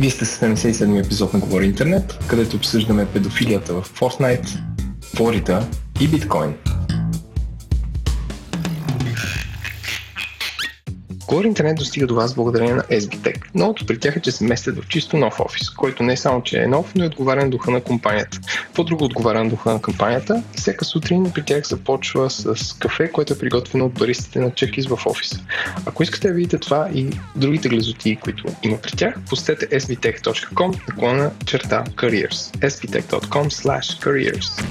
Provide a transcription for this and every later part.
Вие сте с 77 епизод на Говори Интернет, където обсъждаме педофилията в Fortnite, Флорида и биткоин. Говори интернет достига до вас благодарение на SBTech. Новото при тях е, че се местят в чисто нов офис, който не само, че е нов, но и отговаря на духа на компанията. По-друго отговаря на духа на компанията, всяка сутрин при тях започва с кафе, което е приготвено от баристите на чекис в офиса. Ако искате да видите това и другите глезоти, които има при тях, посетете sbtech.com наклона черта careers. sbtech.com slash careers.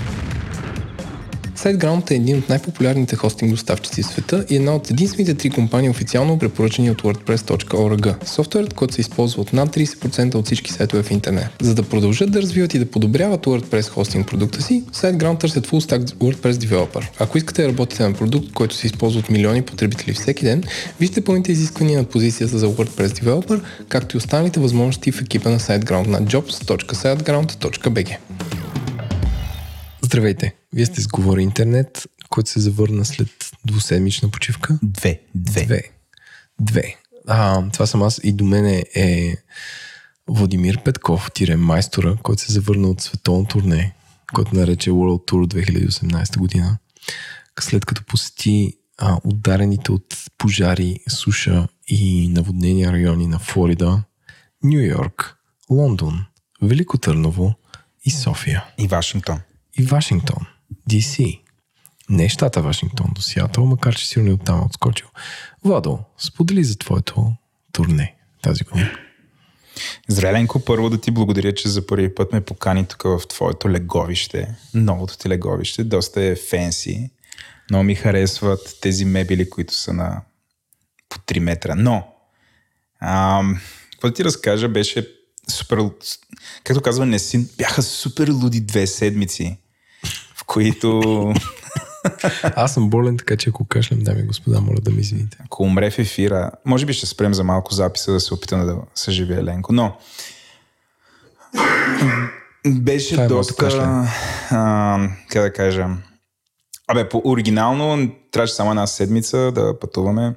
SiteGround е един от най-популярните хостинг доставчици в света и една от единствените три компании официално препоръчени от WordPress.org. Софтуерът, който се използва от над 30% от всички сайтове в интернет. За да продължат да развиват и да подобряват WordPress хостинг продукта си, SiteGround търсят Full Stack WordPress Developer. Ако искате да работите на продукт, който се използва от милиони потребители всеки ден, вижте пълните изисквания на позицията за WordPress Developer, както и останалите възможности в екипа на SiteGround на jobs.siteground.bg. Здравейте! Вие сте с Говори Интернет, който се завърна след двуседмична почивка. Две. Две. Две. Две. А, това съм аз и до мене е Владимир Петков, тире майстора, който се завърна от световно турне, който нарече World Tour 2018 година. След като посети а, ударените от пожари, суша и наводнения райони на Флорида, Нью Йорк, Лондон, Велико Търново и София. И Вашингтон. И Вашингтон. DC. Не щата Вашингтон до Сиатъл, макар че сигурно и оттам отскочил. Владо, сподели за твоето турне тази година. Здравейленко, първо да ти благодаря, че за първи път ме покани тук в твоето леговище. Новото ти леговище. Доста е фенси. Много ми харесват тези мебели, които са на по 3 метра. Но, какво да ти разкажа, беше супер... Както казва Несин, бяха супер луди две седмици които... Аз съм болен, така че ако кашлям, дами и господа, моля да ми извините. Ако умре в ефира, може би ще спрем за малко записа да се опитам да съживя Ленко, но беше е доста, а, как да кажа, абе, по оригинално трябваше само една седмица да пътуваме,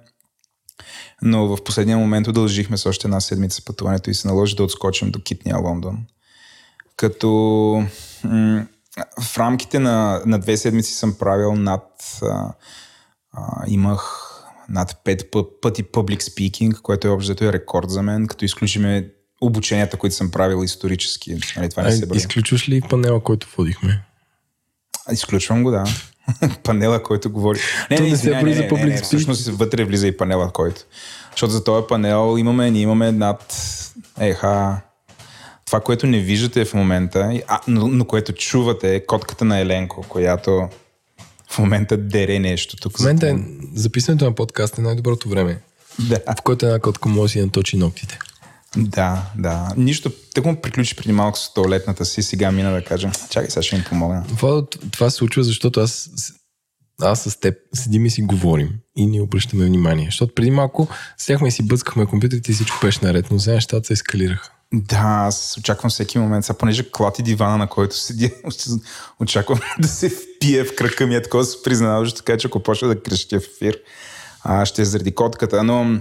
но в последния момент удължихме с още една седмица пътуването и се наложи да отскочим до Китния Лондон. Като м- в рамките на, на две седмици съм правил над... А, а, имах над пет пъти public speaking, което е общото е рекорд за мен, като изключиме обученията, които съм правил исторически. Нали, това не се бърне. Изключваш ли панела, който водихме? Изключвам го, да. панела, който говори. Не, То не, не се не, не, не, не, всъщност вътре влиза и панела, който. Защото за този панел имаме, ние имаме над еха, това, което не виждате в момента, а, но, но което чувате е котката на Еленко, която в момента дере нещо тук. В момента е, записането на подкаст е най-доброто време. Да. В който една котка може да си наточи ногтите. Да, да. Нищо. Тък му приключи преди малко с туалетната си, сега мина да кажа. Чакай, сега ще ми помогна. Това, това се случва, защото аз, аз с теб седим и си говорим и ни обръщаме внимание. Защото преди малко сяхме и си бъскахме компютрите и всичко беше наред, но сега нещата се ескалираха. Да, аз очаквам всеки момент. Сега, понеже клати дивана, на който седи, очаквам да се впие в кръка ми. Е такова се признаваш, така че ако почва да крещя в ефир, а, ще е заради котката. Но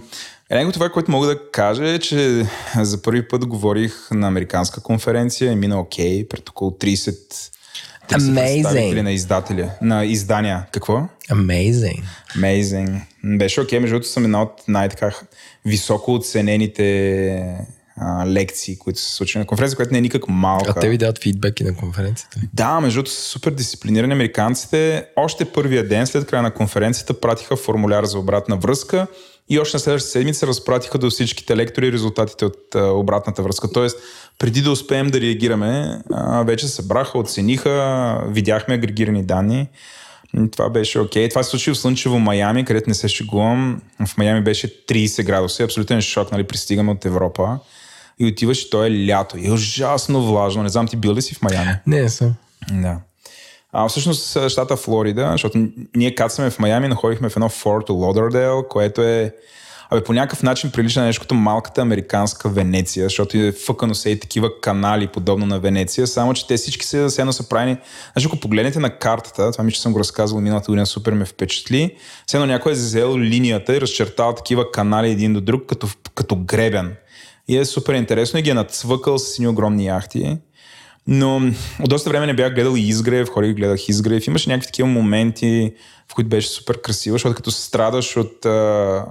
едно това, което мога да кажа е, че за първи път говорих на американска конференция и мина окей, пред около 30 Amazing. на издателя, на издания. Какво? Amazing. Amazing. Беше окей, okay, между другото съм една от най-така високо оценените а, лекции, които се случват на конференция, която не е никак малка. А те ви дават фидбеки на конференцията? Да, между другото са супер дисциплинирани американците. Още първия ден след края на конференцията пратиха формуляр за обратна връзка и още на следващата седмица разпратиха до всичките лектори резултатите от а, обратната връзка. Тоест, преди да успеем да реагираме, а, вече събраха, оцениха, видяхме агрегирани данни. Това беше окей. Okay. Това се случи в слънчево Майами, където не се шегувам. В Майами беше 30 градуса. Абсолютен шок, нали? Пристигаме от Европа и отиваш и то е лято. И е ужасно влажно. Не знам, ти бил ли си в Майами? Не, съм. Да. А всъщност щата Флорида, защото ние кацаме в Майами, находихме в едно Форт Лодърдейл, което е Абе, по някакъв начин прилича на нещо като малката американска Венеция, защото е фъкано се и такива канали, подобно на Венеция, само че те всички се едно са правени. Значи, ако погледнете на картата, това ми, че съм го разказвал миналата година, супер ме впечатли, все едно някой е взел линията и разчертал такива канали един до друг, като, като гребен. И е супер интересно и ги е нацвъкал с едни огромни яхти. Но от доста време не бях гледал и Изгрев, ходих гледах Изгрев. Имаше някакви такива моменти, в които беше супер красиво, защото като страдаш от а,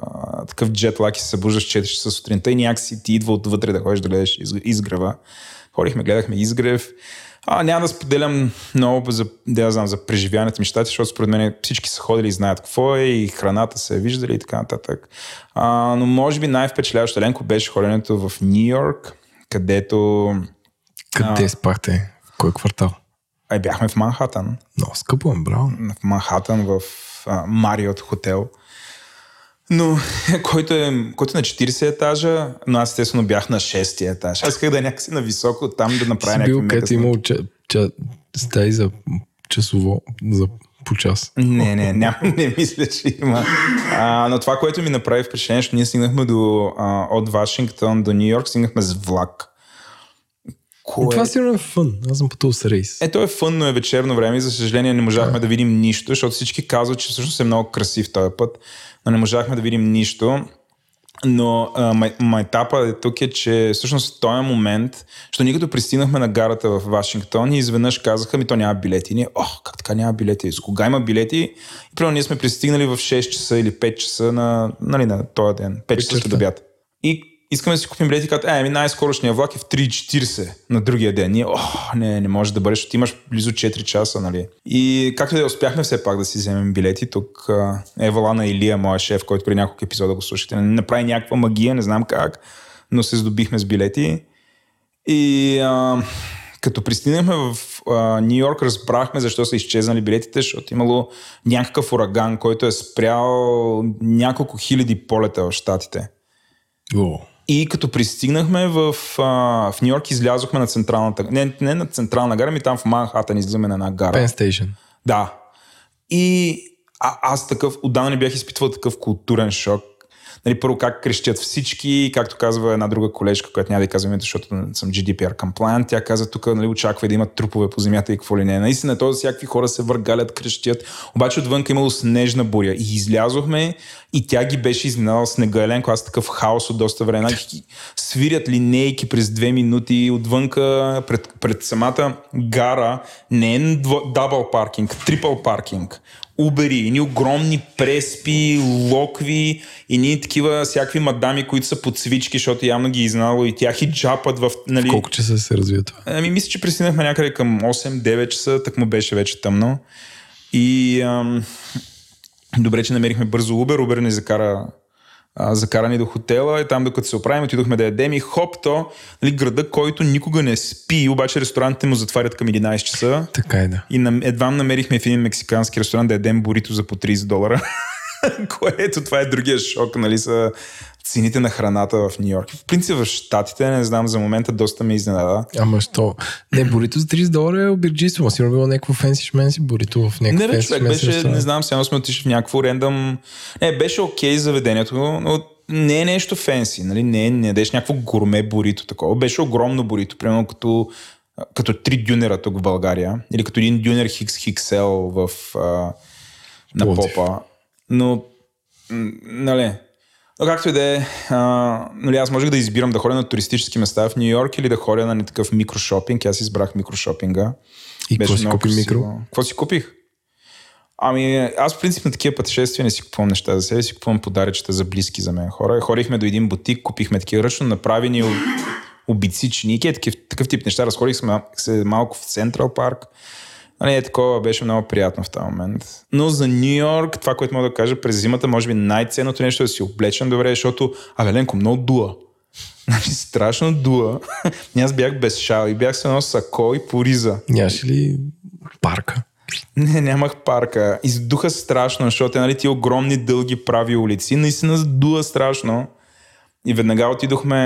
такъв джетлак и се събуждаш 4 часа сутринта и някакси ти идва отвътре да ходиш да гледаш Изгрева. Ходихме, гледахме Изгрев. А, няма да споделям много за, да знам, за преживяването ми щати, защото според мен всички са ходили и знаят какво е и храната се е виждали и така нататък. А, но може би най-впечатляващо Ленко беше ходенето в Нью Йорк, където... Къде а, спахте? В кой квартал? Ай, бяхме в Манхатън. Много скъпо, браво. В Манхатън, в Мариот хотел. Но който е, който е на 40 етажа, но аз естествено бях на 6 етаж. Аз исках да е някакси на високо, там да направя някакви бил, където имал ча, ча, стаи за часово, за по час. Не, не, не, не мисля, че има. А, но това, което ми направи впечатление, че ние стигнахме до, а, от Вашингтон до Нью Йорк, стигнахме с влак. Кое... Това сигурно е фън. Аз съм пътувал с рейс. Ето е фън, но е вечерно време и за съжаление не можахме да, да видим нищо, защото всички казват, че всъщност е много красив този път, но не можахме да видим нищо. Но майтапа е тук е, че всъщност в този момент, защото ние като пристигнахме на гарата в Вашингтон и изведнъж казаха ми, то няма билети. И ние, ох, как така няма билети? С кога има билети? И примерно ние сме пристигнали в 6 часа или 5 часа на, нали, на този ден. 5 часа след обяд. И искаме да си купим билети, като е, най-скорошния влак е в 3.40 на другия ден. Ние, ох, не, не може да бъдеш, защото имаш близо 4 часа, нали. И както да успяхме все пак да си вземем билети, тук е на Илия, моя шеф, който при няколко епизода го слушате, направи някаква магия, не знам как, но се здобихме с билети. И а, като пристигнахме в Нью Йорк, разбрахме защо са изчезнали билетите, защото имало някакъв ураган, който е спрял няколко хиляди полета в Штатите. О. И като пристигнахме в, а, в Нью Йорк, излязохме на централната, не, не на централна гара, ми там в Манхатън излизаме на една гара. Penn Station. Да. И а, аз такъв, отдавна не бях изпитвал такъв културен шок, нали, първо как крещят всички, както казва една друга колежка, която няма да казвам защото съм GDPR compliant, тя каза тук, нали, очаква да имат трупове по земята и какво ли не. Наистина, то всякакви хора се въргалят, крещят, обаче отвън имало снежна буря и излязохме и тя ги беше изненадала снега. Еленко, аз такъв хаос от доста време. Свирят линейки през две минути отвънка пред, пред самата гара. Не е дабл паркинг, трипл паркинг. Убери, едни огромни преспи, локви, и ни такива всякакви мадами, които са под свички, защото явно ги е изнало и тях и джапат в... Нали... В колко часа се развива това? Ами, мисля, че пристигнахме някъде към 8-9 часа, так му беше вече тъмно. И ам... добре, че намерихме бързо Uber. Uber ни закара а, закарани до хотела и там докато се оправим, отидохме да ядем и хоп то, нали, града, който никога не спи, обаче ресторантите му затварят към 11 часа. Така е, да. И нам, едва намерихме в един мексикански ресторант да ядем бурито за по 30 долара. Което това е другия шок, нали, са цените на храната в Нью Йорк. В принцип в Штатите, не знам, за момента доста ме изненада. Ама що? Не, бурито за 30 долара е обирджиство. Сигурно било някакво фенси шменси бурито в някакво Не, бе, човек, беше, ресторан. не знам, сега сме отишли в някакво рендъм. Не, беше окей okay заведението, но не е нещо фенси, нали? Не, не ядеш някакво гурме бурито такова. Беше огромно бурито, примерно като като три дюнера тук в България, или като един дюнер Хикс Хиксел в, а, на попа. Но, нали, но както и да е, нали, аз можех да избирам да ходя на туристически места в Нью Йорк или да ходя на такъв микрошопинг. Аз избрах микрошопинга. И какво си купи микро? Какво си купих? Ами, аз в принцип на такива пътешествия не си купувам неща за себе си, купувам подаръчета за близки за мен хора. Ходихме до един бутик, купихме такива ръчно направени обицични, такъв, такъв тип неща. Разходихме се малко в Централ парк. Нали, е такова беше много приятно в този момент. Но за Нью Йорк, това, което мога да кажа, през зимата, може би най-ценното нещо е да си облечен добре, защото, абе, Ленко, много дуа. Значи страшно дуа. аз бях без шал и бях с едно сако и пориза. Нямаш ли парка? Не, нямах парка. Издуха страшно, защото нали, ти огромни дълги прави улици. Наистина дуа страшно. И веднага отидохме,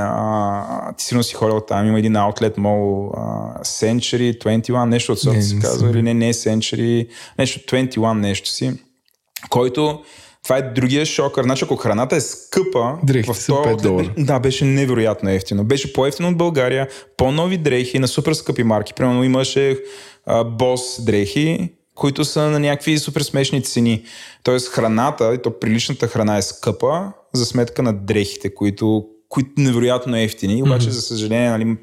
а, ти сигурно си ходил там, има един Outlet Mall, а, Century 21, нещо от сорта се казва, или не, не е Century, нещо 21 нещо си, който това е другия шокър. Значи, ако храната е скъпа, дрехи в това, да, беше невероятно ефтино. Беше по-ефтино от България, по-нови дрехи на супер скъпи марки. Примерно имаше а, бос дрехи, които са на някакви супер смешни цени. Тоест храната, и то приличната храна е скъпа, за сметка на дрехите, които които невероятно ефтини, обаче, mm-hmm. за съжаление, нали,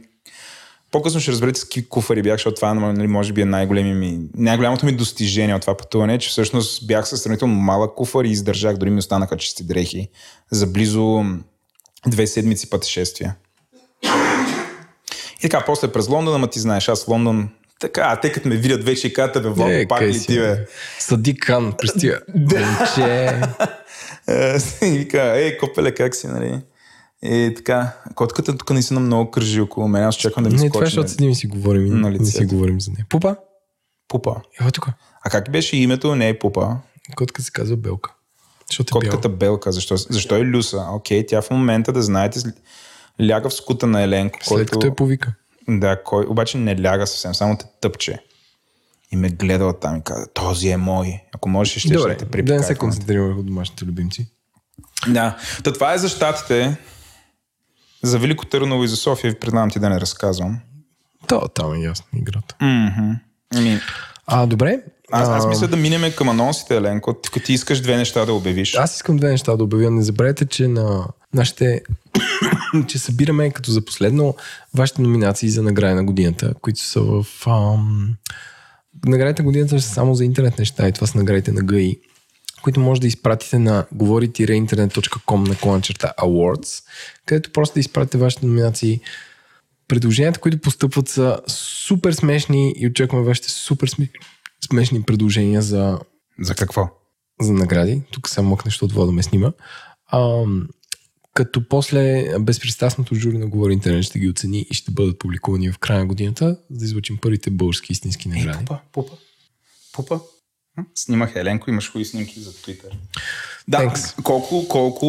по-късно ще разберете с какви куфари бях, защото това нали, може би е най-големи ми, най-голямото ми достижение от това пътуване, че всъщност бях със сравнително малък куфар и издържах, дори ми останаха чисти дрехи за близо две седмици пътешествия. И така, после през Лондон, ама ти знаеш, аз Лондон така, те като ме видят вече и казват, бе, Владо, е, пак ли ти, бе? Сади Кан, пристига. Момче. Е, и вика, ей, копеле, как си, нали? И така, котката тук наистина много кържи около мен. Аз чакам да ми скочи. Не, това е, защото седим и си говорим. На не си говорим за нея. Пупа? Пупа. Ева тук. А как беше името? Не е Пупа. Котка се казва Белка. Защото е Котката бял. Белка. Защо, защо е Люса? Окей, тя в момента, да знаете, ляга в скута на Еленко. След който... като е повика. Да, кой, обаче не ляга съвсем, само те тъпче. И ме гледала там и каза, този е мой. Ако можеш, ще, Добре, ще те припикай. Да не се концентрираме върху домашните любимци. Да. Та това е за щатите. За Велико Търново и за София ви предавам ти да не разказвам. То, там е ясно играта. Mm-hmm. Ами, а, добре. Аз, аз мисля да минеме към анонсите, Еленко. Ти, ти искаш две неща да обявиш. Аз искам две неща да обявя. Не забравяйте, че на нашите че събираме като за последно вашите номинации за награда на годината, които са в... Ам... Наградите на годината са само за интернет неща и това са наградите на ГАИ които може да изпратите на говори-интернет.com на кланчерта Awards, където просто да изпратите вашите номинации. Предложенията, които постъпват са супер смешни и очакваме вашите супер смешни предложения за... За какво? За награди. Тук само мъкнеш от вода ме снима. А, като после безпристрастното жури на Говори Интернет ще ги оцени и ще бъдат публикувани в края на годината, за да излучим първите български истински награди. Е, пупа, пупа, пупа. Снимах Еленко, имаш хубави снимки за Twitter. Да, Thanks. колко, колко,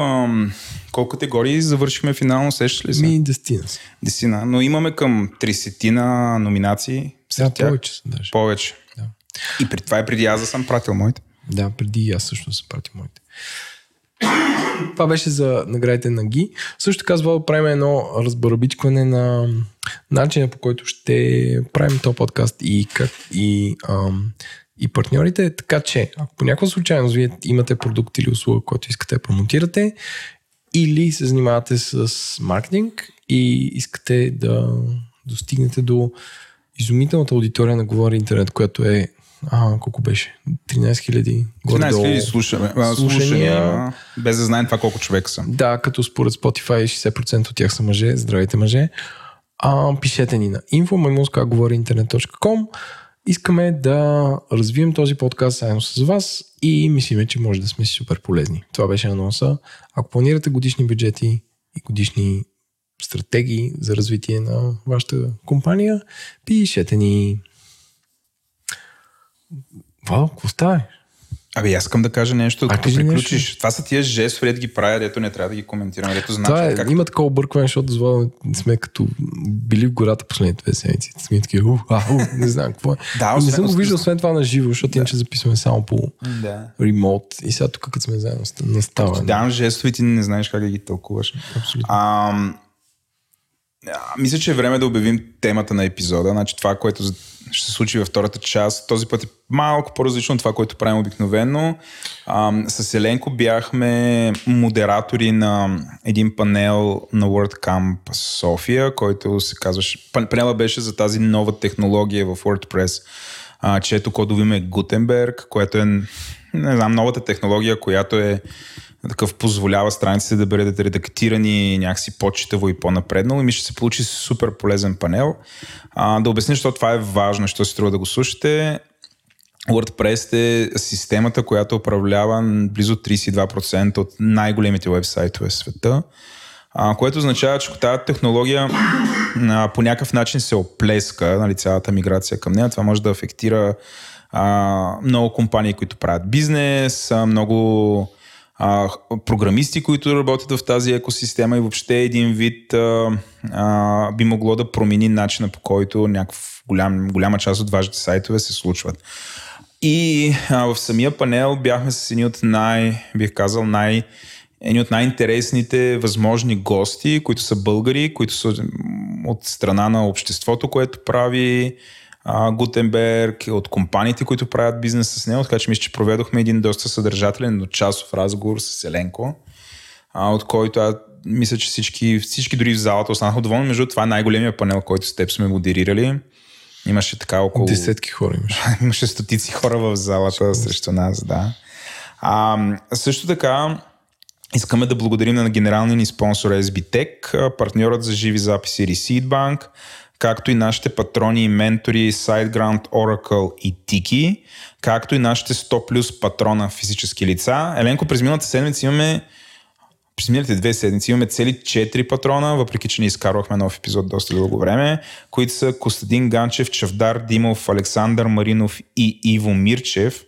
ам, колко категории завършихме финално, сещаш ли се? Ми, дестина. Дестина, но имаме към 30 на номинации. Да, тях. повече са даже. Повече. Да. И при това е преди аз да съм пратил моите. Да, преди аз също съм пратил моите. Това беше за наградите на ГИ. Също така да правим едно разбарабичкване на начина по който ще правим този подкаст и, как, и ам, и партньорите. Така че, ако по някаква случайност вие имате продукт или услуга, който искате да промотирате, или се занимавате с маркетинг и искате да достигнете до изумителната аудитория на Говори Интернет, която е а, колко беше? 13 хиляди. 13 хиляди слушаме. слушания. Без да знаем това колко човека са. Да, като според Spotify 60% от тях са мъже. Здравейте мъже. А, пишете ни на info.говориinternet.com Искаме да развием този подкаст заедно с вас и мислиме, че може да сме супер полезни. Това беше анонса. Ако планирате годишни бюджети и годишни стратегии за развитие на вашата компания, пишете ни. Вау, какво става? Абе, аз искам да кажа нещо, а, като приключиш. Нещо? Това са тия жестове, да ги правя, дето не трябва да ги коментирам, дето значи. Това е, как... Има такова объркване, защото звала, сме като били в гората последните две седмици. Сме такива, у, а, у, не знам какво е. да, освен, не съм го виждал освен това на живо, защото да. иначе записваме само по да. ремонт. И сега тук, като сме заедно на става. Да, жестове ти не знаеш как да ги тълкуваш. Абсолютно. А, мисля, че е време да обявим темата на епизода. Значи това, което ще се случи във втората част. Този път е малко по-различно от това, което правим обикновено. А, с Еленко бяхме модератори на един панел на WordCamp София, който се казваше... Панела беше за тази нова технология в WordPress, а, чието кодово име е Gutenberg, което е не знам, новата технология, която е такъв позволява страниците да бъдат редактирани някакси по-читаво и по-напреднало и ми ще се получи супер полезен панел. А, да обясня, защо това е важно, що се струва да го слушате. WordPress е системата, която управлява близо 32% от най-големите вебсайтове в света, а, което означава, че тази технология а, по някакъв начин се оплеска, нали, цялата миграция към нея. Това може да афектира а, много компании, които правят бизнес, а, много а, програмисти, които работят в тази екосистема и въобще един вид а, а, би могло да промени начина по който някакъв голям, голяма част от вашите сайтове се случват. И а, в самия панел бяхме с едни от най, бих казал, най- едни от най-интересните възможни гости, които са българи, които са от страна на обществото, което прави Гутенберг, от компаниите, които правят бизнес с него, така че мисля, че проведохме един доста съдържателен, но часов разговор с Еленко, а, от който аз мисля, че всички, всички дори в залата останаха доволни. Между това е най-големия панел, който с теб сме модерирали. Имаше така около... Десетки хора имаше. имаше стотици хора в залата срещу нас, да. А, също така, искаме да благодарим на генералния ни спонсор SBTech, партньорът за живи записи Receipt Bank, както и нашите патрони и ментори SiteGround, Oracle и Tiki, както и нашите 100 плюс патрона физически лица. Еленко, през миналата седмица имаме през миналите две седмици имаме цели 4 патрона, въпреки че не изкарвахме нов епизод доста дълго време, които са Костадин Ганчев, Чавдар Димов, Александър Маринов и Иво Мирчев,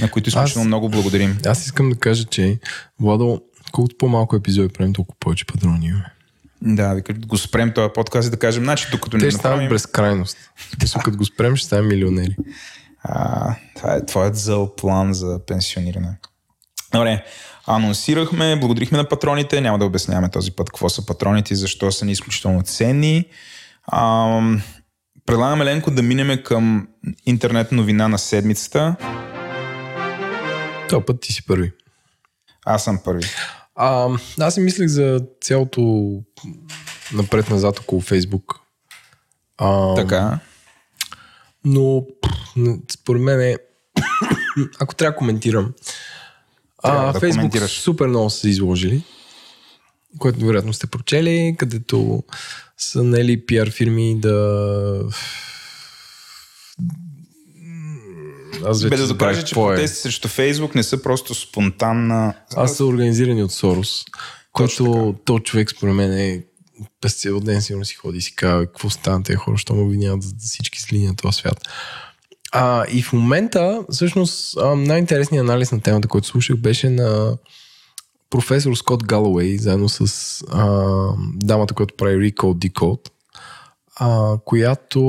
на които изключително аз, много благодарим. Аз искам да кажа, че Владо, колкото по-малко епизоди правим, толкова повече патрони имаме. Да, да го спрем този подкаст и да кажем, значи докато Те не ще направим... безкрайност. Те като го спрем, ще станем милионери. А, това е твоят зъл план за пенсиониране. Добре, анонсирахме, благодарихме на патроните, няма да обясняваме този път какво са патроните и защо са ни изключително ценни. А, предлагаме Ленко да минеме към интернет новина на седмицата. Това път ти си първи. Аз съм първи. А, аз си мислех за цялото напред-назад около Фейсбук. А, така. Но според мен е, ако трябва да коментирам, а, да Фейсбук супер много са изложили, което вероятно сте прочели, където са нали пиар фирми да аз вече Бе да докажа, че е. протести срещу Фейсбук не са просто спонтанна... Аз са организирани от Сорос, който то човек според мен е през цял ден сигурно си ходи и си казва какво стана тези хора, що му обвиняват за всички зли на този свят. А, и в момента, всъщност, най-интересният анализ на темата, който слушах, беше на професор Скот Галуей, заедно с а, дамата, която прави Recode Decode, а, която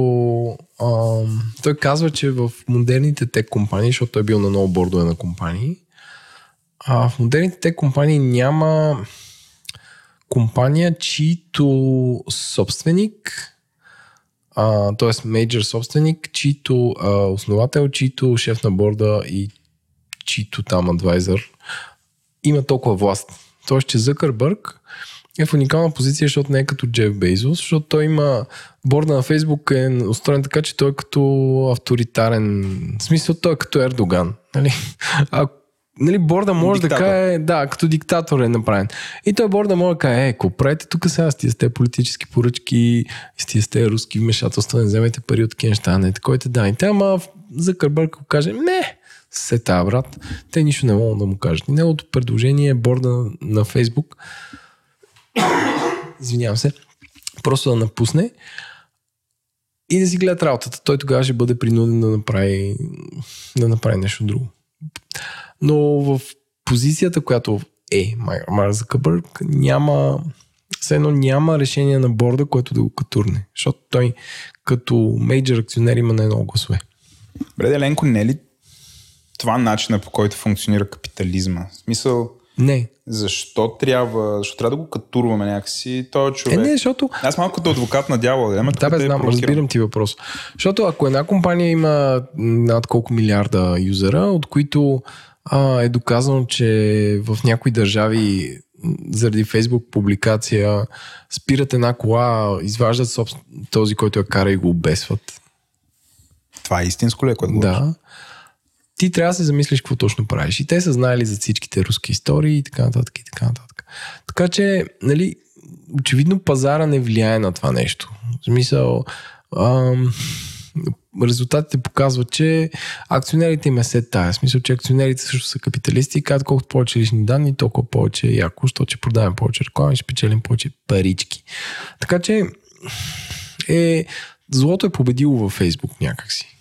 а, той казва, че в модерните тек компании, защото той е бил на много бордове на компании, а в модерните тек компании няма компания, чието собственик т.е. мейджор собственик, чието а, основател, чието шеф на борда и чието там адвайзър има толкова власт. Тоест, че Закърбърг е в уникална позиция, защото не е като Джеф Бейзос, защото той има борда на Фейсбук е устроен така, че той е като авторитарен. В смисъл, той е като Ердоган. Нали? А нали, борда може диктатор. да каже, да, като диктатор е направен. И той борда може да каже, е, правите тук сега с тия сте политически поръчки, с тия сте руски вмешателства, не вземете пари от такива неща, не такойте данните. Ама за Кърбърк го каже, не, се тая, брат. Те нищо не могат да му кажат. И неговото предложение е борда на Фейсбук, извинявам се, просто да напусне и да си гледат работата. Той тогава ще бъде принуден да направи, да направи нещо друго. Но в позицията, която е Марк Закърбърг, няма все едно няма решение на борда, което да го катурне. Защото той като мейджор акционер има на едно гласове. Бреде Ленко, не е ли това начина по който функционира капитализма? В смисъл, не. Защо трябва, защо трябва да го катурваме някакси този човек? Е, не, защото... Аз малко като адвокат на дявола. Да, да, бе, знам, разбирам ти въпрос. Защото ако една компания има над колко милиарда юзера, от които а, е доказано, че в някои държави заради Фейсбук публикация спират една кола, изваждат собствен, този, който я кара и го обесват. Това е истинско ли, е, което Да. Ти трябва да се замислиш какво точно правиш. И те са знаели за всичките руски истории и така нататък и така нататък. Така че, нали, очевидно пазара не влияе на това нещо. В смисъл, ам, резултатите показват, че акционерите им е се тая. В смисъл, че акционерите също са капиталисти и казват колкото повече лични данни, толкова повече е яко, защото ще продаваме повече реклами, ще печелим повече парички. Така че е, злото е победило във Фейсбук някакси.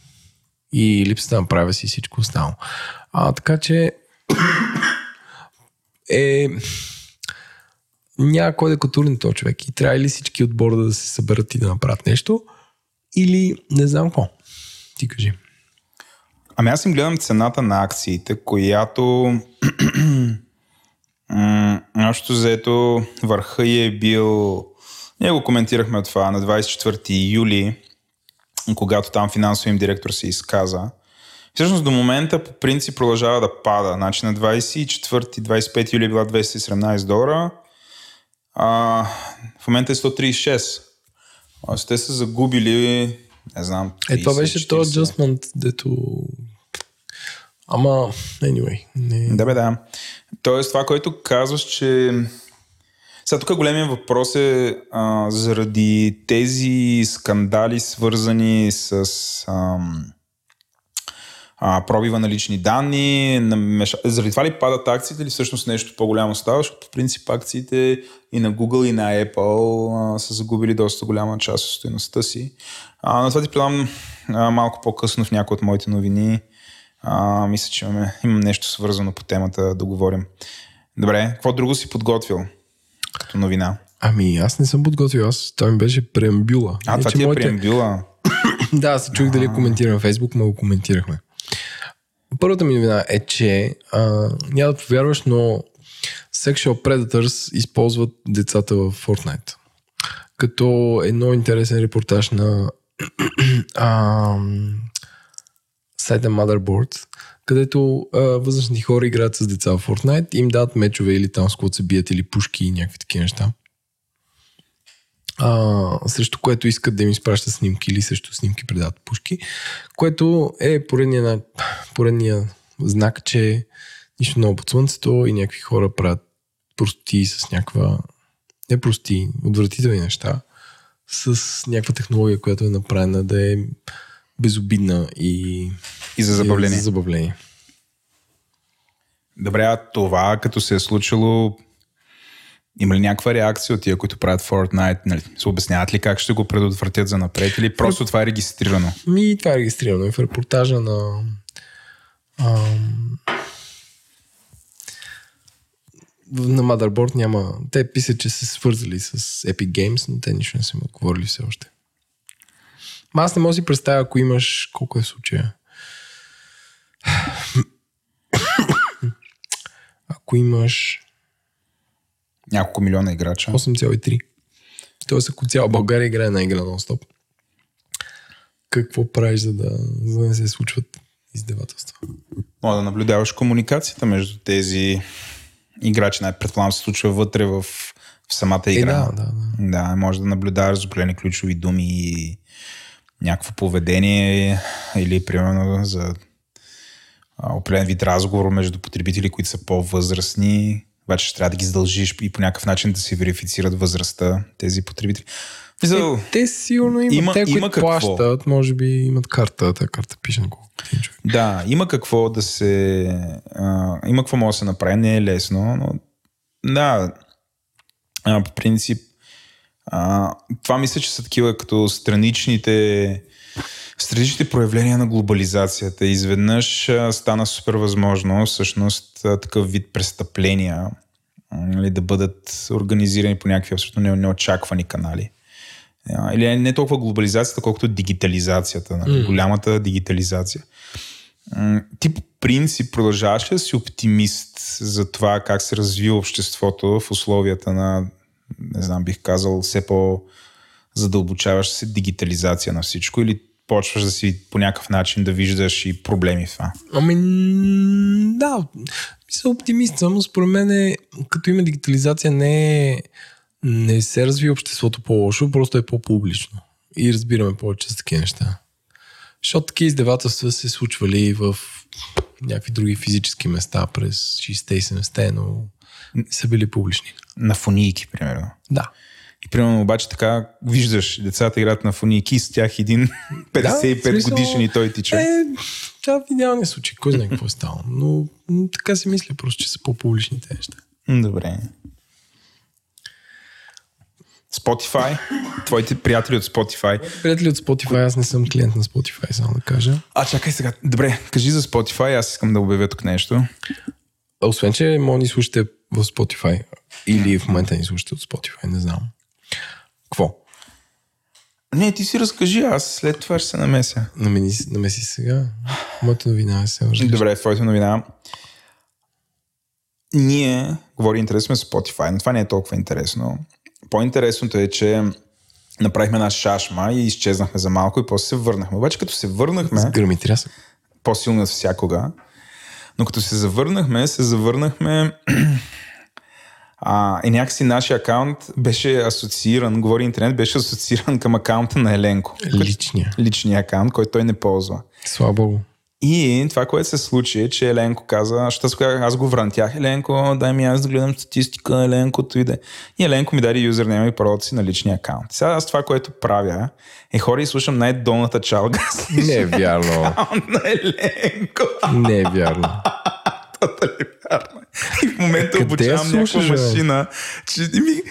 И липсата на правя си всичко останало. А, така че е няма кой да катурне този човек. И трябва ли всички от борда да се съберат и да направят нещо, или не знам какво. Ти кажи. Ами аз им гледам цената на акциите, която Нашето заето върха е бил... Ние го коментирахме това на 24 юли, когато там финансовим директор се изказа. Всъщност до момента по принцип продължава да пада. Значи на 24-25 юли била 217 долара, А, в момента е 136. Тоест, те са загубили, не знам. 30, Е, това беше то 40. adjustment, дето... Ама, anyway. Не... Да, бе, да. Тоест, това, което казваш, че... Сега тук големия въпрос е а, заради тези скандали, свързани с ам, а, пробива на лични данни, намеша... заради това ли падат акциите или всъщност нещо по-голямо става, защото по принцип акциите и на Google и на Apple а, са загубили доста голяма част от стоеността си. А, на това ти предам а, малко по-късно в някои от моите новини. А, мисля, че имаме, имам нещо свързано по темата да говорим. Добре, какво друго си подготвил като новина? Ами, аз не съм подготвил, аз това ми беше преамбюла. А, това ти е моите- преамбюла. Да, се чух дали коментирам на Фейсбук, но го коментирахме. Първата ми новина е, че а, няма да повярваш, но Sexual Predators използват децата в Fortnite. Като едно интересен репортаж на а, сайта Motherboard, където а, възрастни хора играят с деца в Fortnite им дават мечове или там с се бият или пушки и някакви такива неща. А, срещу което искат да им изпращат снимки или срещу снимки предават пушки, което е поредния, на- поредния знак, че нищо ново под слънцето и някакви хора правят прости с някаква не прости, отвратителни неща с някаква технология, която е направена да е безобидна и, И за забавление. и за забавление. Добре, а това като се е случило, има ли някаква реакция от тия, които правят Fortnite? Нали, се обясняват ли как ще го предотвратят за напред или просто това е регистрирано? Ми, това е регистрирано и в репортажа на ам, на Motherboard няма... Те писат, че са свързали с Epic Games, но те нищо не са ми отговорили все още. Ма аз не мога да си представя, ако имаш... Колко е случая? ако имаш Няколко милиона играча. 8,3. Тоест, ако цяла България играе на игра нон-стоп, какво правиш, за да, за да не се случват издевателства? Мога да наблюдаваш комуникацията между тези играчи. Най предполагам се случва вътре в, в самата Е, игра. да, да, да. Да, може да наблюдаваш за определени ключови думи и някакво поведение или примерно за определен вид разговор между потребители, които са по-възрастни. Обаче ще трябва да ги задължиш и по някакъв начин да се верифицират възрастта тези потребители. Мисъл, Е, те сигурно имат, Има- те, които има какво. плащат, може би имат карта, тази карта пише на колко човек. Да, има какво да се... А, има какво може да се направи, не е лесно, но да, а, по принцип а, това мисля, че са такива като страничните страничните проявления на глобализацията. Изведнъж стана супер възможно всъщност такъв вид престъпления нали, да бъдат организирани по някакви абсолютно не- неочаквани канали. Или не толкова глобализацията, колкото дигитализацията, нали, mm. голямата дигитализация. Ти по принцип продължаваш ли да си оптимист за това как се развива обществото в условията на, не знам, бих казал, все по задълбочаваща се дигитализация на всичко или почваш да си по някакъв начин да виждаш и проблеми в това? Ами, да, мисля оптимист съм, според мен е, като има дигитализация не е, не се развива обществото по-лошо, просто е по-публично. И разбираме повече за такива неща. Защото такива издевателства се случвали в някакви други физически места през 60-те и 70-те, но не са били публични. На фонийки, примерно. Да. И примерно обаче така виждаш децата играят на фонийки и с тях един 55 смисъл, годишен и той тича. Е, това в идеалния случай, кой знае какво е ставало. Но така си мисля, просто, че са по-публичните неща. Добре. Spotify, твоите приятели от Spotify. Приятели от Spotify, аз не съм клиент на Spotify, само да кажа. А, чакай сега. Добре, кажи за Spotify, аз искам да обявя тук нещо. Освен, че може да ни слушате в Spotify или в момента ни слушате от Spotify, не знам. Какво? Не, ти си разкажи, аз след това ще се намеся. Намени, намеси сега. Моята новина е се различна. Добре, твоята новина. Ние, говори интерес сме с Spotify, но това не е толкова интересно. По-интересното е, че направихме една шашма и изчезнахме за малко и после се върнахме. Обаче като се върнахме, С гръм и трясък. по-силно от всякога, но като се завърнахме, се завърнахме А, и някакси нашия акаунт беше асоцииран, говори интернет, беше асоцииран към акаунта на Еленко. Личния. Личния акаунт, който той не ползва. Слава Богу. И това, което се случи, е, че Еленко каза, защото аз, го врантях, Еленко, дай ми аз да гледам статистика, Еленко, иде. И Еленко ми даде юзернейма и паролата си на личния акаунт. Сега аз това, което правя, е хора и слушам най-долната чалга. Не е вярно. на Еленко. Не е вярно. Това е вярно. И в момента обучавам някаква машина, че ми,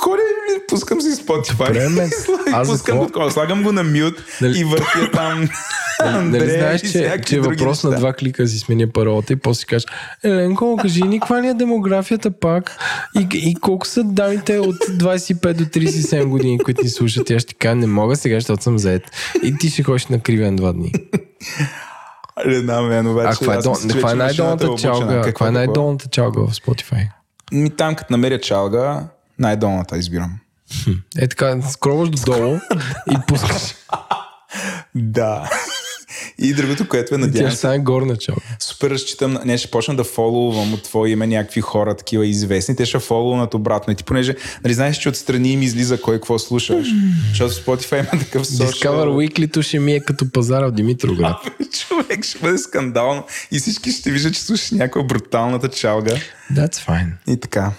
Хора, пускам си Spotify. Време, аз пускам го, слагам го на мют Дали- и въртя там. Нали знаеш, че, че е въпрос на неща. два клика си сменя паролата и после си кажеш, Еленко, кажи ни каква ни е демографията пак и, и колко са дамите от 25 до 37 години, които ни слушат. И аз ще кажа, не мога сега, защото съм заед. И ти ще ходиш на кривен два дни. Не знам, мен, обаче. А каква е, каква е най-долната е чалга? Каква е най-долната чалга в Spotify? Ми там, като намеря чалга, най-долната избирам. Е така, скроваш додолу и пускаш. Да. И другото, което е Тя надявам ще се, стане горна чалга. супер разчитам, не ще почна да фоловам от твое име някакви хора, такива известни, те ще фоловнат обратно. И ти понеже, нали знаеш, че отстрани им излиза кой какво слушаш. Защото в Spotify има такъв Discover social... Weekly ще ми е като пазара в Димитровград. Човек ще бъде скандално и всички ще виждат, че слушаш някаква бруталната чалга. That's fine. И така.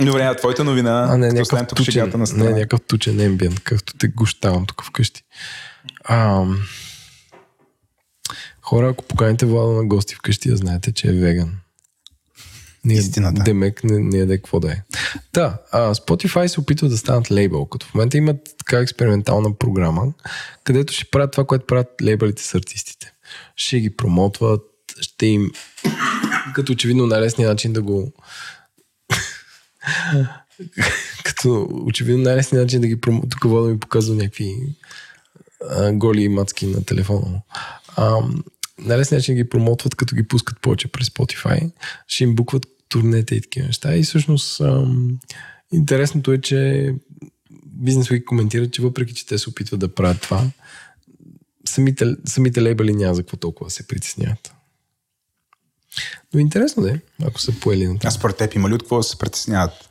Добре, а твоята новина, А, не, някакъв тук тучен, на не, страна. някакъв тучен ембиент, както те гощавам тук вкъщи. Ам... Хора, ако поканите Влада на гости вкъщи, да знаете, че е веган. Ние, Истината. Демек не, не яде какво да е. Да, а, Spotify се опитва да станат лейбъл, като в момента имат така експериментална програма, където ще правят това, което правят лейбълите с артистите. Ще ги промотват, ще им като очевидно най-лесният начин да го като очевидно най-лесният начин да ги промотват, тук Вода ми показва някакви а, голи мацки на телефона му. А, най-лесният начин да ги промотват, като ги пускат повече през Spotify, ще им букват турнета и такива неща. И всъщност ам, интересното е, че Business Week коментира, че въпреки, че те се опитват да правят това, самите, самите лейбъли няма за какво толкова се притесняват. Но интересно да е, ако са поели на това. А според теб има ли от какво се притесняват?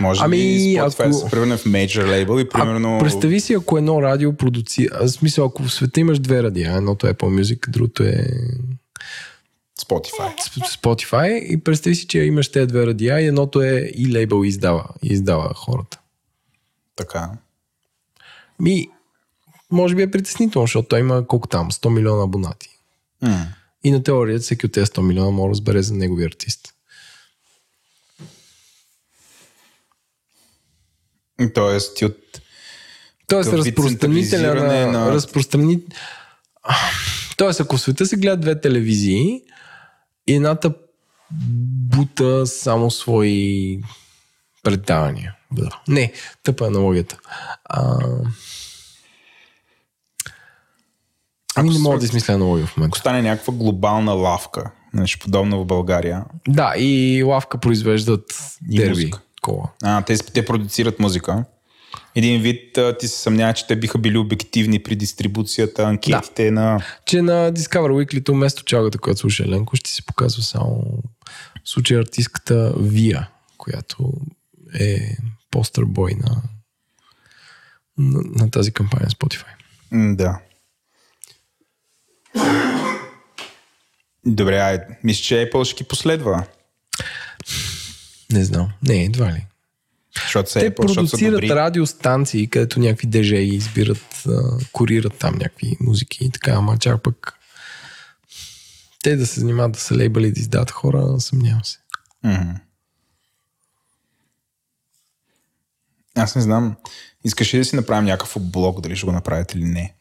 Може Ами, ли Spotify ако- се превърне в мейджор лейбъл и примерно... А, представи си, ако едно радио продуцира... В смисъл, ако в света имаш две радиа, едното е Apple Music, другото е Spotify. Sp- Spotify и представи си, че имаш тези две радиа и едното е и лейбъл издава, и издава хората. Така. Ми, може би е притеснително, защото той има колко там, 100 милиона абонати. М. И на теория всеки от тези 100 милиона може да разбере за негови артист. Тоест, ти от... Тоест, разпространителя на... на... Разпространи... Тоест, ако в света се гледат две телевизии и едната бута само свои предавания. Бля. Не, тъпа е аналогията. А... Ами не мога да измисля аналогия в момента. Ако стане някаква глобална лавка, нещо подобно в България, Да, и лавка произвеждат И дерби. музика. Кола. а, те, те продуцират музика. Един вид ти се съмнява, че те биха били обективни при дистрибуцията, анкетите на... Че на Discover Weekly, вместо чалгата, която слуша Еленко, ще се показва само в случай артистката Вия, която е постър бой на, на, на тази кампания Spotify. Да. Добре, ай, мисля, че Apple ще ги последва. Не знам. Не, едва ли. Защото са Те са продуцират радиостанции, където някакви дежеи избират, а, курират там някакви музики и така, ама чак пък те да се занимават да са лейбъли да издават хора, съмнявам се. Мгм. Аз не знам. Искаш ли да си направим някакъв блог, дали ще го направят или не?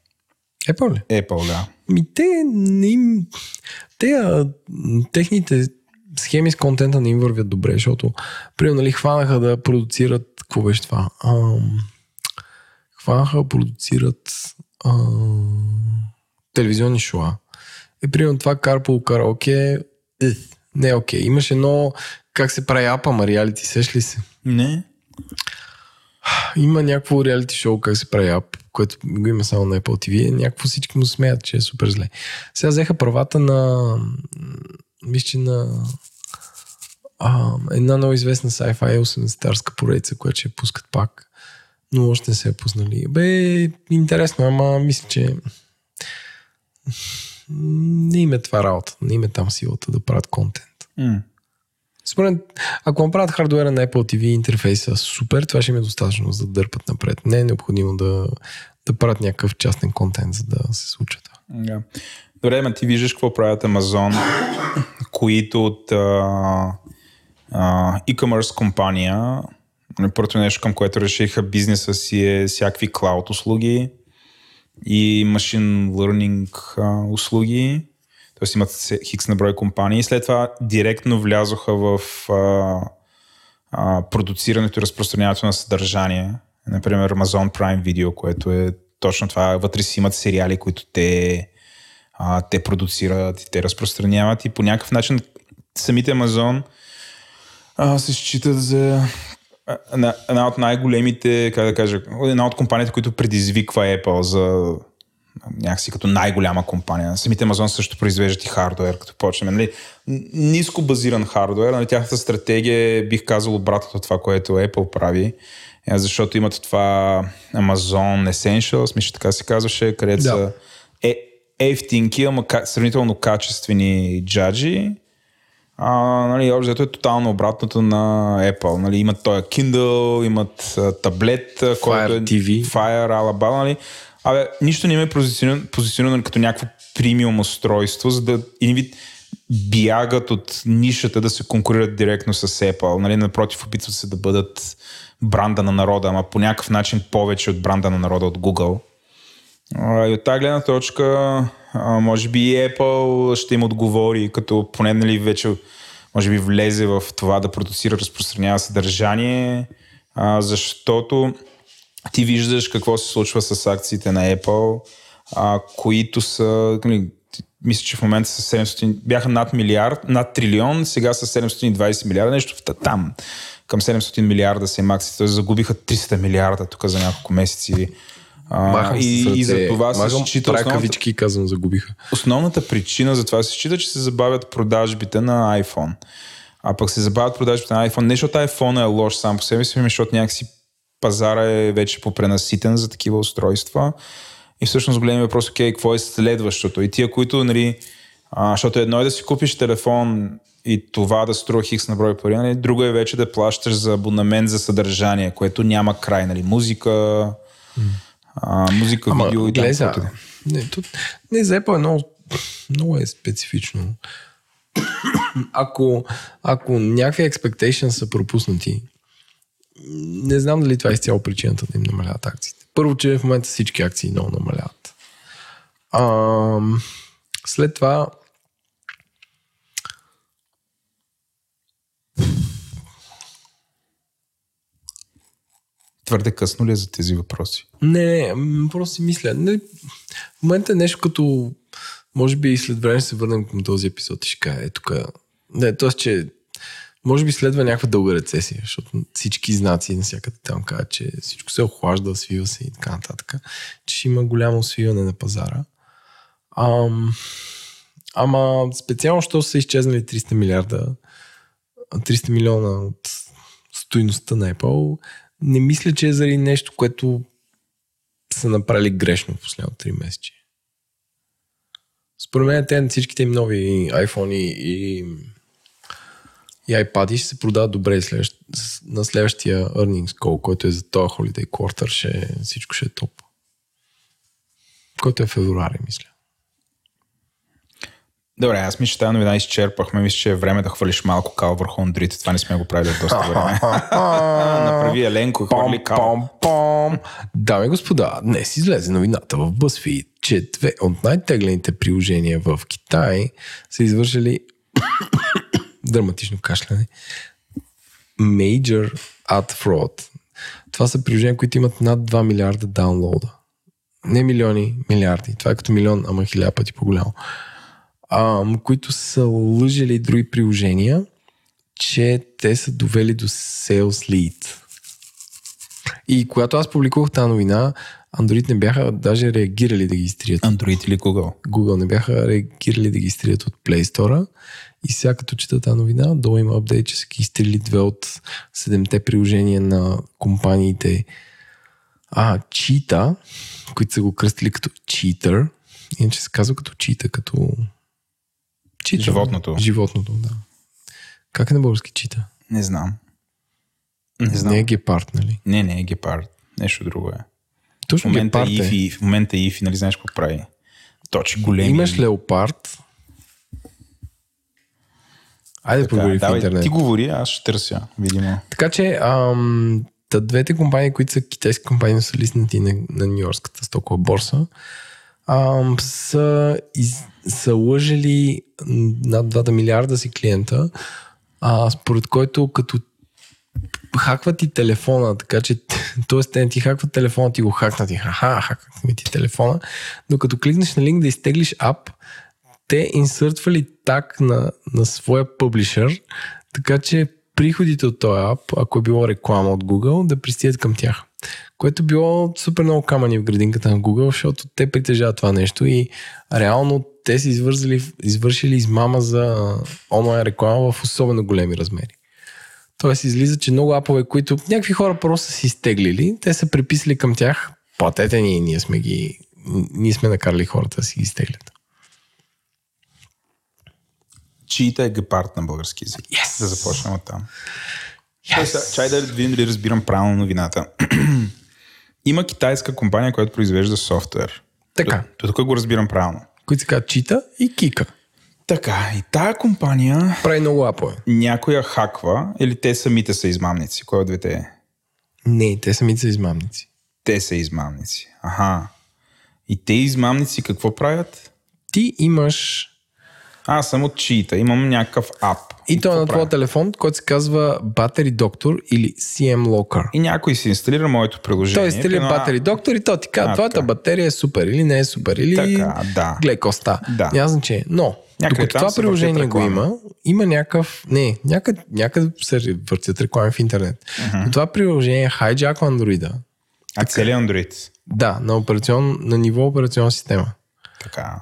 Apple ли? Apple, да. Ми те не им... Те, а, техните схеми с контента не им вървят добре, защото примерно нали, хванаха да продуцират какво беше това? Ам, хванаха да продуцират ам, телевизионни шоа. И примерно това Carpool Karaoke ех, не е окей. Имаш едно как се прави апа, ма реалити, сеш ли се? Не. Има някакво реалити шоу, как се прави ап, което го има само на Apple TV. Някакво всички му смеят, че е супер зле. Сега взеха правата на... Мисля, че на... а, една много известна sci-fi 80-тарска поредица, която ще пускат пак, но още не се е пуснали. Бе, интересно, ама мисля, че не им е това работа, не им е там силата да правят контент. Mm. Според, ако направят хардуера на Apple TV интерфейса супер, това ще ми е достатъчно за да дърпат напред. Не е необходимо да, да правят някакъв частен контент, за да се случва това. Yeah. Добре, ма ти виждаш какво правят Amazon, които от а, а, e-commerce компания, първото нещо към което решиха бизнеса си е всякакви клауд услуги и машин learning а, услуги. Тоест имат хикс на брой компании. След това директно влязоха в а, а, продуцирането и разпространяването на съдържание. Например, Amazon Prime Video, което е точно това. Вътре си имат сериали, които те, а, те продуцират и те разпространяват и по някакъв начин самите Amazon а, се считат за една, една от най-големите, как да кажа, една от компаниите, които предизвиква Apple за някакси като най-голяма компания. Самите Amazon също произвеждат и хардвер, като почнем. Нали? Ниско базиран хардвер, нали? тяхната стратегия е, бих казал, обратното от това, което Apple прави, е, защото имат това Amazon Essentials, мисля, така се казваше, където да. са е, ефтинки, ама сравнително качествени джаджи, а, нали, общо е тотално обратното на Apple. Нали, имат този Kindle, имат а, таблет, Fire който е TV. Fire, Alabama. Нали. Абе, нищо не ме е позиционирано, позиционирано като някакво премиум устройство, за да един вид бягат от нишата да се конкурират директно с Apple. Нали, напротив, опитват се да бъдат бранда на народа, ама по някакъв начин повече от бранда на народа от Google. И от тази гледна точка, може би Apple ще им отговори, като поне нали, вече може би влезе в това да продуцира, разпространява съдържание, защото ти виждаш какво се случва с акциите на Apple, които са, нали, мисля, че в момента са 700, бяха над милиард, над трилион, сега са 720 милиарда, нещо там. Към 700 милиарда се макси, т.е. загубиха 300 милиарда тук за няколко месеци а, и, и за това се счита основната, казвам, загубиха. Основната причина за това се счита, че се забавят продажбите на iPhone. А пък се забавят продажбите на iPhone, не защото iPhone е лош сам по себе си, ами защото някакси пазара е вече попренаситен за такива устройства. И всъщност големи въпрос, окей, какво е следващото? И тия, които, нали, а, защото едно е да си купиш телефон и това да струва хикс на брой пари, нали, друго е вече да плащаш за абонамент за съдържание, което няма край, нали, музика, mm а, музика, Ама, видео и глеза, да. Не, тут, не, за Apple е много, много е специфично. ако, ако някакви expectations са пропуснати, не знам дали това е изцяло причината да им намаляват акциите. Първо, че в момента всички акции много намаляват. А, след това Твърде късно ли е за тези въпроси? Не, просто си мисля. Не, в момента е нещо като... Може би и след време ще се върнем към този епизод и ще кажа, е тук... Не, т.е. че може би следва някаква дълга рецесия, защото всички знаци навсякъде там казват, че всичко се охлажда, свива се и така нататък, че има голямо свиване на пазара. Ам, ама специално, що са изчезнали 300 милиарда, 300 милиона от стоиността на Apple, не мисля, че е заради нещо, което са направили грешно в последното 3 месече. Според мен те всичките им нови iPhone и, и iPad ще се продават добре следващ, на следващия earnings call, който е за този holiday quarter, ще, всичко ще е топ. Който е февруари, мисля. Добре, аз мисля, че тази новина изчерпахме. Мисля, че е време да хвърлиш малко кал върху Андрите. Това не сме го правили доста време. Направи Еленко и хвърли кал. Дами и господа, днес излезе новината в BuzzFeed, че две от най-теглените приложения в Китай са извършили драматично кашляне Major Ad Fraud. Това са приложения, които имат над 2 милиарда даунлода. Не милиони, милиарди. Това е като милион, ама хиляда пъти по-голямо а, които са лъжили други приложения, че те са довели до Sales Lead. И когато аз публикувах тази новина, Android не бяха даже реагирали да ги изтрият. Android или Google? Google не бяха реагирали да ги изтрият от Play Store. И сега като чета тази новина, долу има апдейт, че са ги изтрили две от седемте приложения на компаниите а, Cheetah, които са го кръстили като Cheater. Иначе се казва като Cheetah, като... Cheetah, Животното. Животното, да. Как е на български Cheetah? Не знам. Не знам. Не е гепард, нали? Не, не е гепард. Нещо друго е. В Точно момента гепард е. Ифи, в момента Ифи, нали знаеш какво прави? Точи големи. Имаш леопард. Айде Така, проверим в интернет. ти говори, аз ще търся, видимо. Така че ам, та двете компании, които са китайски компании, са листнати на, на Нью-Йоркската стокова борса, ам, са, из, са лъжели над 2 милиарда си клиента, а, според който като хакват ти телефона, така че, т.е. те не ти хакват телефона, ти го хакнат и ха-ха, хакнат ти телефона, но като кликнеш на линк да изтеглиш ап, те инсъртвали так на, на своя публишър, така че приходите от този ап, ако е било реклама от Google, да пристигат към тях. Което било супер много камъни в градинката на Google, защото те притежават това нещо и реално те са извързали, извършили измама за онлайн реклама в особено големи размери. Тоест излиза, че много апове, които някакви хора просто са си изтеглили, те са приписали към тях, платете ни, ние сме ги, ние сме накарали хората да си ги изтеглят. Чита е гепард на български език. Yes! Да започнем от там. Yes! Чай да видим дали разбирам правилно новината. Има китайска компания, която произвежда софтуер. Така, До тук го разбирам правилно. които се казват Чита и Кика. Така, и тая компания Прави много апове. някоя хаква или те самите са измамници? Кой от двете е? Не, те самите са измамници. Те са измамници. Аха. И те измамници какво правят? Ти имаш Аз съм от чита, имам някакъв ап. и то е на твоя телефон, който се казва Battery Doctor или CM Locker. И някой си инсталира моето приложение. Той стили примерно, Battery Doctor и то ти казва, твоята така. батерия е супер или не е супер, или Така, да. гледай коста. Да. Няма значение. Но, Някъде докато това приложение го има, има някакъв... Не, някъде, някъде се въртят реклами в интернет. Но това приложение хайджаква андроида. А целият Android. Да, на, операцион, на ниво операционна система. Така.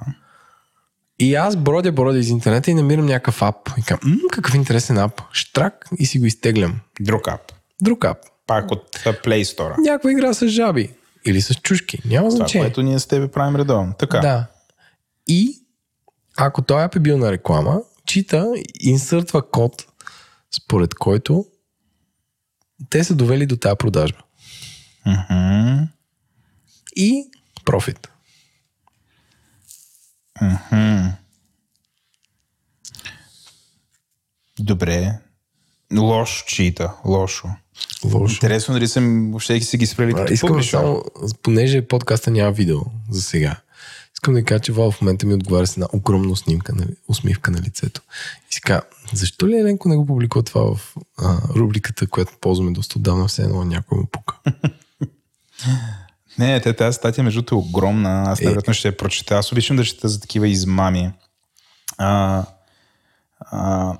И аз бродя, бродя из интернета и намирам някакъв ап. И казвам, м, какъв интересен ап. Штрак и си го изтеглям. Друг ап. Друг ап. Пак от Play Store. Някаква игра с жаби. Или с чушки. Няма Това, значение. което ние с тебе правим редовно. Така. Да. И ако той ап е бил на реклама, чита, инсъртва код, според който те са довели до тази продажба. Мгм. И профит. Мгм. Добре. Лошо чита. Лошо. Лошо. Интересно дали съм въобще си ги спрели като Искам публишър. само, понеже подкаста няма видео за сега, искам да кажа, че Вал в момента ми отговаря с една огромна снимка, на, усмивка на лицето. И си казва, защо ли Еленко не го публикува това в а, рубриката, която ползваме доста отдавна, все едно някой му пука. Не, те, тази статия между другото е огромна. Аз Е. невероятно ще я прочета. Аз обичам да чета за такива измами. А, а,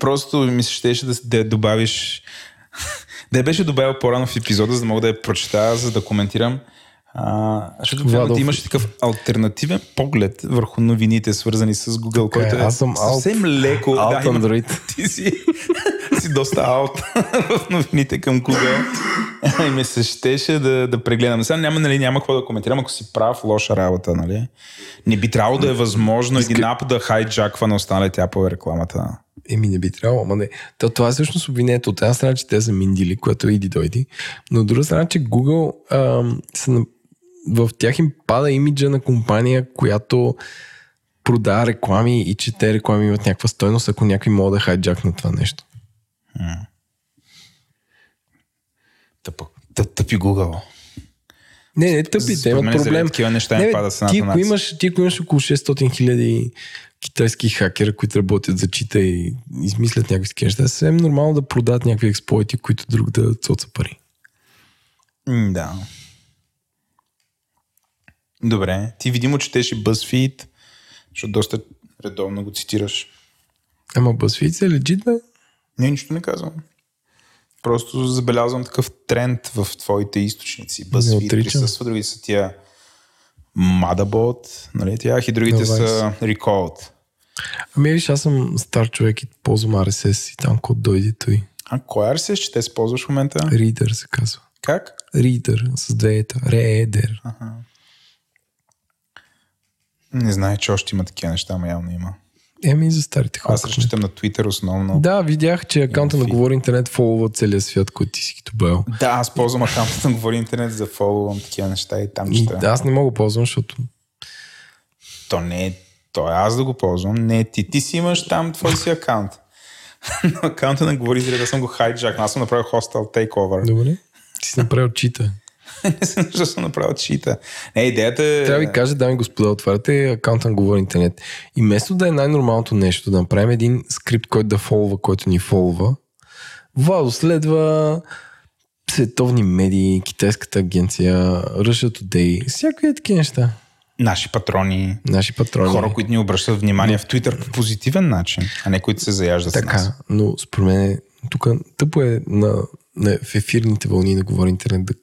просто ми се щеше да, да добавиш да я беше добавил по-рано в епизода, за да мога да я прочета, за да коментирам. А, защото Владов. Имаш такъв альтернативен поглед върху новините, свързани с Google, е, който е аз съм съвсем леко. Alt да, има- ти си, си доста аут в новините към Google. И ми се щеше да, да прегледам. Сега няма, нали, няма какво да коментирам, ако си прав, лоша работа, нали? Не би трябвало да е възможно един ап да хайджаква на останалите апове рекламата. Еми не би трябвало, ама не. То, това е всъщност обвинението. От една страна, че те са миндили, което иди дойди, но от друга страна, че Google ам, са, в тях им пада имиджа на компания, която продава реклами и че те реклами имат някаква стойност, ако някой мога да хайджакнат това нещо. Тъпо. Тъп, тъпи Google. Не, не, тъпи, те имат проблем. такива неща не, бе, пада ти, ако имаш, ти ако имаш около 600 хиляди китайски хакера, които работят за чита и измислят някакви такива неща, е съвсем нормално да продадат някакви експлойти, които друг да цоца пари. М, Да. Добре. Ти видимо четеш и BuzzFeed, защото доста редовно го цитираш. Ама BuzzFeed е легит, бе? Не, нищо не казвам. Просто забелязвам такъв тренд в твоите източници. BuzzFeed присъства, другите са тия Motherboard, нали тях, и другите На са Recalled. Ами виж, аз съм стар човек и ползвам RSS и там код дойде той. А кой RSS ще те ползваш в момента? Reader се казва. Как? Reader с две ета. Reader. Не знае, че още има такива неща, ама явно има. Еми за старите хора. Аз разчитам на Twitter основно. Да, видях, че акаунта на. Говори Интернет фолова целия свят, който ти си ги добавил. Да, аз ползвам акаунта на Говори Интернет за фоловам такива неща и там И чета. аз не мога да ползвам, защото То не е, то е аз да го ползвам. Не ти. Ти си имаш там твой си акаунт. На акаунта на Говори Интернет аз съм го хайджак. Аз съм направил hostile takeover. Добре. Ти си направил чита. не съм защо съм направил чита. Не, идеята е... Трябва да ви кажа, дами и господа, отваряте акаунта на Говори Интернет. И вместо да е най-нормалното нещо, да направим един скрипт, който да фолва, който ни фолва, Владо следва световни медии, китайската агенция, Russia Today, всякакви такива неща. Наши патрони, Наши патрони. хора, които ни обръщат внимание в Twitter по позитивен начин, а не които се заяждат с нас. Така, но според мен тук тъпо е на, на, в ефирните вълни да говори интернет да,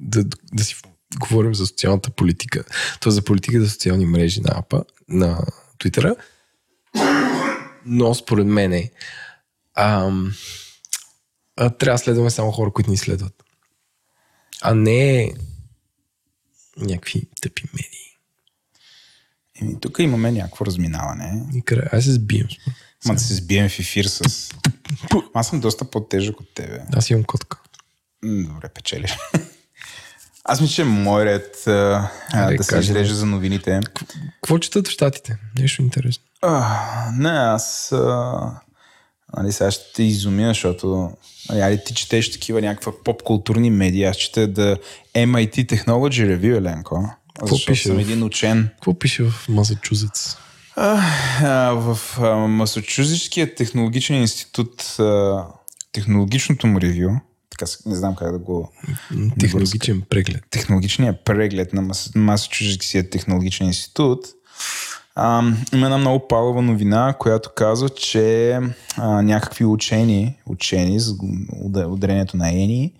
да, да, си говорим за социалната политика. То за политика за социални мрежи на апа, на Твитъра. Но според мен е, ам, а, трябва да следваме само хора, които ни следват. А не някакви тъпи медии. Еми, тук имаме някакво разминаване. И аз се сбием. Ма да се сбием в ефир с... Аз съм доста по-тежък от тебе. Аз имам котка. Добре, печелиш. Аз мисля, че е мой ред а, да се кажи. изреже за новините. Какво четат в Штатите? Нещо интересно. А, не, аз... А, нали, сега ще те изумя, защото... Нали, ти четеш такива някаква поп-културни медии. Аз чета да MIT Technology Review, Еленко. Защото пише съм в- един учен. Какво пише в Масачузетс? А, а, в Масачузетския технологичен институт, а, технологичното му ревю, така не знам как да го... Технологичен преглед. Технологичния преглед на Мас- Масачузетския технологичен институт, а, има една много палава новина, която казва, че а, някакви учени, учени с уд- ударението на ени,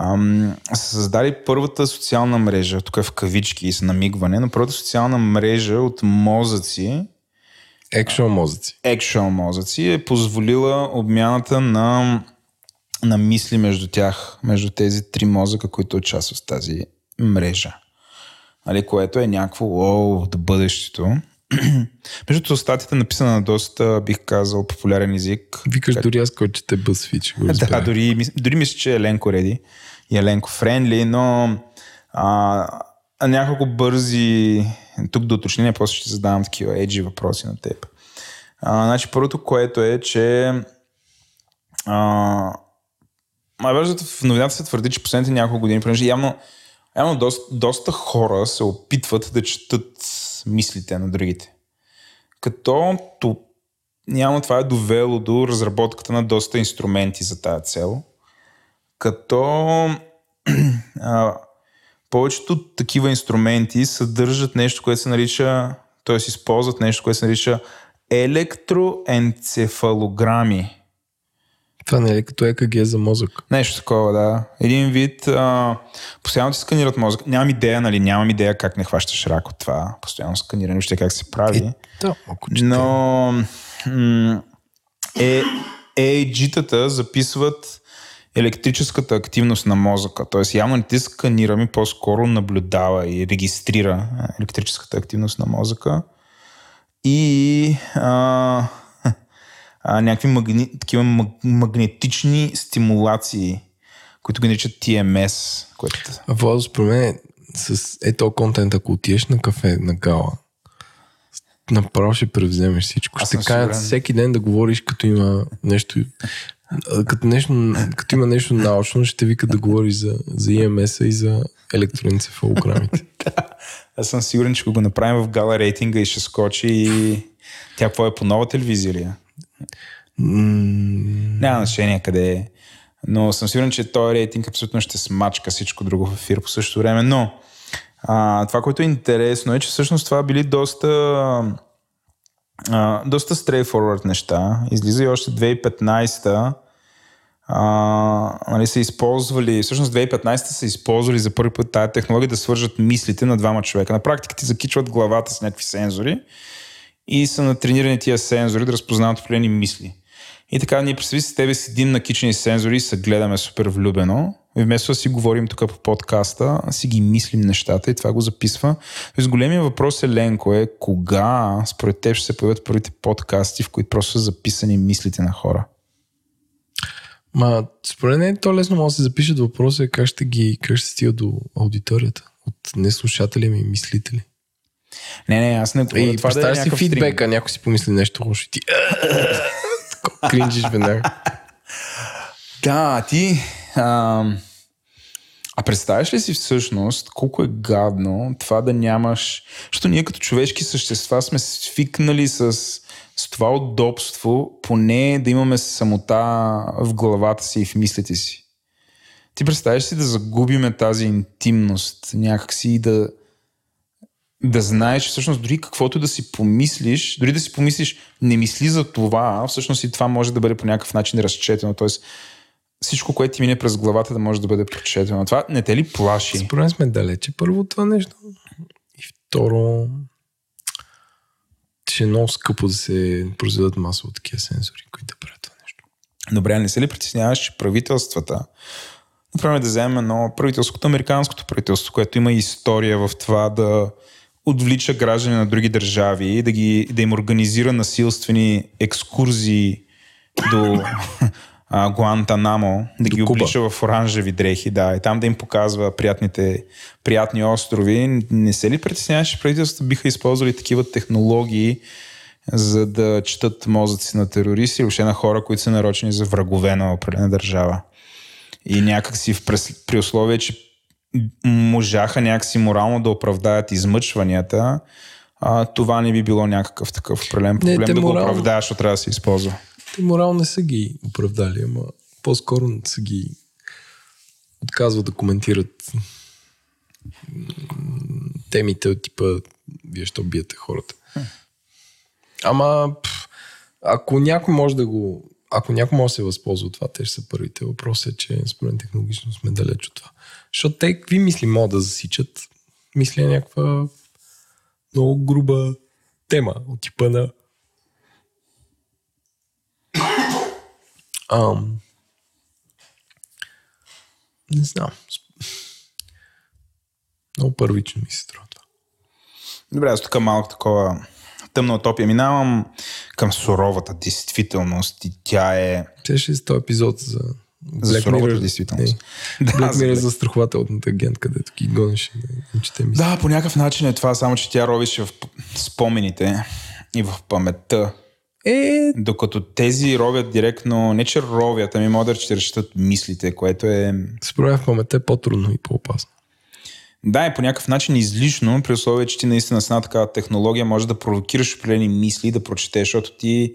ам, са създали първата социална мрежа, тук е в кавички и с намигване, но първата социална мрежа от мозъци, Екшъл мозъци. actual мозъци е позволила обмяната на, на мисли между тях, между тези три мозъка, които участват в тази мрежа. Нали, което е някакво уау от бъдещето. Между другото, статията е написана на доста, бих казал, популярен език. Викаш дори аз, който чете BuzzFeed, Да, дори, дори мисля, че е Еленко Реди и Еленко Френли, но а, а няколко бързи, тук до уточнение, после ще задавам такива еджи въпроси на теб. А, значи, първото, което е, че а, Майбързата в новината се твърди, че последните няколко години, понеже явно, явно доста, доста хора се опитват да четат мислите на другите. Като то, явно това е довело до разработката на доста инструменти за тази цел. Като а, повечето такива инструменти съдържат нещо, което се нарича, т.е. използват нещо, което се нарича електроенцефалограми. Това не е ли като ЕКГ за мозък? Нещо такова, да. Един вид, а, постоянно ти сканират мозък. Нямам идея, нали, нямам идея как не хващаш рак от това. Постоянно сканиране, въобще как се прави. Да, ако чете. Но м- е, EEG-тата записват електрическата активност на мозъка. Тоест явно не ти сканира, ми по-скоро наблюдава и регистрира електрическата активност на мозъка. И а, а, някакви магни, такива маг, магнетични стимулации, които ги наричат TMS. Което... А Владо, според мен, с ето контент, ако отидеш на кафе, на гала, направо ще превземеш всичко. Аз Ще кажат всеки ден да говориш, като има нещо като, нещо, като има нещо научно, ще вика да говориш за, за EMS-а и за електроенцефалограмите. Аз съм сигурен, че го направим в гала рейтинга и ще скочи и тя какво е по нова телевизия ли М, Няма значение къде е. Но съм сигурен, че този рейтинг абсолютно ще смачка всичко друго в ефир по същото време. Но а, това, което е интересно е, че всъщност това били доста а, доста straightforward неща. Излиза и още 2015 а, нали, са използвали, всъщност 2015 са използвали за първи път тази технология да свържат мислите на двама човека. На практика ти закичват главата с някакви сензори и са натренирани тия сензори да разпознават определени мисли. И така, ние представи с тебе седим на кичени сензори и се гледаме супер влюбено. И вместо да си говорим тук по подкаста, си ги мислим нещата и това го записва. Тоест големия въпрос е, Ленко, е кога според теб ще се появят първите подкасти, в които просто са записани мислите на хора? Ма, според мен то лесно може да се запишат въпроса е как ще ги, как ще стига до аудиторията. От неслушатели ми мислители. Не, не, аз не и това да е си фидбека, стрим. някой си помисли нещо лошо и ти кринжиш веднага. Да, ти... А, а представяш ли си всъщност колко е гадно това да нямаш... Защото ние като човешки същества сме свикнали с, с това удобство, поне да имаме самота в главата си и в мислите си. Ти представяш си да загубиме тази интимност, някакси да, да знаеш, всъщност дори каквото да си помислиш, дори да си помислиш не мисли за това, всъщност и това може да бъде по някакъв начин разчетено. Тоест, всичко, което ти мине през главата, да може да бъде прочетено. Това не те ли плаши? Според мен сме далече първо това нещо. И второ, ще е много скъпо да се произведат масово такива сензори, които да правят това нещо. Добре, не се ли притесняваш, че правителствата, например да вземем едно правителството, американското правителство, което има история в това да отвлича граждани на други държави, да, ги, да им организира насилствени екскурзии до а, Гуантанамо, да до ги облича в оранжеви дрехи, да, и там да им показва приятните, приятни острови. Не се ли притесняваш, че правителството биха използвали такива технологии, за да четат мозъци на терористи или въобще на хора, които са нарочени за врагове на определена държава? И някакси в, при условие, че можаха някакси морално да оправдаят измъчванията, а, това не би било някакъв такъв определен проблем не, да морално... го оправдаеш, защото трябва да се използва. Те морално не са ги оправдали, ама по-скоро са ги отказват да коментират темите от типа вие ще биете хората. Ама ако някой може да го ако някой може да се възползва от това, те ще са първите. Въпросът е, че според технологично сме далеч от това. Защото те какви мисли могат да засичат? Мисля някаква много груба тема от типа на Ам... Не знам. Много първично ми се струва това. Добре, аз тук малко такова тъмна утопия минавам към суровата действителност и тя е... Те ще е епизод за за суровата действителност. Не. Да, Black Mirror е за страхователната агент, където ги гонеше. Да, по някакъв начин е това, само че тя ровише в спомените и в паметта. Е... Докато тези ровят директно, не че ровят, ами могат да разчитат мислите, което е... Според в паметта е по-трудно и по-опасно. Да, е по някакъв начин излишно, при условие, че ти наистина с една такава технология може да провокираш определени мисли, да прочетеш, защото ти...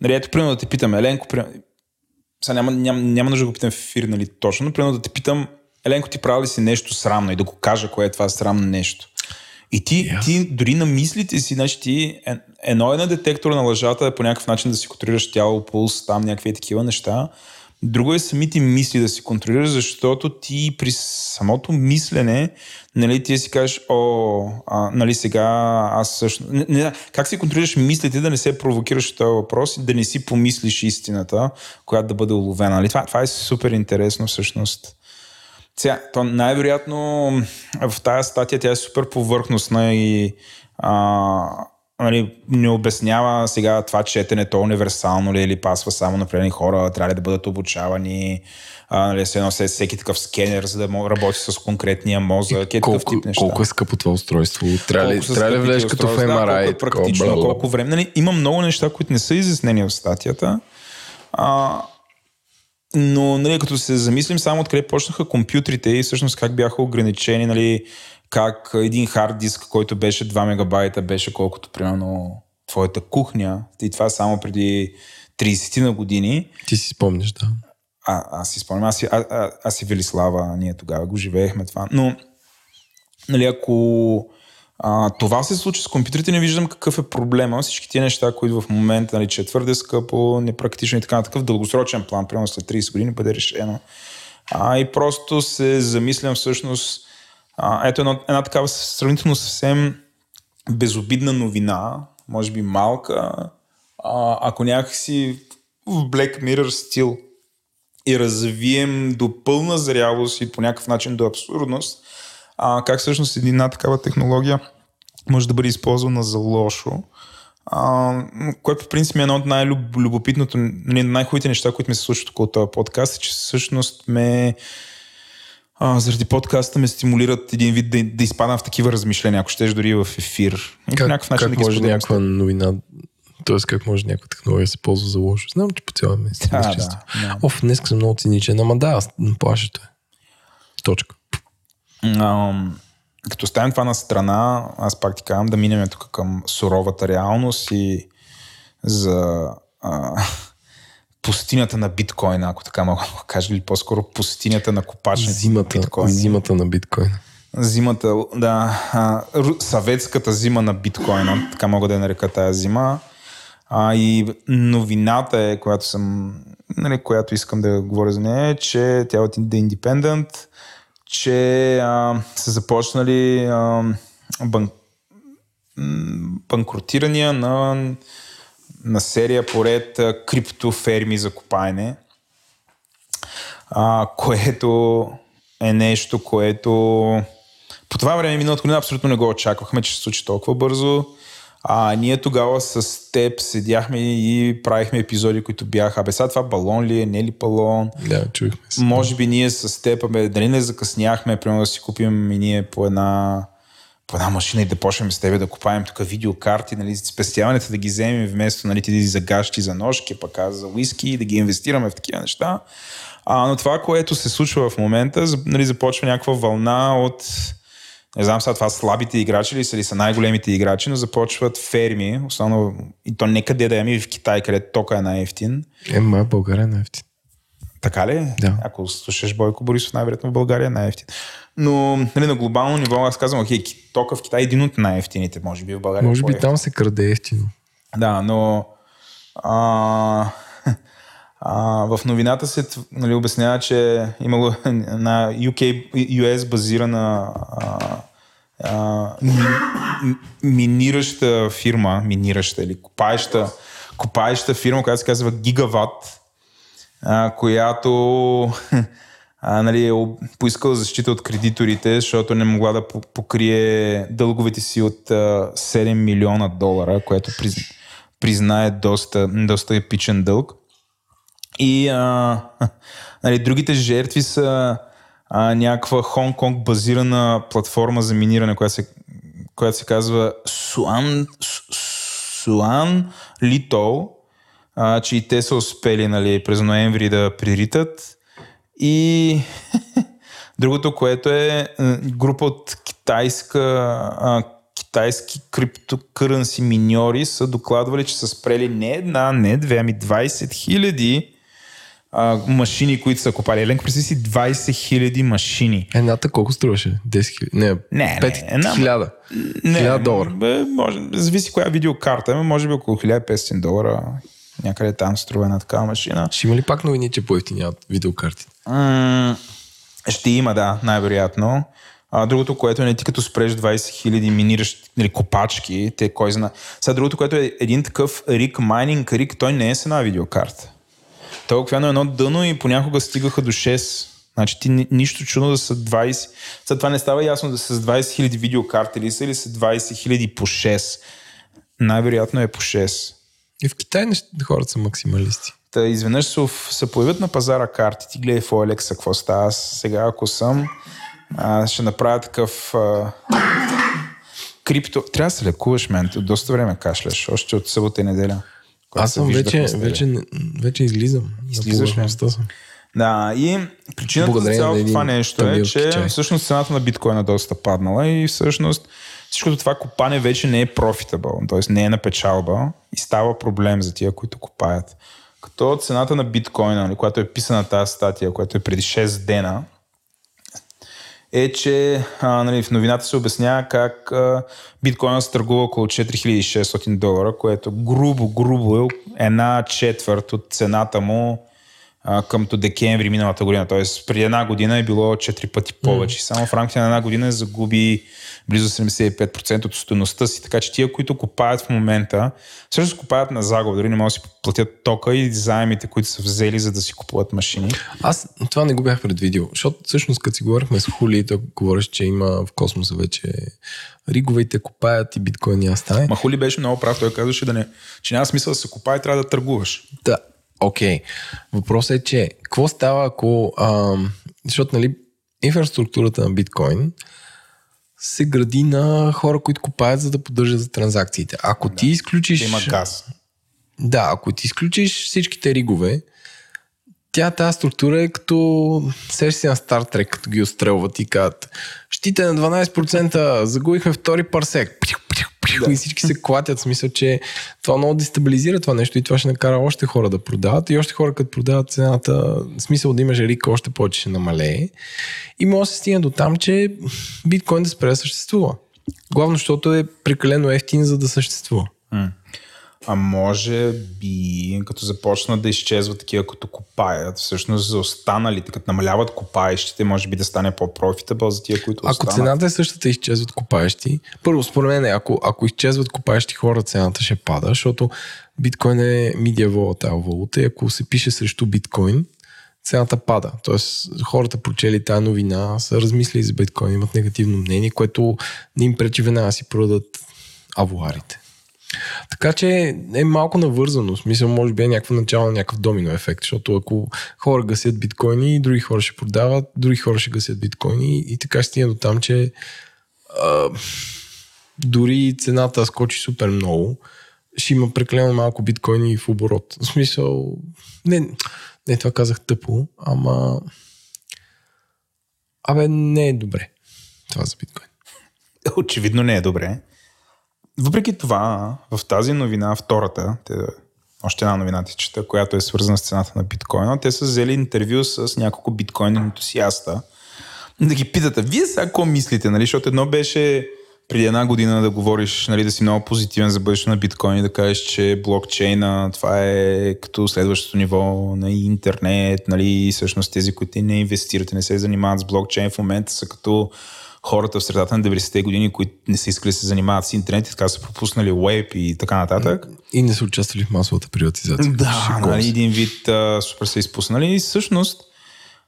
Нали, ето, примерно да те питам, Еленко, примерно, сега няма, няма, няма нужда да го питам в ефир, нали, точно, но примерно да те питам, Еленко, ти прави ли си нещо срамно и да го кажа кое е това срамно нещо. И ти, yes. ти дори на мислите си, значи ти, е, едно е на детектор на лъжата по някакъв начин да си контролираш тяло, пулс, там някакви такива неща. Друго е самите мисли да си контролираш, защото ти при самото мислене, нали, ти си кажеш, о, а, нали сега аз също... Не, не, как си контролираш мислите да не се провокираш този въпрос и да не си помислиш истината, която да бъде уловена. Нали? Това, това е супер интересно всъщност. Сега, то най-вероятно в тази статия тя е супер повърхностна и а, нали, не обяснява сега това четене, то универсално ли е или пасва само на определени хора, трябва ли да бъдат обучавани, а, нали, се носи всеки такъв скенер, за да работи с конкретния мозък. Е колко, тип неща. колко е скъпо това устройство? Трябва ли, трябва ли влезеш като в MRI? Да, колко е практично, колко, колко време. Нали, има много неща, които не са изяснени в статията. А, но, нали, като се замислим само откъде почнаха компютрите и всъщност как бяха ограничени, нали, как един хард диск, който беше 2 мегабайта, беше колкото примерно твоята кухня. И това само преди 30 на години. Ти си спомняш, да. А, аз си спомням. Аз, а, а, аз и Велислава, ние тогава го живеехме това. Но, нали, ако А, това се случи с компютрите, не виждам какъв е проблема. Всички тия неща, които в момента, нали, че е твърде скъпо, непрактично и така на такъв дългосрочен план, примерно след 30 години бъде решено. А, и просто се замислям всъщност, а, ето една, една такава сравнително съвсем безобидна новина, може би малка, а, ако някакси в Black Mirror стил и развием до пълна зрялост и по някакъв начин до абсурдност, а, как всъщност една такава технология може да бъде използвана за лошо, а, което по принцип е едно от най-любопитното, нали, най-хубавите неща, които ми се случват около този подкаст, е, че всъщност ме а, заради подкаста ме стимулират един вид да, да изпадам в такива размишления, ако щеш дори в ефир. Как, някакъв начин как да може някаква новина т.е. как може някаква технология да се ползва за лошо. Знам, че по цяла месец. Да, да, да. Оф, днес съм много циничен, ама да, плашето е. Точка. Um, като оставим това на страна, аз пак ти казвам да минем тук към суровата реалност и за а, пустинята на биткоина, ако така мога да кажа, или по-скоро пустинята на копачните зимата, на биткоина. Зимата на биткоина. Зимата, да, а, съветската зима на биткоина, така мога да я нарека тази зима. А, и новината е, която съм, нали, която искам да говоря за нея, е, че тя е от The Independent, че а, са започнали а, бан, банкротирания на, на серия поред криптоферми за копаене, а, което е нещо, което по това време миналата година абсолютно не го очаквахме, че се случи толкова бързо. А ние тогава с теб седяхме и правихме епизоди, които бяха. Абе, сега това балон ли е, не ли балон? Да, чуихме се. Може би ние с теб, абе, дали не закъсняхме, примерно да си купим и ние по една по една машина и да почнем с тебе да купаем тук видеокарти, нали, спестяването да ги вземем вместо нали, ти за гащи, за ножки, пък аз за уиски и да ги инвестираме в такива неща. А, но това, което се случва в момента, нали, започва някаква вълна от не знам сега това слабите играчи ли са, ли са най-големите играчи, но започват ферми, основно и то не къде да ями в Китай, където тока е най-ефтин. Е, ма България е най-ефтин. Така ли? Да. Ако слушаш Бойко Борисов, най-вероятно в България е най-ефтин. Но нали, на глобално ниво аз казвам, окей, тока в Китай е един от най-ефтините, може би в България. Може би е там се краде ефтино. Да, но а, а, в новината се нали, обяснява, че имало на UK, US базирана а, а, ми, минираща фирма, минираща или копаеща, копаеща фирма, която се казва Гигават, а, която а, нали, е поискала защита от кредиторите, защото не могла да покрие дълговете си от а, 7 милиона долара, което признае доста, доста епичен дълг. И а, нали, другите жертви са а, някаква Хонг-Конг базирана платформа за миниране, която се, която се казва Суан, Суан Литол, а, че и те са успели нали, през ноември да приритат. И другото, което е група от китайска, а, китайски криптокърънси миньори са докладвали, че са спрели не една, не две, ами 20 хиляди а, машини, които са копали. Еленко, представи си 20 000 машини. Едната колко струваше? 10 хиляди? Не, не, 5 не, една... 1000. Не, 1000 долара. Бе, може, зависи коя видеокарта, може би около 1500 долара. Някъде там струва една такава машина. Ще има ли пак новини, че по-ефтиняват видеокартите? М- ще има, да, най-вероятно. А, другото, което не ти като спреш 20 000 миниращи нали, копачки, те кой зна. Сега другото, което е един такъв рик, майнинг рик, той не е с една видеокарта. Той е едно дъно и понякога стигаха до 6. Значи ти нищо чудно да са 20. След това не става ясно да са с 20 000 видеокарти или са или са 20 000 по 6. Най-вероятно е по 6. И в Китай хората са максималисти. Та изведнъж се, се появят на пазара карти. Ти гледай в OLX какво става. Аз сега ако съм, а, ще направя такъв а, крипто. Трябва да се лекуваш, мен. Доста време кашляш. Още от събота и неделя. Аз съм вече, вече, вече излизам. Излизаш ли? Да, и причината Благодарение за цялото това нещо е, че всъщност цената на биткоина доста паднала и всъщност всичкото това копане вече не е профитабъл, т.е. не е на печалба и става проблем за тия, които копаят. Като цената на биткоина, нали, която е писана тази статия, която е преди 6 дена, е, че а, нали, в новината се обяснява как а, биткоина се търгува около 4600 долара, което грубо, грубо е една четвърт от цената му а, къмто декември миналата година. Т.е. преди една година е било 4 пъти повече. Mm. Само в рамките на една година загуби близо 75% от стоеността си. Така че тия, които купаят в момента, всъщност купаят на загуба, дори не могат да си платят тока и заемите, които са взели, за да си купуват машини. Аз това не го бях предвидил, защото всъщност като си говорихме с Хули, той говореше, че има в космоса вече риговете купаят и биткоини аз стане. Ма Хули беше много прав, той казваше, да не, че няма смисъл да се купае, трябва да търгуваш. Да, окей. Okay. Въпросът е, че какво става ако... Ам, защото, нали, инфраструктурата на биткоин се гради на хора, които купаят, за да поддържат за транзакциите. Ако да. ти изключиш... Да има газ. Да, ако ти изключиш всичките ригове, тя тази структура е като сеш си на Star Trek, като ги отстрелват и казват щите на 12%, загубихме втори парсек. Да. И всички се клатят, смисъл, че това много дестабилизира това нещо и това ще накара още хора да продават и още хора като продават цената, смисъл да имаш рик още повече ще намалее. И може да се стигне до там, че биткоин да спре да съществува. Главно, защото е прекалено ефтин, за да съществува. А може би, като започнат да изчезват такива, като копаят, всъщност за останалите, като намаляват копаещите, може би да стане по-профитабъл за тия, които Ако останат. цената е същата, изчезват копаещи. Първо, според мен, ако, ако изчезват копаещи хора, цената ще пада, защото биткоин е медиа волатайл валута и ако се пише срещу биткоин, цената пада. Тоест, хората прочели тази новина, са размислили за биткоин, имат негативно мнение, което не им пречи веднага си продадат авуарите. Така че е малко навързано. В смисъл, може би е някакво начало на някакъв домино ефект, защото ако хора гасят биткоини, други хора ще продават, други хора ще гасят биткоини и така ще стигне до там, че а, дори цената скочи супер много, ще има прекалено малко биткоини в оборот. В смисъл, не, не това казах тъпо, ама абе не е добре това за биткоин. Очевидно не е добре. Въпреки това, в тази новина, втората, те, още една новина ти чета, която е свързана с цената на биткоина, те са взели интервю с няколко биткоин ентусиаста да ги питат, вие сега какво мислите, нали? Защото едно беше преди една година да говориш, нали, да си много позитивен за бъдещето на биткоин и да кажеш, че блокчейна, това е като следващото ниво на интернет, нали, всъщност тези, които не инвестират и не се занимават с блокчейн в момента са като хората в средата на 90-те години, които не са искали да се занимават с интернет и така са пропуснали веб и така нататък. И не са участвали в масовата приватизация. Да, нали, един вид а, супер са изпуснали и всъщност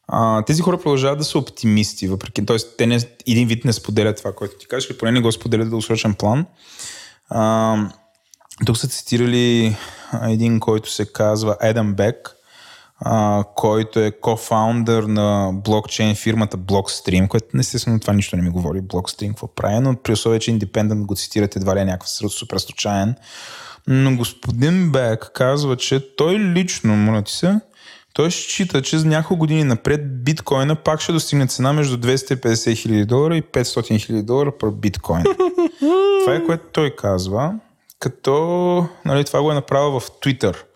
а, тези хора продължават да са оптимисти, въпреки, т.е. те не, един вид не споделят това, което ти кажеш, или поне не го споделят да дългосрочен план. А, тук са цитирали един, който се казва Едъм Бек, а, който е кофаундър на блокчейн фирмата Blockstream, което естествено това нищо не ми говори, Blockstream какво прави, но при условие, че Independent го цитират едва ли е някакъв супер случайен. Но господин Бек казва, че той лично, моля ти се, той счита, че за няколко години напред биткоина пак ще достигне цена между 250 хиляди долара и 500 хиляди долара per биткоин. това е което той казва, като нали, това го е направил в Twitter –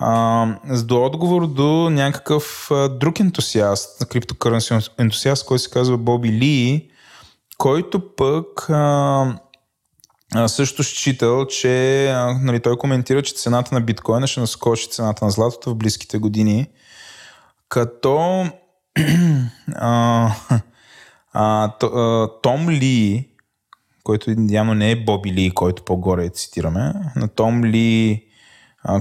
а, до отговор до някакъв друг ентусиаст, криптокърнси ентусиаст, който се казва Боби Ли, който пък също считал, че нали, той коментира, че цената на биткоина ще наскочи цената на златото в близките години, като а, а, то, а, Том Ли, който явно не е Боби Ли, който по-горе цитираме, но Том Ли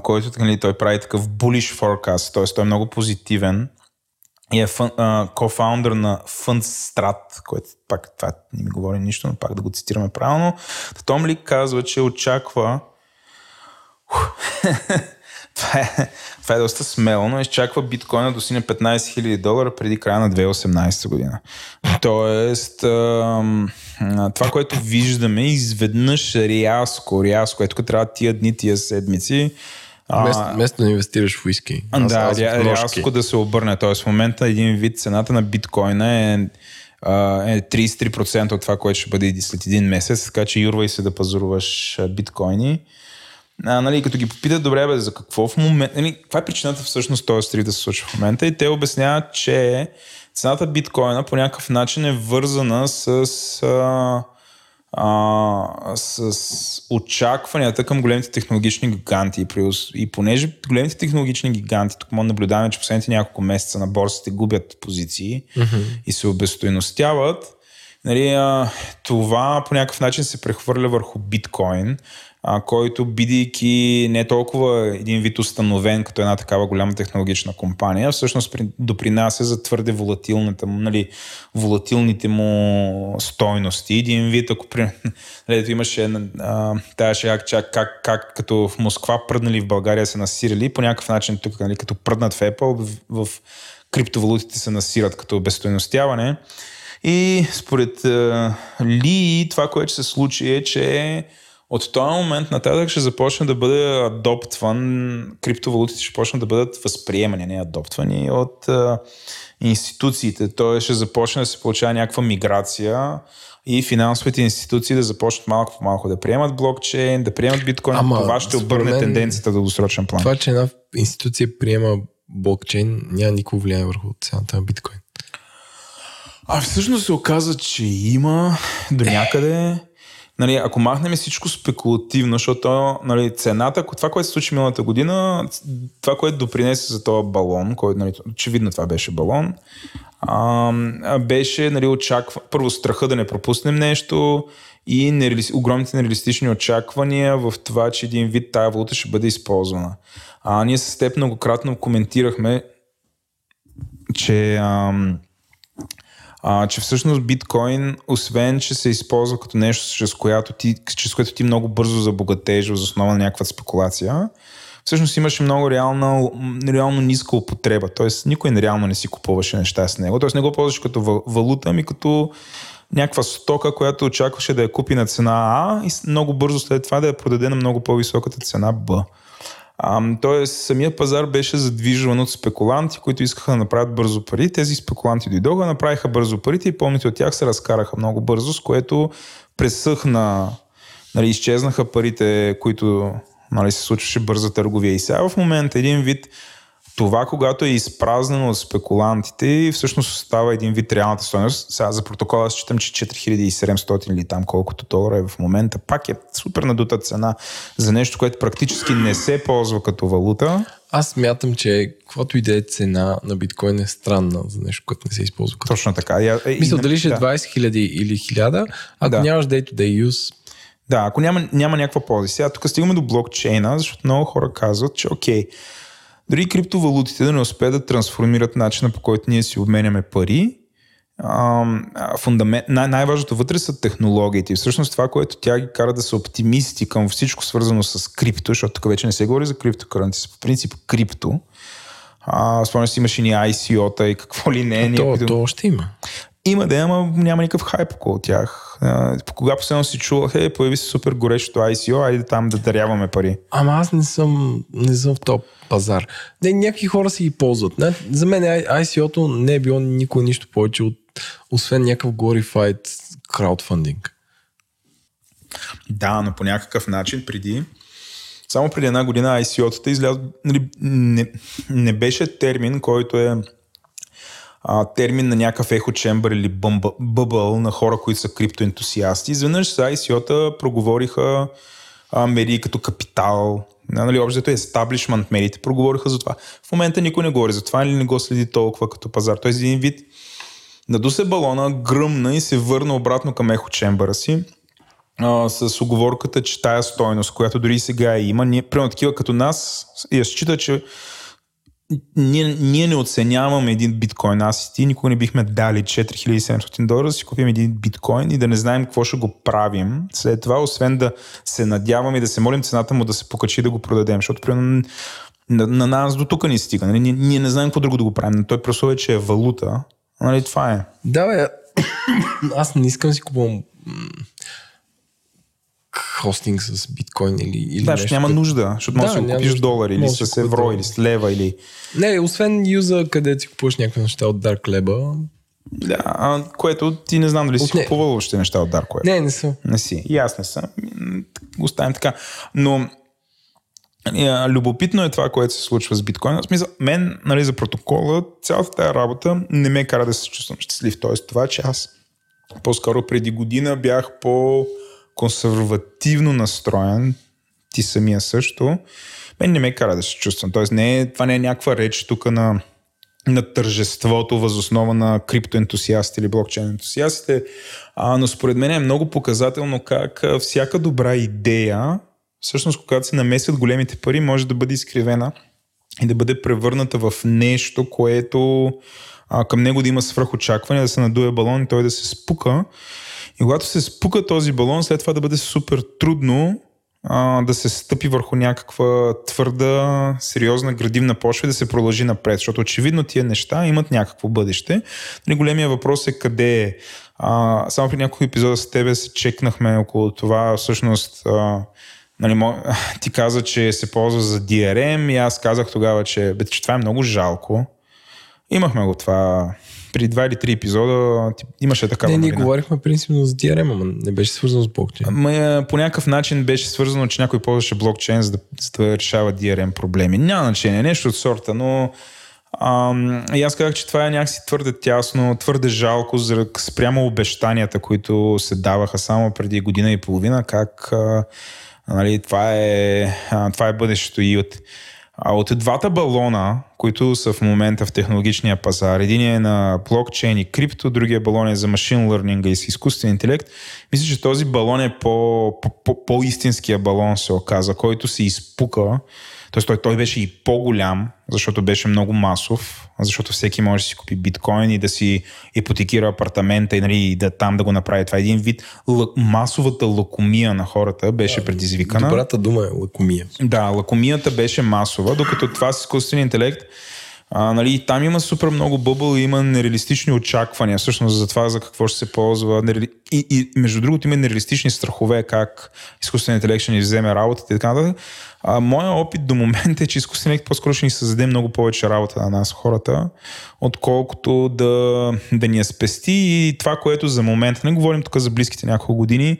който нали, той прави такъв bullish forecast, т.е. той е много позитивен и е фън, а, кофаундър на Fundstrat, който пак това не ми говори нищо, но пак да го цитираме правилно. Том Ли казва, че очаква това, е, това е доста смело, но изчаква биткоина до сине 15 000 долара преди края на 2018 година. Тоест, това, което виждаме изведнъж рязко, рязко, ето трябва тия дни, тия седмици, Вместо, вместо да инвестираш в уиски. Аз, да, аз рязко да се обърне. Тоест в момента един вид цената на биткоина е, е 33% от това, което ще бъде след един месец, така че юрвай се да пазаруваш биткоини. а, нали, като ги попитат, добре, бе, за какво в момента, нали, каква е причината всъщност този стрив да се случва в момента и те обясняват, че цената биткоина по някакъв начин е вързана с, а, а, с очакванията към големите технологични гиганти. И понеже големите технологични гиганти, тук може да наблюдаваме, че последните няколко месеца на борсите губят позиции mm-hmm. и се обестойностяват, нали, а, това по някакъв начин се прехвърля върху биткоин, а, който бидейки не толкова един вид установен като една такава голяма технологична компания, всъщност допринася за твърде волатилната, нали, волатилните му стойности. Един вид, ако при... нали, имаше тая шега, как, как, как, като в Москва пръднали в България се насирали, по някакъв начин тук, нали, като пръднат в Apple, в, в криптовалутите се насират като безстойностяване. И според Ли, това, което се случи е, че от този момент нататък ще започне да бъде адоптван, криптовалутите ще почнат да бъдат възприемани, не адоптвани от а, институциите. Той ще започне да се получава някаква миграция и финансовите институции да започнат малко по малко да приемат блокчейн, да приемат биткоин. Ама, това ще обърне мен, тенденцията в дългосрочен план. Това, че една институция приема блокчейн, няма никакво влияние върху цената на биткоин. А всъщност се оказа, че има до някъде нали, ако махнем всичко спекулативно, защото нали, цената, това, което се случи миналата година, това, което допринесе за този балон, който, нали, очевидно това беше балон, а, беше нали, очаква, първо страха да не пропуснем нещо и нереали... огромните нереалистични очаквания в това, че един вид тая валута ще бъде използвана. А, ние с теб многократно коментирахме, че ам, а, че всъщност биткоин, освен, че се използва като нещо, чрез което ти, чрез което ти много бързо забогатееш в основа на някаква спекулация, всъщност имаше много реална, реално ниска употреба. Тоест никой реално не си купуваше неща с него. Тоест не го ползваше като валута, ами като някаква стока, която очакваше да я купи на цена А и много бързо след това да я продаде на много по-високата цена Б. тоест, самият пазар беше задвижван от спекуланти, които искаха да направят бързо пари. Тези спекуланти дойдоха, направиха бързо парите и помните от тях се разкараха много бързо, с което пресъхна, нали, изчезнаха парите, които нали, се случваше бърза търговия. И сега в момента един вид това, когато е изпразнено от спекулантите всъщност става един вид реалната стоеност. Сега за протокола считам, че 4700 или там колкото долара е в момента. Пак е супер надута цена за нещо, което практически не се ползва като валута. Аз смятам, че каквото и да е цена на биткоин е странна за нещо, което не се използва. Като Точно така. Я, е, Мисля, дали ще е да. 20 000 или 1000, ако да. нямаш day-to-day use, да, ако няма, няма някаква полза. Сега тук стигаме до блокчейна, защото много хора казват, че окей, дори криптовалутите да не успеят да трансформират начина по който ние си обменяме пари, фундамент, най- най-важното вътре са технологиите. И всъщност това, което тя ги кара да са оптимисти към всичко свързано с крипто, защото тук вече не се говори за криптокаранти, по принцип крипто. А, спомня си имаше ни ICO-та и какво ли не. То, някакви... то още има. Има да, ама няма никакъв хайп около тях. По кога последно си чувал, хей, появи се супер горещо ICO, айде там да даряваме пари. Ама аз не съм, не съм в топ пазар. Не, някакви хора си ги ползват. Не, за мен ICO-то не е било никой нищо повече от освен някакъв glorified краудфандинг. Да, но по някакъв начин преди само преди една година ICO-тата излязат, нали, не, не беше термин, който е а, термин на някакъв ехо чембър или бъбъл на хора, които са криптоентусиасти. Изведнъж с ICO-та проговориха а, медии като Капитал, нали, общото е establishment медиите проговориха за това. В момента никой не говори за това или не го следи толкова като пазар. Тоест един вид наду се балона, гръмна и се върна обратно към ехо чембъра си а, с оговорката, че тая стойност, която дори сега има, ние, примерно такива като нас, я счита, че ние, ние не оценяваме един биткоин. Аз и ти никога не бихме дали 4700 долара да си купим един биткоин и да не знаем какво ще го правим. След това, освен да се надяваме и да се молим цената му да се покачи да го продадем. Защото примерно на, на нас до тук ни стига. Нали? Ние, ние не знаем какво друго да го правим. Той просто е, че е валута. Нали, това е. Да, бе. Аз не искам да си купувам хостинг с биткоин или, или да, нещо. няма нужда, защото да, можеш да купиш нужда. долар или с евро или с лева или... Не, освен юза, къде си купуваш някакви неща от Dark Lab. Да, а, което ти не знам дали си купувал още неща от Dark Web. Не, не съм. Не си. И аз не съм. Оставим така. Но Любопитно е това, което се случва с биткоина. В смисъл, мен, нали, за протокола, цялата тази работа не ме кара да се чувствам щастлив. Тоест това, че аз по-скоро преди година бях по-консервативно настроен, ти самия също, мен не ме кара да се чувствам. Тоест не е, това не е някаква реч тук на на тържеството възоснова на криптоентусиастите или блокчейн ентусиастите, а, но според мен е много показателно как всяка добра идея, всъщност когато се намесят големите пари, може да бъде изкривена и да бъде превърната в нещо, което а, към него да има свръхочакване, да се надуе балон и той да се спука. И когато се спука този балон, след това да бъде супер трудно а, да се стъпи върху някаква твърда, сериозна градивна почва и да се продължи напред, защото очевидно тия неща имат някакво бъдеще. Нали, големия въпрос е къде е. А, само при няколко епизода с тебе се чекнахме около това, всъщност а, нали, ти каза, че се ползва за DRM и аз казах тогава, че, бе, че това е много жалко. Имахме го това при два или три епизода ти, имаше такава Не, ние говорихме принципно за DRM, ама не беше свързано с блокчейн. Ма, е, по някакъв начин беше свързано, че някой ползваше блокчейн, за да, за да решава DRM проблеми. Няма значение, нещо от сорта, но Ам, и аз казах, че това е някакси твърде тясно, твърде жалко за, спрямо обещанията, които се даваха само преди година и половина, как а, нали, това, е, а, това е бъдещето и от а от двата балона, които са в момента в технологичния пазар, един е на блокчейн и крипто, другия балон е за машин learning и с изкуствен интелект, мисля, че този балон е по, по, по, по-истинския балон се оказа, който се изпука Тоест той, той беше и по-голям, защото беше много масов, защото всеки може да си купи биткоин и да си ипотекира апартамента и, нали, и да там да го направи. Това е един вид л- масовата лакомия на хората беше предизвикана. Добрата дума е лакомия. Да, лакомията беше масова, докато това с изкуствен интелект а, нали, там има супер много бъбъл и има нереалистични очаквания всъщност за това за какво ще се ползва. И, и между другото има нереалистични страхове как изкуствен интелект ще ни вземе работата и така нататък. А, моя опит до момента е, че изкуствен интелект по-скоро ще ни създаде много повече работа на нас, хората, отколкото да, да ни я спести и това, което за момента, не говорим тук за близките няколко години,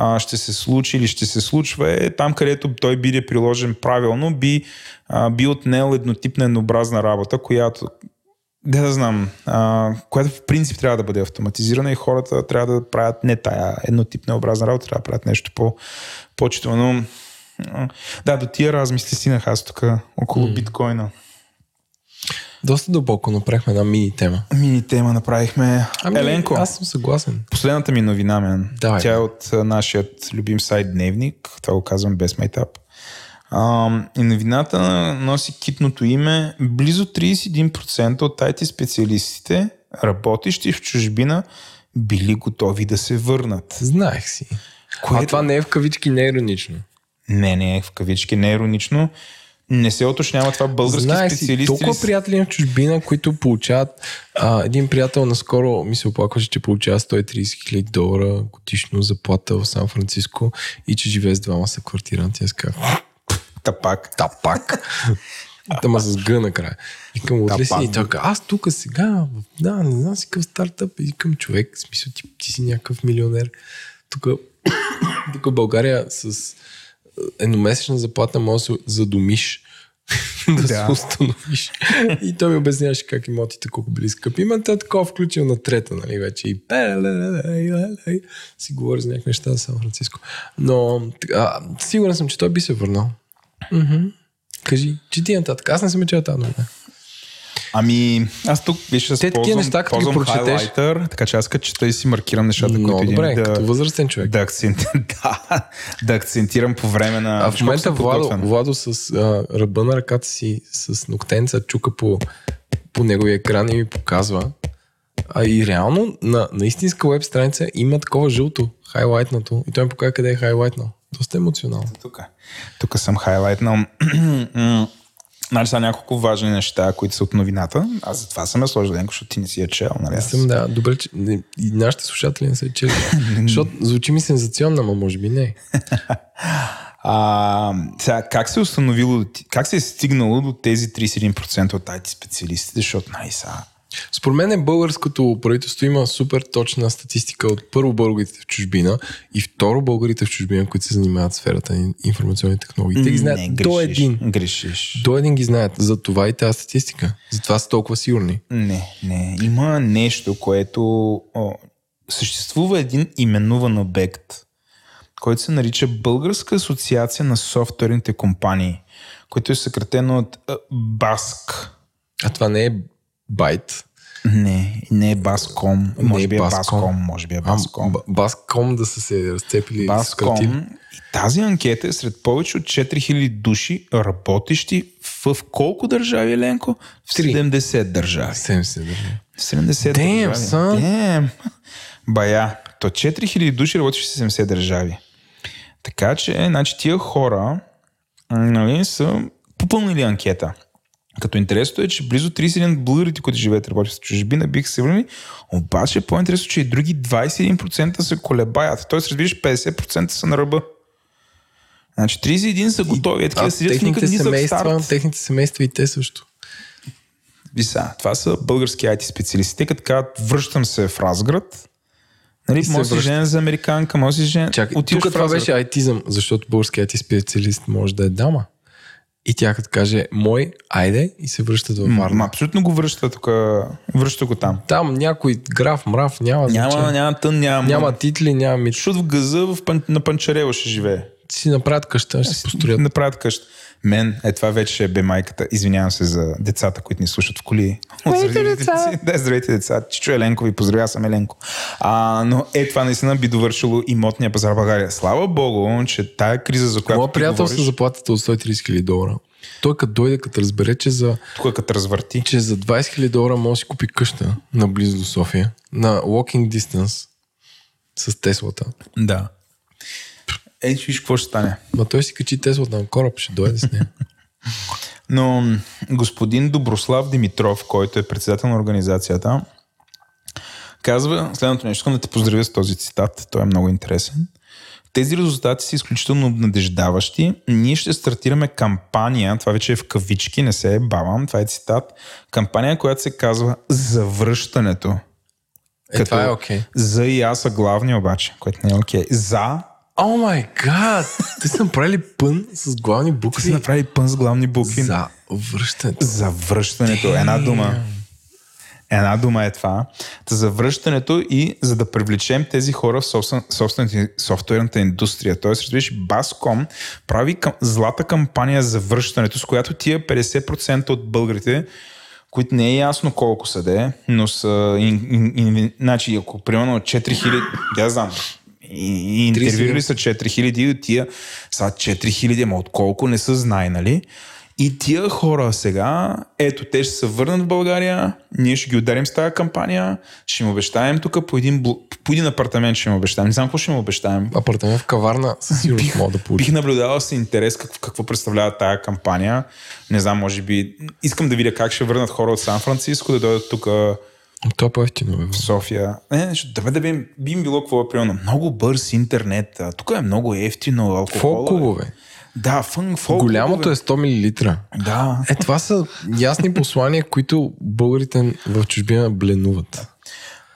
а, ще се случи или ще се случва е там, където той биде приложен правилно, би, а, би отнел еднотипна еднообразна работа, която да знам, а, която в принцип трябва да бъде автоматизирана и хората трябва да правят не тая еднотипна образна работа, трябва да правят нещо по, по Но, да, до тия размисли стигнах аз тук около mm. биткоина. Доста дълбоко направихме една мини тема. Мини тема направихме. Ами, Еленко. Аз съм съгласен. Последната ми новина, мен. Давай, Тя е от нашият любим сайт Дневник. Това го казвам без майтап. И новината носи китното име. Близо 31% от IT специалистите, работещи в чужбина, били готови да се върнат. Знаех си. Което... А това не е в кавички, не е. Не, не е в кавички, не е не се оточнява това български Знаеш специалисти. толкова ли... приятели на чужбина, които получават. А, един приятел наскоро ми се оплакваше, че получава 130 хиляди долара годишно заплата в Сан Франциско и че живее с двама са квартиранти. Аз казах, Тапак. Тапак. Тама с гъна накрая. Викам, отли си и така, аз тук сега, да, не знам си какъв стартъп, и към човек, в смисъл ти, ти си някакъв милионер. Тук, тук в България с едномесечна заплата може да се задумиш да, да се установиш. и той ми обясняваше как имотите колко били скъпи. Има те такова включил на трета, нали, вече и си говори за някакви неща за Сан Франциско. Но а, сигурен съм, че той би се върнал. Mm-hmm. Кажи, чети нататък. Аз не съм чел тази новина. Ами, аз тук виж, Те такива неща, като ги прочетеш. така че аз като чета и си маркирам нещата, Много които добре, да, като възрастен човек. Да, акцент, да, да акцентирам по време на... А в момента Владо, Владо с а, ръба на ръката си, с ногтенца, чука по, по неговия екран и ми показва. А и реално на, на истинска веб страница има такова жълто, хайлайтнато. И той ми показва къде е хайлайтнал. Доста емоционално. Тук, тук съм хайлайтнал. Нали са няколко важни неща, които са от новината. Аз за това съм я сложил, Денко, защото ти не си я чел. Нали? Аз съм, да, добре, че не, и нашите слушатели не са я чели. защото звучи ми сензационно, но може би не. А, сега, как се е установило, как се е стигнало до тези 31% от IT специалистите, защото най нали, Според мен е българското правителство има супер точна статистика от първо българите в чужбина и второ българите в чужбина, които се занимават в сферата на информационни технологии. Те ги знаят Не, до грешиш, един. Грешиш. До един ги знаят. За това и тази статистика. Затова са толкова сигурни. Не, не. Има нещо, което... О, съществува един именуван обект, който се нарича Българска асоциация на софтуерните компании, който е съкратено от БАСК. А това не е байт. Не, не е Баском. Не Може е би е Баском. Може би е Баском. Баском да са се разцепили. Баском. И тази анкета е сред повече от 4000 души, работещи в колко държави, Еленко? В Три. 70 държави. 70 държави. 70 Damn, държави. son. Damn. Бая. То 4000 души работещи в 70 държави. Така че, значи, тия хора нали, са попълнили анкета. Като интересното е, че близо 31 българите, които живеят и работят в чужбина, биха се върнали, обаче по-интересно, че и други 21% се колебаят. Тоест, разбираш, 50% са на ръба. Значи 31 са готови. Е, такива седят техните никъде семейства, техните семейства и те също. Виса, това са български IT специалисти. Те като казват, връщам се в Разград, нали, И може да си женя за американка, може да си женя. Чакай, тук това беше айтизъм, защото българският IT специалист може да е дама. И тя като каже, мой, айде, и се връщат във М, Варна. абсолютно го връща тук, връща го там. Там някой граф, мрав, няма, Няма, значение. няма тън, няма. няма титли, няма мит. Защото в газа в на Панчарево ще живее. Си направят къща, ще се построят. Направят къща. Мен, е това вече е бе майката. Извинявам се за децата, които ни слушат в коли. Здравейте, деца! Да, здравейте деца. Чичо Еленко ви поздравя, съм Еленко. А, но е това наистина би довършило имотния пазар в България. Слава Богу, че тая криза, за която Моя приятел говориш, заплатата от 130 000 долара. Той като дойде, като разбере, че за, тук като развърти. че за 20 000 долара може да си купи къща наблизо до София, на walking distance с Теслата. Да. Е, виж какво ще стане. Ма той си качи Теслата на кораб, ще дойде с нея. Но господин Доброслав Димитров, който е председател на организацията, казва следното нещо. Искам да те поздравя с този цитат. Той е много интересен. Тези резултати са изключително обнадеждаващи. Ние ще стартираме кампания, това вече е в кавички, не се е бавам, това е цитат. Кампания, която се казва Завръщането. Е, това е окей. За и аз са главни обаче, което не е окей. За О май гад! Те са направили пън с главни са букви. направили пън с главни букви. За връщането. За връщането. Една дума. Една дума е това. За връщането и за да привлечем тези хора в собствен, собствената, софтуерната индустрия. Тоест, разбираш, Баском прави към, злата кампания за връщането, с която тия 50% от българите, които не е ясно колко са де, но са... Ин, ин, ин, значи, ако примерно 4000, я знам, и, интервюирали са 4000 и от тия са 4000, ама от колко не са знай, нали? И тия хора сега, ето, те ще се върнат в България, ние ще ги ударим с тази кампания, ще им обещаем тук по един, бл... по един апартамент ще им обещаем. Не знам какво ще им обещаем. Апартамент в каварна със сигурност мога да получи. Бих наблюдавал с интерес какво, какво представлява тая кампания. Не знам, може би... Искам да видя как ще върнат хора от Сан Франциско да дойдат тук в Това е по-ефтино, бе. София. Не, нещо, да, да би, би им било какво е примерно. Много бърз интернет. а, Тук е много ефтино. Алкохол. Фолклубове. Да, фън, фолк. Голямото е 100 мл. Да. Е, това са ясни послания, които българите в чужбина бленуват.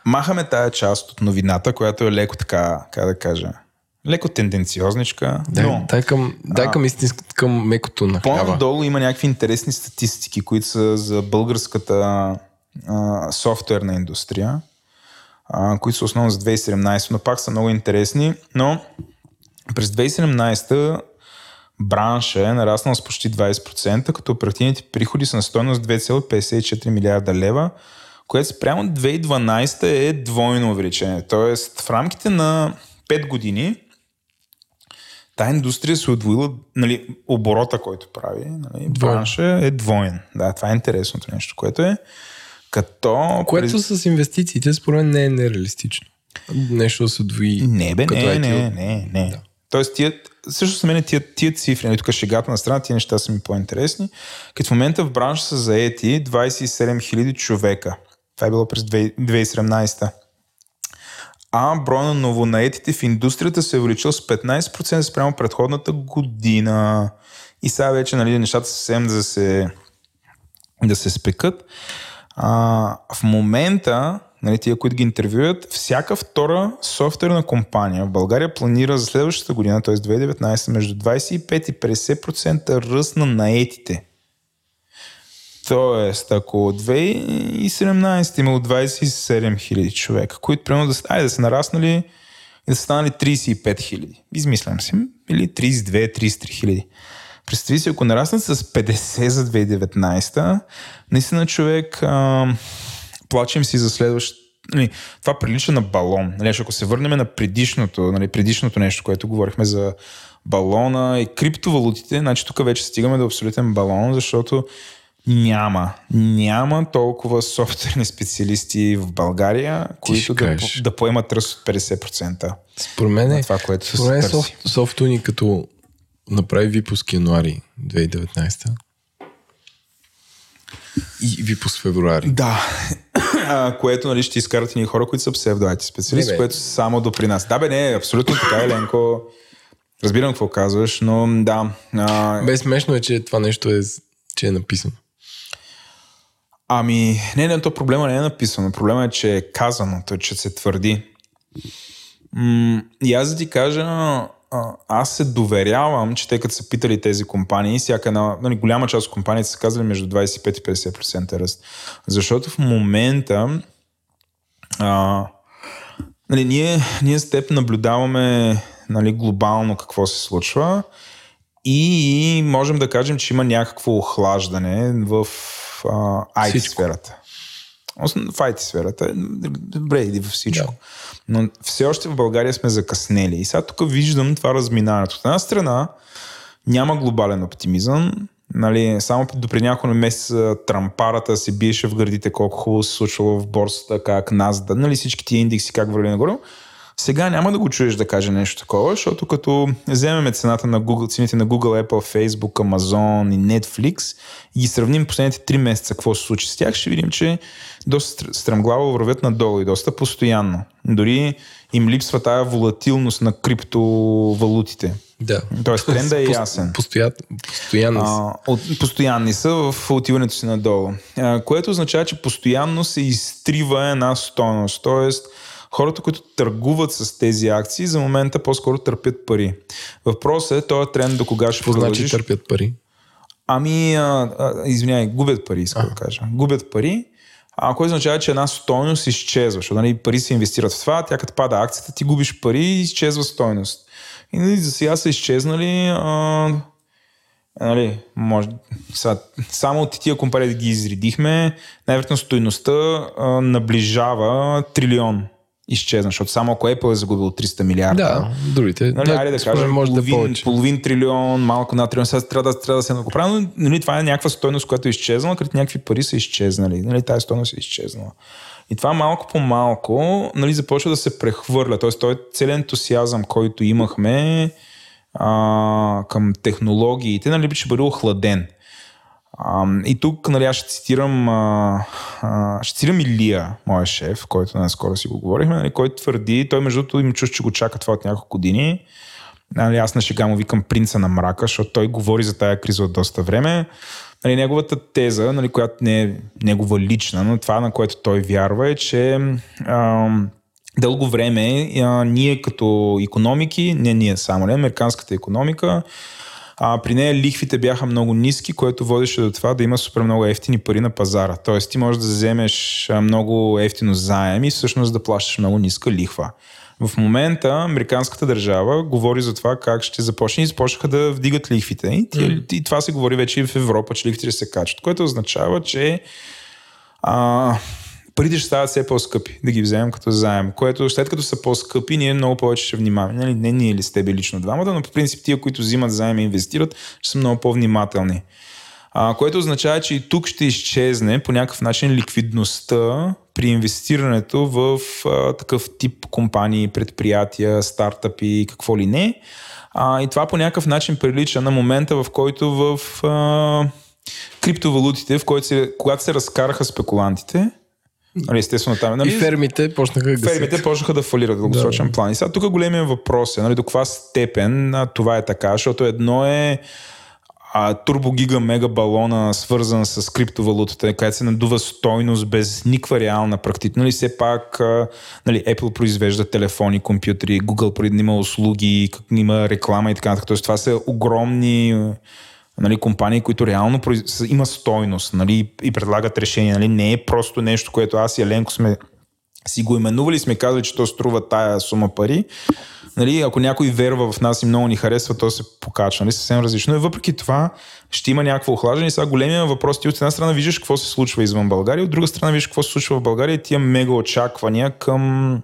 Махаме тая част от новината, която е леко така, как да кажа, леко тенденциозничка, Дай, но дай към, дай към истинската, към мекото на хляба. по-надолу има някакви интересни статистики, които са за българската а, софтуерна индустрия, а, които са основно за 2017, но пак са много интересни, но през 2017 бранша е нараснал с почти 20%, като оперативните приходи са на стоеност 2,54 милиарда лева, което спрямо 2012 е двойно увеличение. Тоест в рамките на 5 години тая индустрия се отвоила, нали, оборота, който прави, нали, бранша е двоен. Да, това е интересното нещо, което е като... Което с инвестициите, според мен, не е нереалистично. Нещо да се двои. Не, бе, не, IT. не, не, не. Да. Тоест, тия, също за мен тия, тия цифри, нали, тук шегата на страна, тия неща са ми по-интересни. Като в момента в бранша са заети 27 000 човека. Това е било през 2 2017. А броя на новонаетите в индустрията се е увеличил с 15% спрямо предходната година. И сега вече нали, нещата съвсем да се, да се спекат. А, в момента, нали, тия, които ги интервюят, всяка втора софтуерна компания в България планира за следващата година, т.е. 2019, между 25 и 50% ръст на наетите. Тоест, ако 2017 имало 27 000 човека, които примерно да, ай, да са нараснали и да са станали 35 000. Измислям си. Или 32-33 хиляди. Представи си, ако нараснат с 50 за 2019, наистина човек а, плачем си за следващ. Нали, това прилича на балон. Нали, ако се върнем на предишното, нали, предишното нещо, което говорихме за балона и криптовалутите, значи тук вече стигаме до абсолютен балон, защото няма. Няма толкова софтуерни специалисти в България, които да, да поемат ръст от 50%. Според мен, е, това, което според мен софт, като направи випуск януари 2019 и випуск февруари. Да, а, което нали, ще изкарат и хора, които са псевдоайти специалисти, което само допри нас. Да бе, не, абсолютно така, Еленко. Разбирам какво казваш, но да. А... Без смешно е, че това нещо е, че е написано. Ами, не, не, то проблема не е написано. Проблема е, че е казано, то, че се твърди. М- и аз да ти кажа, аз се доверявам, че те като са питали тези компании, всяка една, нали, голяма част от компаниите са казали между 25 и 50% ръст. Защото в момента а, нали, ние, ние с теб наблюдаваме нали, глобално какво се случва и можем да кажем, че има някакво охлаждане в а, IT сферата. В IT сферата. Добре, иди във всичко. Да. Но все още в България сме закъснели. И сега тук виждам това разминаване. От една страна няма глобален оптимизъм. Нали, само до преди няколко месеца трампарата се биеше в гърдите колко хубаво се случвало в борсата, как да, нали, всички тия индекси как върви нагоре. Сега няма да го чуеш да каже нещо такова, защото като вземем цената на Google, цените на Google, Apple, Facebook, Amazon и Netflix и ги сравним последните 3 месеца какво се случи с тях, ще видим, че доста стремглаво вървят надолу и доста постоянно. Дори им липсва тая волатилност на криптовалутите. Да. Тоест тренда е ясен. Постоя... Постоянни са. от, постоянни са в отиването си надолу. А, което означава, че постоянно се изтрива една стойност. Тоест, хората, които търгуват с тези акции, за момента по-скоро търпят пари. Въпросът е, този тренд до кога ще продължиш? значи търпят пари? Ами, а, а, извинявай, губят пари, искам да кажа. Губят пари, а, което означава, че една стойност изчезва, защото нали, пари се инвестират в това, тя като пада акцията, ти губиш пари и изчезва стойност. И нали, за сега са изчезнали а, нали, може, са, само от тия компании да ги изредихме, най-вероятно стойността а, наближава трилион изчезна, защото само ако Apple е загубил 300 милиарда. Да, другите. Нали, да, айде да кажем, може половин, да половин трилион, малко над трилион, сега трябва да, трябва да се направи, но нали, това е някаква стойност, която е изчезнала, като някакви пари са изчезнали. Нали, тази стойност е изчезнала. И това малко по малко нали, започва да се прехвърля. Тоест, той целият ентусиазъм, който имахме а, към технологиите, нали, ще бъде охладен. И тук, нали, аз ще цитирам, а, а, ще цитирам Илия, моя шеф, който наскоро си го говорихме, нали, който твърди, той между другото им чуш, че го чака това от няколко години. Нали, аз на шега му викам принца на мрака, защото той говори за тая криза от доста време. Нали, неговата теза, нали, която не е негова лична, но това, на което той вярва е, че а, дълго време а, ние като економики, не ние само, не, американската економика, а, при нея лихвите бяха много ниски, което водеше до това да има супер много ефтини пари на пазара. Тоест ти можеш да вземеш много ефтино заем и всъщност да плащаш много ниска лихва. В момента американската държава говори за това как ще започне и започнаха да вдигат лихвите. И, mm. и това се говори вече и в Европа, че лихвите се качват, което означава, че а, парите ще стават все по-скъпи да ги вземем като заем, което след като са по-скъпи, ние много повече ще внимаваме. Нали? Не ние ли с тебе лично двамата, но по принцип тия, които взимат заем и инвестират, ще са много по-внимателни. А, което означава, че и тук ще изчезне по някакъв начин ликвидността при инвестирането в а, такъв тип компании, предприятия, стартъпи, какво ли не. А, и това по някакъв начин прилича на момента, в който в а, криптовалутите, в който се, когато се разкараха спекулантите, Нали, естествено там. Нали, и фермите почнаха да Фермите почнаха да фалират в дългосрочен да. план. И сега тук големия въпрос е нали, до каква степен а, това е така, защото едно е а, турбогига мега балона, свързан с криптовалутата, където се надува стойност без никаква реална практика. Нали, все пак а, нали, Apple произвежда телефони, компютри, Google има услуги, има реклама и така нататък. Тоест това са огромни нали, компании, които реално има стойност нали, и предлагат решения. Нали. Не е просто нещо, което аз и Еленко сме си го именували, сме казали, че то струва тая сума пари. Нали, ако някой верва в нас и много ни харесва, то се покачва. Нали, съвсем различно. И въпреки това ще има някакво охлаждане. Сега големия въпрос ти от една страна виждаш какво се случва извън България, от друга страна виждаш какво се случва в България и тия мега очаквания към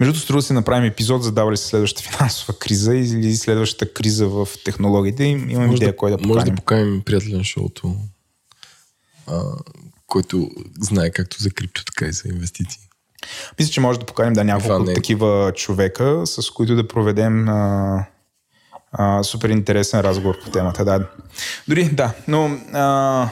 между другото, струва да си направим епизод, задава се следващата финансова криза или следващата криза в технологиите. Имам може идея да, кой да поканим. Може да поканим приятел на шоуто, а, който знае както за крипто, така и за инвестиции. Мисля, че може да поканим да няколко е. такива човека, с които да проведем а, а, супер интересен разговор по темата. Да. Дори, да, но а,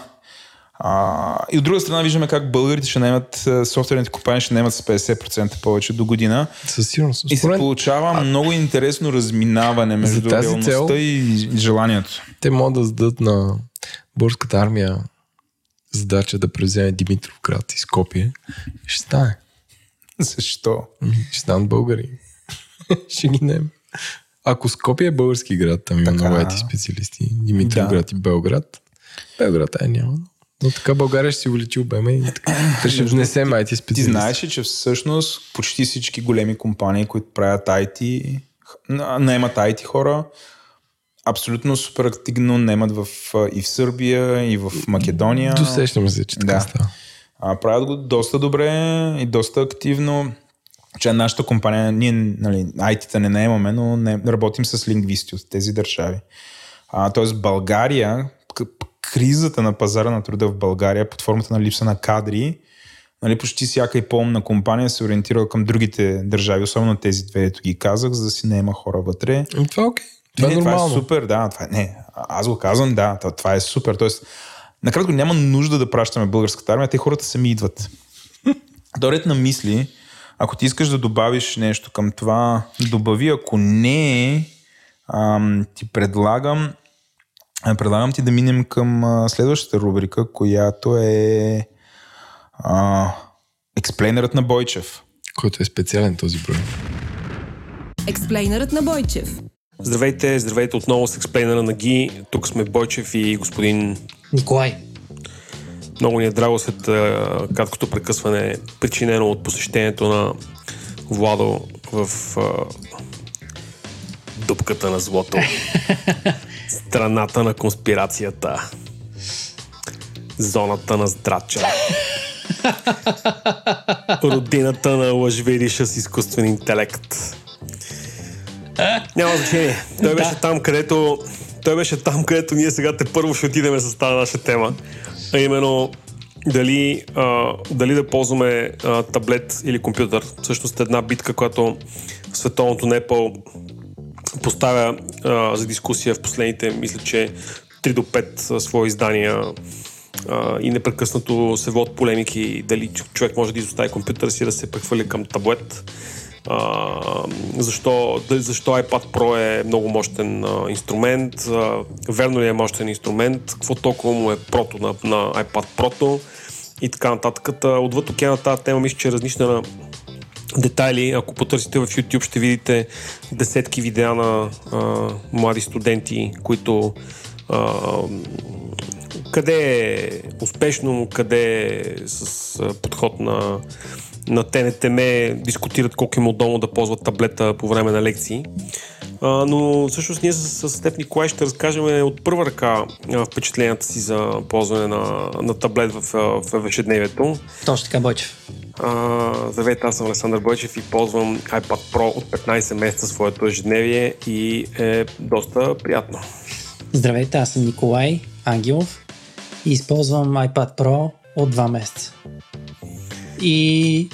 а, и от друга страна виждаме как българите ще наемат, софтуерните компании ще наемат с 50% повече до година. Със сигурност. И се получава а... много интересно разминаване между реалността цел, и желанието. Те могат да зададат на българската армия задача да превземе Димитров град и Скопие. Ще стане. Защо? Ще станат българи. ще ги наем. Ако Скопие е български град, там има много IT специалисти. Димитров да. град и Белград. Белград е няма. Но така България ще си увеличи обема и така. ще внесем IT специалисти. Ти знаеш че всъщност почти всички големи компании, които правят IT, наемат IT хора, абсолютно супер активно наемат в, и в Сърбия, и в Македония. Досещаме се, че така да. става. А, правят го доста добре и доста активно. Че нашата компания, ние нали, IT-та не наемаме, но не, работим с лингвисти от тези държави. А, тоест България, кризата на пазара на труда в България под формата на липса на кадри, нали, почти всяка и по-умна компания се ориентира към другите държави, особено тези две, ето ги казах, за да си наема хора вътре. Ами, това е окей. Okay. Това, не, е това е супер, да. Това е, не, аз го казвам, да, това, това е супер. Тоест, накратко няма нужда да пращаме българската армия, те хората сами идват. Доред на мисли, ако ти искаш да добавиш нещо към това, добави, ако не, ам, ти предлагам Предлагам ти да минем към следващата рубрика, която е а, експлейнерът на Бойчев. Който е специален този брой. Експлейнерът на Бойчев. Здравейте, здравейте отново с експлейнера на Ги. Тук сме Бойчев и господин Николай. Много ни е драго след а, краткото прекъсване, причинено от посещението на Владо в а, дупката на злото. Страната на конспирацията. Зоната на здрача. Родината на лъжвириша с изкуствен интелект. Няма значение. Той беше там, където той беше там, където ние сега те първо ще отидем с тази наша тема. А именно дали, а, дали да ползваме а, таблет или компютър. Всъщност една битка, която световното Непал поставя а, за дискусия в последните, мисля, че 3 до 5 свои издания а, и непрекъснато се водят полемики дали човек може да изостави компютъра си да се прехвърли към таблет. А, защо, защо iPad Pro е много мощен а, инструмент, а, верно ли е мощен инструмент, какво толкова му е прото на, на iPad Pro и така нататък. Отвъд океана тази тема мисля, че е различна на детайли. Ако потърсите в YouTube ще видите десетки видеа на а, млади студенти, които а, къде е успешно, къде е с подход на, на ТНТМ дискутират колко им е удобно да ползват таблета по време на лекции. А, но всъщност ние с, с Степ Николай ще разкажем от първа ръка впечатленията си за ползване на, на таблет в, в ежедневието. Точно така, Бойчев. Здравейте, аз съм Александър Бойчев и ползвам iPad Pro от 15 месеца своето ежедневие и е доста приятно. Здравейте, аз съм Николай Ангелов и използвам iPad Pro от 2 месеца. И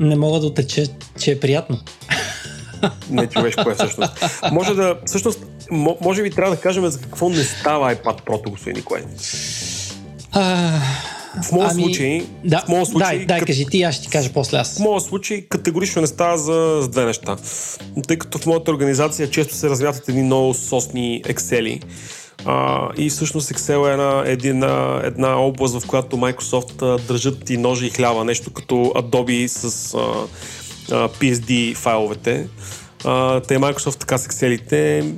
не мога да отреча, че е приятно. Не човешко е всъщност. Може да, всъщност, може би трябва да кажем за какво не става iPad Pro, господин Николай. В моят ами, случай... Да, в моят случай дай, дай кът... кажи ти, аз ще ти кажа после аз. В моят случай категорично не става за, за две неща. Тъй като в моята организация често се развятат едни много сосни ексели, А, и всъщност Excel е една, една, една област, в която Microsoft а, държат и ножи и хляба, нещо като Adobe с а, а, PSD файловете. А, те Microsoft така с Excel-ите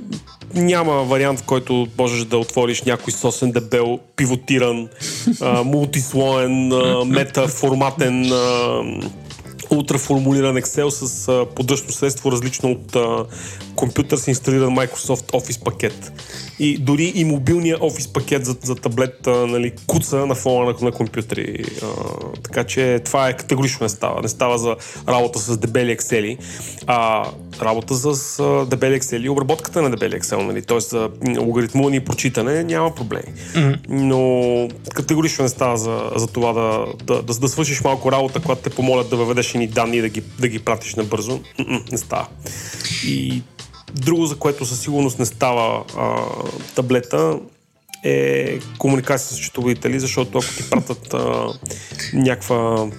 няма вариант, в който можеш да отвориш някой сосен дебел, пивотиран, мултислоен, метаформатен ултраформулиран Excel с а, средство, различно от компютър с инсталиран Microsoft Office пакет. И дори и мобилния Office пакет за, за таблет а, нали, куца на фона на, на компютри. А, така че това е категорично не става. Не става за работа с дебели Excel, а работа с а, дебели Excel и обработката на дебели Excel. Нали? Тоест за логаритмуване и прочитане няма проблеми. Mm-hmm. Но категорично не става за, за това да, да, да, да свършиш малко работа, когато те помолят да въведеш едни данни и да ги, да ги пратиш набързо. Mm-mm, не става. И Друго, за което със сигурност не става а, таблета, е комуникация с счетоводители, защото ако ти пратят а, някаква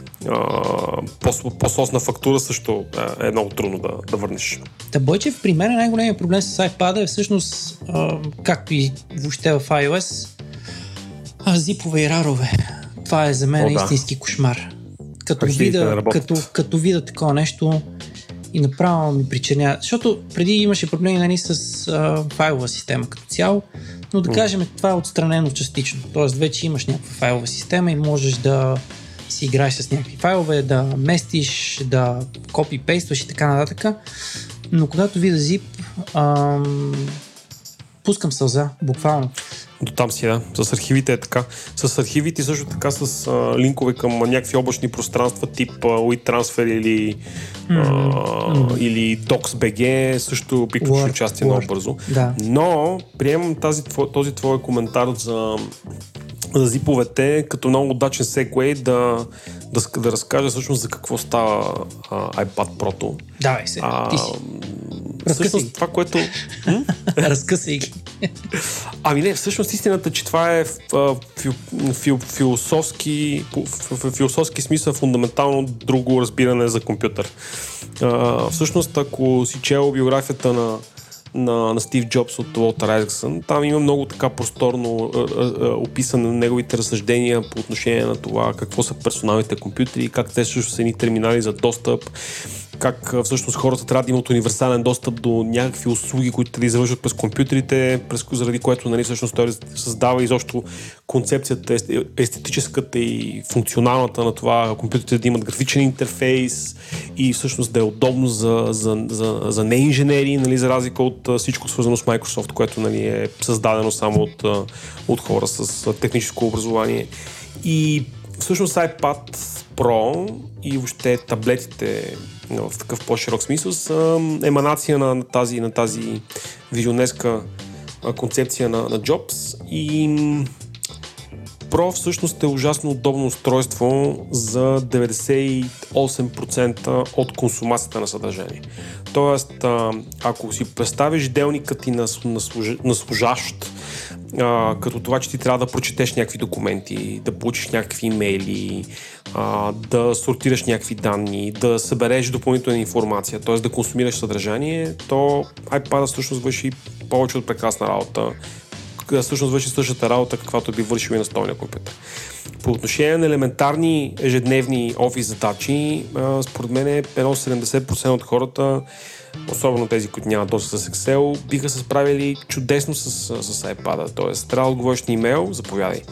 по-сосна фактура, също е много трудно да, да върнеш. Та Бойчев, при мен най-големият проблем с iPad е всъщност, а, както и въобще в iOS, а, зипове и рарове. Това е за мен О, да. истински кошмар. Като вида, като, като вида такова нещо, и направо ми причиня. Защото преди имаше проблеми нали, с а, файлова система като цяло, но да кажем, това е отстранено частично. Тоест вече имаш някаква файлова система и можеш да си играеш с някакви файлове, да местиш, да копи-пействаш и така нататък. Но когато видя zip, ам, пускам сълза, буквално. До там си, да. С архивите е така. С архивите също така с а, линкове към някакви облачни пространства, тип а, WeTransfer или, mm-hmm. а, или DocsBG, също приключи участие много бързо. Да. Но приемам тази, този твой коментар за за зиповете, като много удачен секвей да, да, да разкажа всъщност за какво става а, iPad Pro. Давай се, а, ти си. Всъщност, това, което... Разкъсай ги. Ами не, всъщност истината, че това е фил, фил, философски, в философски смисъл фундаментално друго разбиране за компютър. А, всъщност, ако си чел биографията на на, на Стив Джобс от Уолтер Айзексън. Там има много така просторно описане на неговите разсъждения по отношение на това какво са персоналните компютри, как те също са едни терминали за достъп, как всъщност хората трябва да имат универсален достъп до някакви услуги, които да извършват през компютрите, през, заради което нали, всъщност той създава изобщо концепцията, естетическата и функционалната на това компютрите да имат графичен интерфейс и всъщност да е удобно за, за, за, за неинженери, нали, за разлика от всичко свързано с Microsoft, което нали, е създадено само от, от хора с техническо образование. И всъщност iPad Pro и въобще таблетите в такъв по-широк смисъл са еманация на тази, на тази визионерска концепция на, на Jobs и Pro всъщност е ужасно удобно устройство за 98% от консумацията на съдържание. Тоест, ако си представиш делникът ти на, на, на служащ, а, като това, че ти трябва да прочетеш някакви документи, да получиш някакви имейли, а, да сортираш някакви данни, да събереш допълнителна информация, т.е. да консумираш съдържание, то iPad всъщност върши повече от прекрасна работа. Всъщност върши същата работа, каквато би вършил и на столния компютър. По отношение на елементарни ежедневни офис задачи, а, според мен е едно 70% от хората особено тези, които нямат достъп с Excel, биха се справили чудесно с, с iPad. Тоест, трябва да отговориш на имейл, заповядай.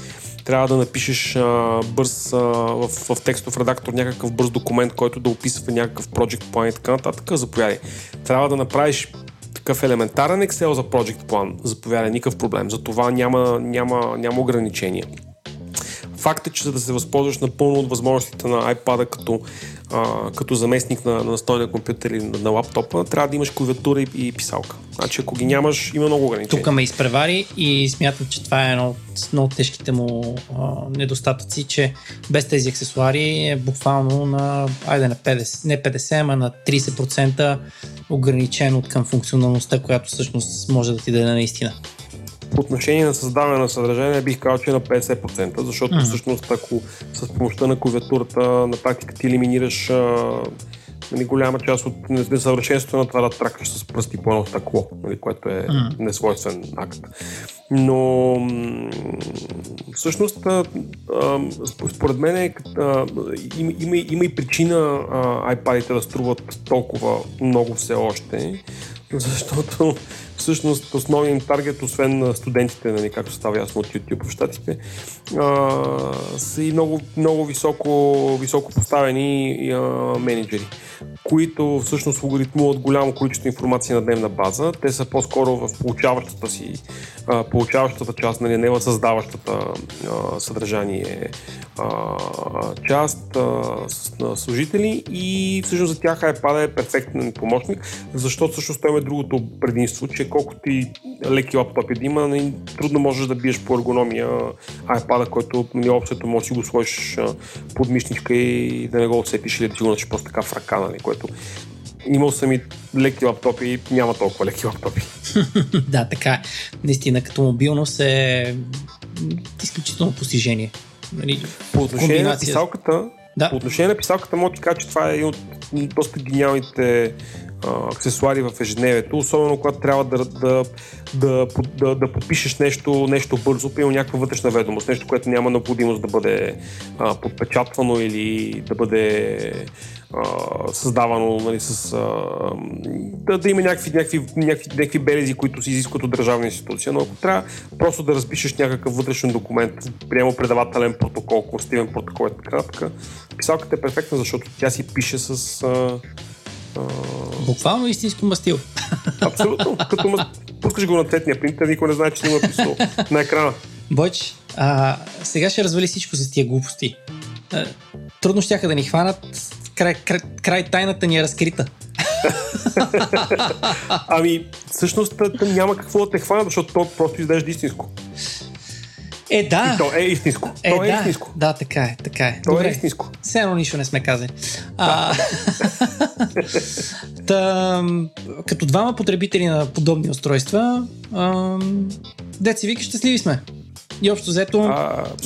Трябва да напишеш а, бърз а, в, в текстов редактор някакъв бърз документ, който да описва някакъв project план и така нататък, заповядай. Трябва да направиш такъв елементарен Excel за project план, заповядай, никакъв проблем. За това няма, няма, няма ограничения. Факт е, че за да се възползваш напълно от възможностите на iPad като, а, като заместник на, на настойния компютър или на, на лаптопа, трябва да имаш клавиатура и, и писалка. Значи ако ги нямаш, има много ограничения. Тук ме изпревари и смятам, че това е едно от много тежките му а, недостатъци, че без тези аксесуари е буквално на, айде на 50, не 50, ама на 30% ограничен от към функционалността, която всъщност може да ти даде наистина по отношение на създаване на съдържание бих казал, че е на 50%, защото mm. всъщност ако с помощта на клавиатурата на практика ти елиминираш а, нали, голяма част от несъвършенството на това да тракаш с пръсти по едно стъкло, нали, което е mm. несвойствен акт. Но всъщност, а, а, според мен, е, а, има, има, има и причина а, iPad-ите да струват толкова много все още, защото всъщност основният таргет, освен студентите, нали, както става ясно от YouTube в щатите, а, са и много, много високо, високо поставени а, менеджери, които всъщност логаритмуват голямо количество информация на дневна база. Те са по-скоро в получаващата си, а, получаващата част, нали, не в създаващата а, съдържание а, част а, с, на служители и всъщност за тях iPad е перфектен помощник, защото всъщност той има другото предимство, че колкото и леки лаптопи да има, нали, трудно можеш да биеш по ергономия iPad, който нали, общото може да го сложиш под мишничка и да не го отсетиш или да ти го начиш просто така в ръка, нали, което имал съм и леки лаптопи, няма толкова леки лаптопи. да, така е. Наистина, като мобилност е изключително постижение. Нали, по отношение на писалката, да. по отношение на писалката, мога да кажа, че това е един от доста гениалните аксесуари в ежедневието, особено когато трябва да, да, да, да, да подпишеш нещо, нещо бързо, при някаква вътрешна ведомост, нещо, което няма необходимост да бъде а, подпечатвано или да бъде а, създавано нали, с, а, да, да има някакви, някакви, някакви, някакви белези, които се изискват от държавна институция, но ако трябва просто да разпишеш някакъв вътрешен документ, приема предавателен протокол, конститивен протокол и така, така, писалката е перфектна, защото тя си пише с а, Буквално истинско мастил. Абсолютно. Като ма... пускаш го на цветния принтер, никой не знае, че има писал на екрана. Бойч, а, сега ще развали всичко за тия глупости. А, трудно ще да ни хванат. Край, край, край тайната ни е разкрита. ами, всъщност няма какво да те хвана, защото то просто изглежда истинско. Е, да. И то е истинско. Е, то е да, истинско. Да, така е, така е. То е Добре. е истинско. Все едно нищо не сме казали. А, та, като двама потребители на подобни устройства, деца вика, щастливи сме. И общо взето,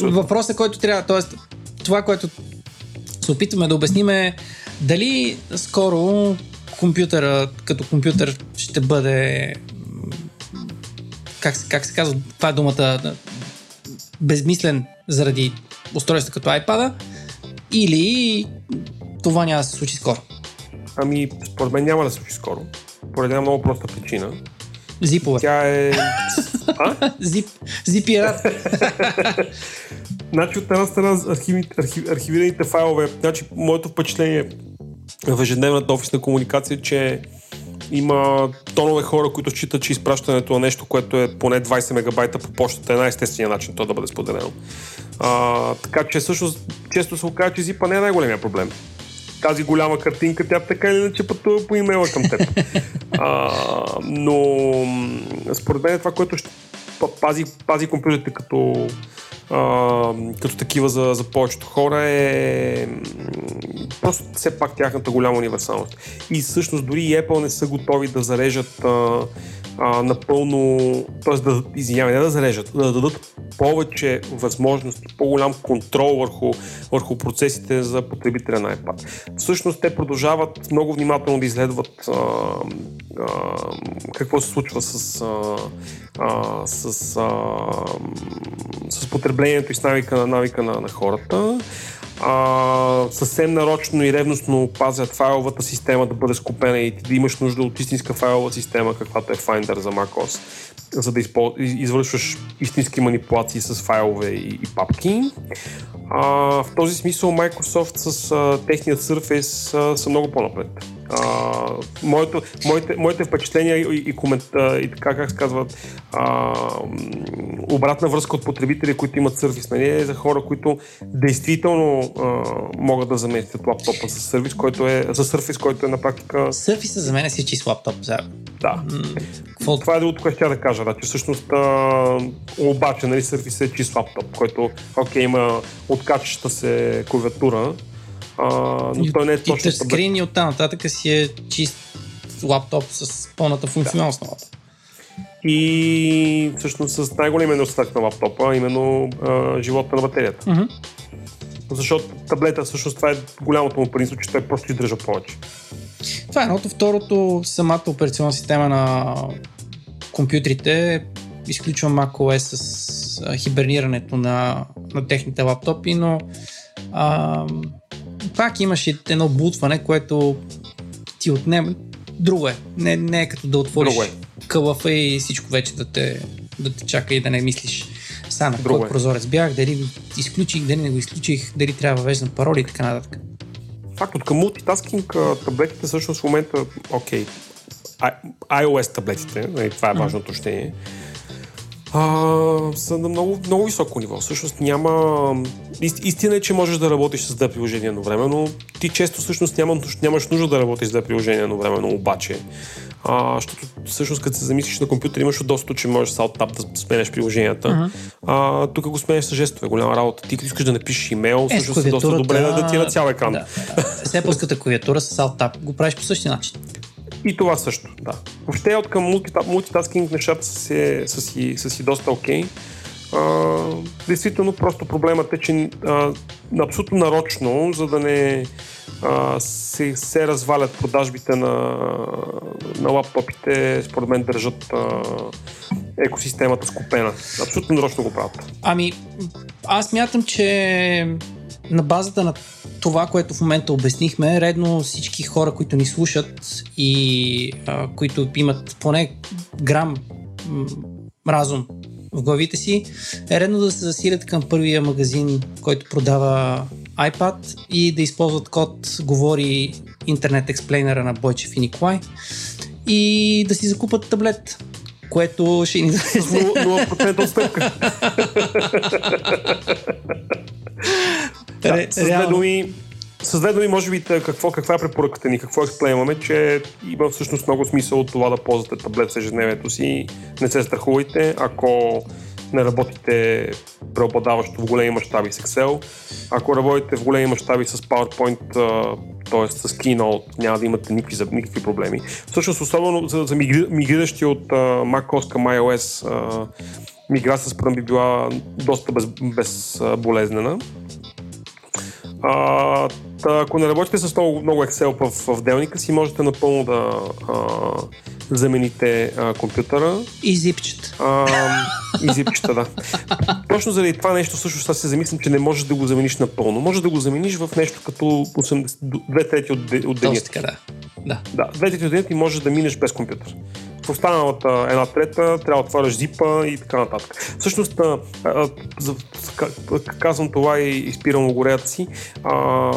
въпросът, който трябва, т.е. това, което се опитваме да обясним е дали скоро компютъра като компютър ще бъде как, как се казва, това е думата, безмислен заради устройства като iPad или това няма да се случи скоро? Ами, според мен няма да се случи скоро. Поради една много проста причина. Зипове. Тя е... А? Зип. Зипират. значи от една страна архиви, архив, архивираните файлове, значи моето впечатление в ежедневната офисна комуникация, че има тонове хора, които считат, че изпращането на нещо, което е поне 20 мегабайта по почтата е най-естественият начин то да бъде споделено. А, така че всъщност често се оказва, че зипа не е най-големия проблем. Тази голяма картинка, тя така или иначе пътува по имейла към теб. А, но според мен това, което ще пази, пази компютрите като като такива за, за повечето хора е просто все пак тяхната голяма универсалност. И всъщност дори и Apple не са готови да зарежат а, а, напълно, т.е. да, извинявай, не да зарежат, да дадат повече възможности, по-голям контрол върху, върху процесите за потребителя на iPad. Всъщност те продължават много внимателно да изследват а, а, какво се случва с, а, а, с, а, с потреблението и с навика, навика на, на хората а, съвсем нарочно и ревностно пазят файловата система да бъде скупена и да имаш нужда от истинска файлова система, каквато е Finder за macOS, за да изпол... извършваш истински манипулации с файлове и, и папки. А, в този смисъл Microsoft с а, техният Surface а, са много по-напред. А, моето, моите, моите впечатления и, и, комента, и така как се казват а, обратна връзка от потребители, които имат сервис, нали, е за хора, които действително а, могат да заместят лаптопа с сервис, който е за сервис, който е на практика... Сервиса за мен е си чист лаптоп. За... Да. М- Това е другото, което ще да кажа. Да, че всъщност а, обаче нали, сервис е чист лаптоп, който окей, има откачаща се клавиатура, а, но и, той не е точно. И скрин и оттам нататък си е чист лаптоп с пълната функционалност да. на. И всъщност с най-големия недостатък на лаптопа, именно а, живота на батерията. Mm-hmm. защото таблета всъщност това е голямото му предимство, че той просто издържа повече. Това е едното. Второто, самата операционна система на компютрите изключва macOS с хибернирането на, на техните лаптопи, но а, пак имаш едно бутване, което ти отнема. Друго е. Не, не е като да отвориш Друго е. кълъфа и всичко вече да те, да те чака и да не мислиш са на Друго кой е. прозорец бях, дали го изключих, дали не го изключих, дали трябва да въвеждам пароли и така нататък. Факт, от към мултитаскинг таблетите всъщност в момента, окей, I- iOS таблетите, нали, това е важно уточнение, а, са на много, много високо ниво. Всъщност няма... ист- Истина е, че можеш да работиш с две приложения едновременно. Ти често всъщност няма, нямаш нужда да работиш с две приложения едновременно, обаче. А, защото всъщност като се замислиш на компютър имаш удобството, че можеш с Alt-Tab да сменяш приложенията. Uh-huh. А, тук го сменяш с жестове, голяма работа. Ти като искаш да напишеш имейл, Е, всъщност е доста добре да, да ти е на цял екран. Да. Степълската клавиатура с Alt-Tab го правиш по същия начин. И това също, да. Въобще от към мултита- мултитаскинг нещата са, си- са, си, са си доста окей. А, действително, просто проблемът е, че а, абсолютно нарочно, за да не а, се, се развалят продажбите на, на лаптопите, според мен държат а, екосистемата скупена. Абсолютно нарочно го правят. Ами, аз мятам, че на базата на това, което в момента обяснихме, редно всички хора, които ни слушат и а, които имат поне грам м, разум в главите си, е редно да се засилят към първия магазин, който продава iPad и да използват код говори интернет експлейнера на Бойчев и Николай и да си закупат таблет, което ще ни даде 0% отстъпка. Да, Ре- с две думи, с две думи, може би, какво, каква е препоръката ни, какво експлеймаме, че има всъщност много смисъл от това да ползвате таблет с ежедневието си. Не се страхувайте, ако не работите преобладаващо в големи мащаби с Excel. Ако работите в големи мащаби с PowerPoint, т.е. с Keynote, няма да имате никакви, никакви проблеми. Всъщност, особено за, за мигри, мигриращи от macOS към iOS, миграция според би била доста без, безболезнена. А, та, ако не работите с много, много Excel в, в делника си, можете напълно да а, замените а, компютъра и зипчета. а, и зипчета, да. Точно заради това нещо всъщност аз се замислям, че не можеш да го замениш напълно. Може да го замениш в нещо като 80, две трети от, от деня. Да. да. Да, две трети от деня ти можеш да минеш без компютър. В останалата една трета трябва да отваряш зипа и така нататък. Всъщност, а, а, за, ка- казвам това и, и спирам огореята си. А,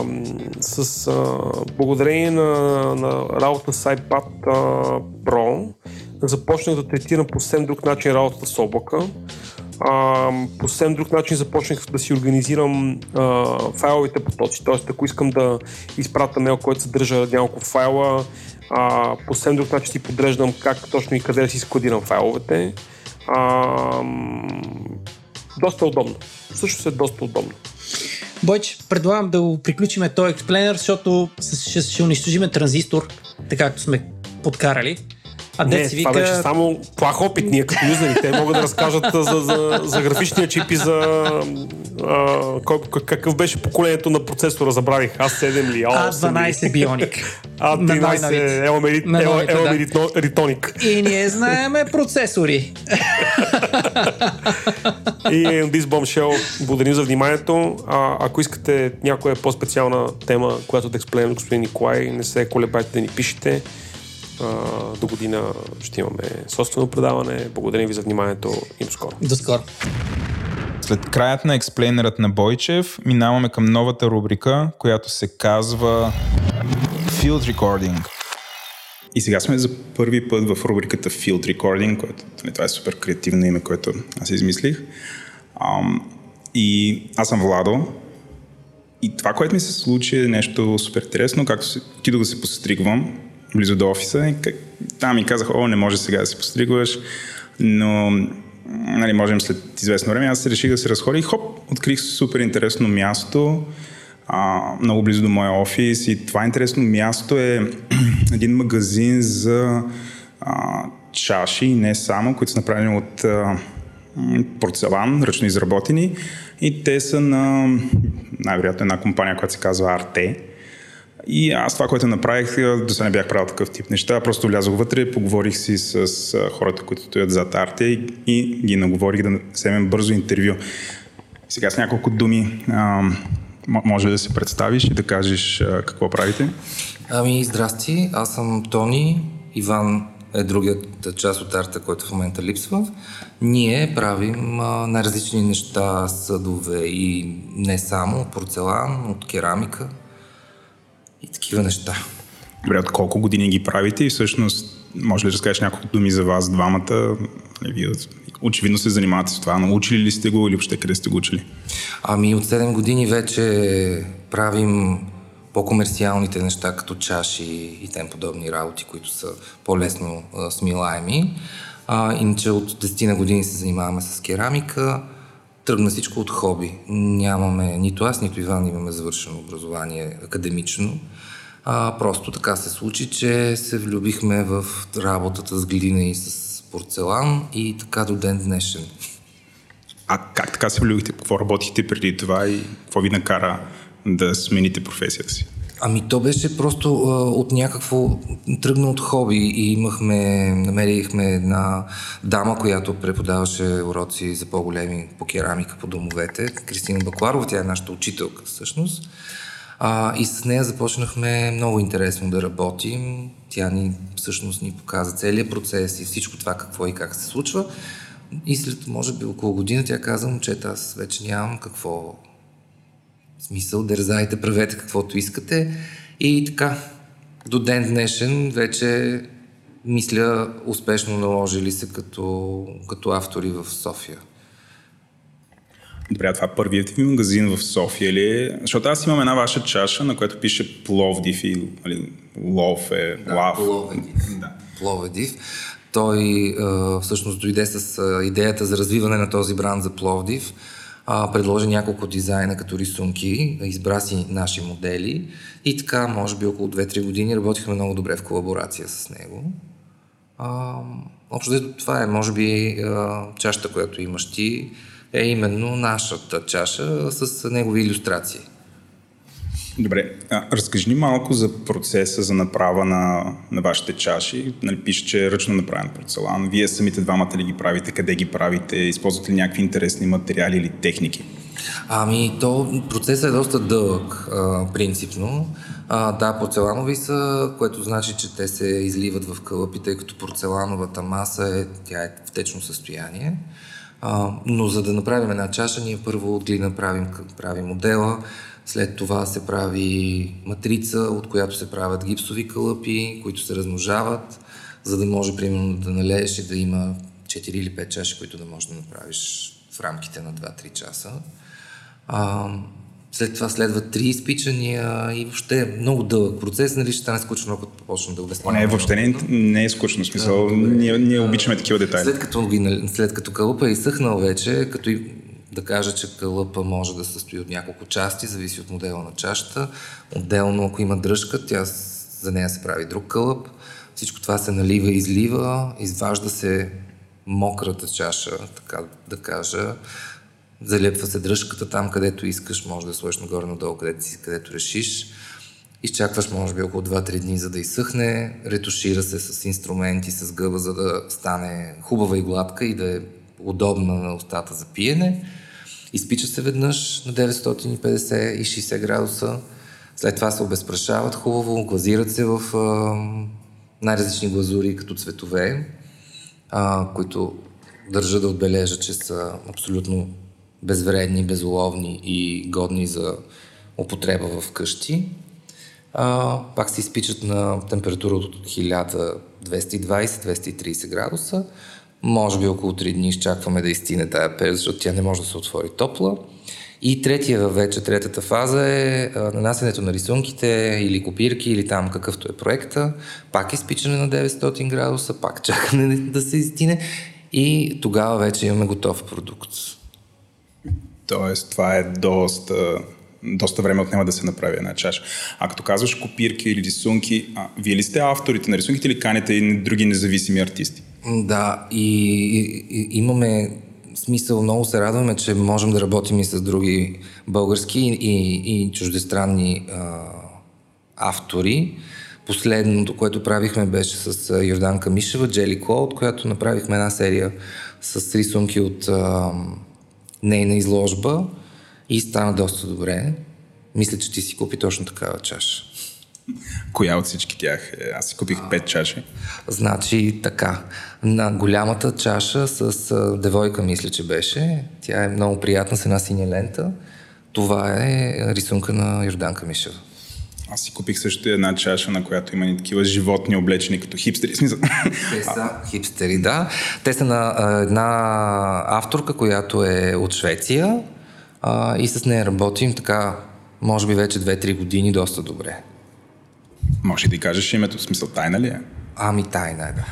с а, благодарение на, на работа с iPad а, Pro започнах да третирам по съвсем друг начин работата с облака. А, по съвсем друг начин започнах да си организирам а, файловите потоци. Тоест, ако искам да изпратя мейл, който съдържа няколко файла, а, по съвсем друг начин си подреждам как точно и къде да си складирам файловете. А, доста удобно. Също е доста удобно. Бойч, предлагам да го приключиме този експлейнер, защото ще, ще унищожиме транзистор, така както сме подкарали. А Не, си това вика... беше само плах опит. Ние като юзери, те могат да разкажат за, за, за графичния чип и за а, кой, какъв беше поколението на процесора, забравих. А7 ли, А8 ли? А12 Бионик. На А13 най-новите. Елмерит, На новите, да. Елмерит Ритоник. И ние знаеме процесори. И this bombshell. Благодарим за вниманието. А, ако искате някоя по-специална тема, която да експлейнем господин Николай, не се колебайте да ни пишете. До година ще имаме собствено предаване. Благодарим ви за вниманието и до скоро. До скоро. След краят на експлейнерът на Бойчев, минаваме към новата рубрика, която се казва Field Recording. И сега сме за първи път в рубриката Field Recording, което нали, това е супер креативно име, което аз измислих. Ам, и аз съм Владо. И това, което ми се случи е нещо супер интересно, както отидох да се постригвам близо до офиса и как, там ми казах, о, не може сега да се постригваш, но нали, можем след известно време. Аз се реших да се разходя и хоп, открих супер интересно място, а, много близо до моя офис и това интересно място е един магазин за а, чаши не само, които са направени от а, порцелан, ръчно изработени и те са на най-вероятно една компания, която се казва Arte. И аз това, което направих, до сега не бях правил такъв тип неща, просто влязох вътре, поговорих си с хората, които стоят зад Арте и, и ги наговорих да вземем бързо интервю. Сега с няколко думи а, може да се представиш и да кажеш а, какво правите. Ами, здрасти, аз съм Тони, Иван е другият част от арта, който в момента липсва. Ние правим най-различни неща, съдове и не само, порцелан, от керамика и такива неща. Добре, от колко години ги правите и всъщност може ли да разкажеш няколко думи за вас двамата? Нали, вие очевидно се занимавате с това. Научили ли сте го или въобще къде сте го учили? Ами от 7 години вече правим по-комерциалните неща, като чаши и тем подобни работи, които са по-лесно а, смилаеми. А, иначе от 10 на години се занимаваме с керамика. Тръгна всичко от хоби. Нямаме, нито аз, нито Иван имаме завършено образование академично. А, просто така се случи, че се влюбихме в работата с глина и с порцелан и така до ден днешен. А как така се влюбихте? Какво работихте преди това и какво ви накара да смените професията си? Ами то беше просто а, от някакво тръгна от хоби и имахме, намерихме една дама, която преподаваше уроци за по-големи по керамика по домовете, Кристина Бакларова, тя е нашата учителка всъщност. А, и с нея започнахме много интересно да работим. Тя ни всъщност ни показа целият процес и всичко това какво и как се случва. И след, може би, около година тя каза, момчета, аз вече нямам какво смисъл, дързайте, правете каквото искате. И така, до ден днешен вече мисля успешно наложили се като, като автори в София. Добре, това първият ви магазин в София ли е? Защото аз имам една ваша чаша, на която пише Пловдив и нали, Лов е да, Лав. Пловдив. Да. Пловдив. Той всъщност дойде с идеята за развиване на този бранд за Пловдив а, предложи няколко дизайна като рисунки, избра си наши модели и така, може би около 2-3 години работихме много добре в колаборация с него. А, общо това е, може би, а, чашата, която имаш ти, е именно нашата чаша с негови иллюстрации. Добре, а, разкажи ни малко за процеса за направа на, на вашите чаши. Нали, пише, че е ръчно направен порцелан. Вие самите двамата ли ги правите? Къде ги правите? Използвате ли някакви интересни материали или техники? Ами, то процесът е доста дълъг, а, принципно. А, да, порцеланови са, което значи, че те се изливат в кълъпи, тъй като порцелановата маса е, тя е в течно състояние. А, но за да направим една чаша, ние първо от глина правим, правим модела, след това се прави матрица, от която се правят гипсови кълъпи, които се размножават, за да може, примерно, да налееш и да има 4 или 5 чаши, които да можеш да направиш в рамките на 2-3 часа. А, след това следват три изпичания и въобще е много дълъг процес, нали ще стане скучно, ако почна да обяснявам. Не, въобще не, не е скучно, смисъл, да, ние, ние обичаме такива детайли. След като, след като кълъпа е изсъхнал вече, като и да кажа, че кълъпа може да се състои от няколко части, зависи от модела на чашата. Отделно, ако има дръжка, тя, за нея се прави друг кълъп. Всичко това се налива и излива, изважда се мократа чаша, така да кажа. Залепва се дръжката там, където искаш, може да сложиш нагоре-надолу, където, си, където решиш. Изчакваш, може би, около 2-3 дни, за да изсъхне. Ретушира се с инструменти, с гъба, за да стане хубава и гладка и да е удобна на устата за пиене. Изпича се веднъж на 950 и 60 градуса. След това се обезпрашават хубаво, глазират се в а, най-различни глазури като цветове, а, които държа да отбележа, че са абсолютно безвредни, безоловни и годни за употреба в къщи. А, пак се изпичат на температура от 1220-230 градуса. Може би около 3 дни изчакваме да изтине тая пера, защото тя не може да се отвори топла. И третия вече, третата фаза е нанасянето на рисунките или копирки, или там какъвто е проекта. Пак изпичане на 900 градуса, пак чакане да се изтине и тогава вече имаме готов продукт. Тоест, това е доста, доста време отнема да се направи една чаша. А като казваш копирки или рисунки, а, вие ли сте авторите на рисунките или канете и други независими артисти? Да, и, и, и имаме смисъл много се радваме, че можем да работим и с други български и, и чуждестранни а, автори. Последното, което правихме, беше с Йорданка Мишева, Джели Кло, от която направихме една серия с рисунки от а, нейна изложба и стана доста добре. Мисля, че ти си купи точно такава чаша. Коя от всички тях? Е, аз си купих пет чаши. Значи така. На голямата чаша с а, девойка, мисля, че беше. Тя е много приятна с една синя лента. Това е рисунка на Йорданка Мишева. Аз си купих също една чаша, на която има и такива животни облечени като хипстери. Смисъл. Те са хипстери, да. Те са на а, една авторка, която е от Швеция а, и с нея работим така, може би вече 2-3 години доста добре. Може да кажеш името, в смисъл тайна ли е? Ами тайна е, да.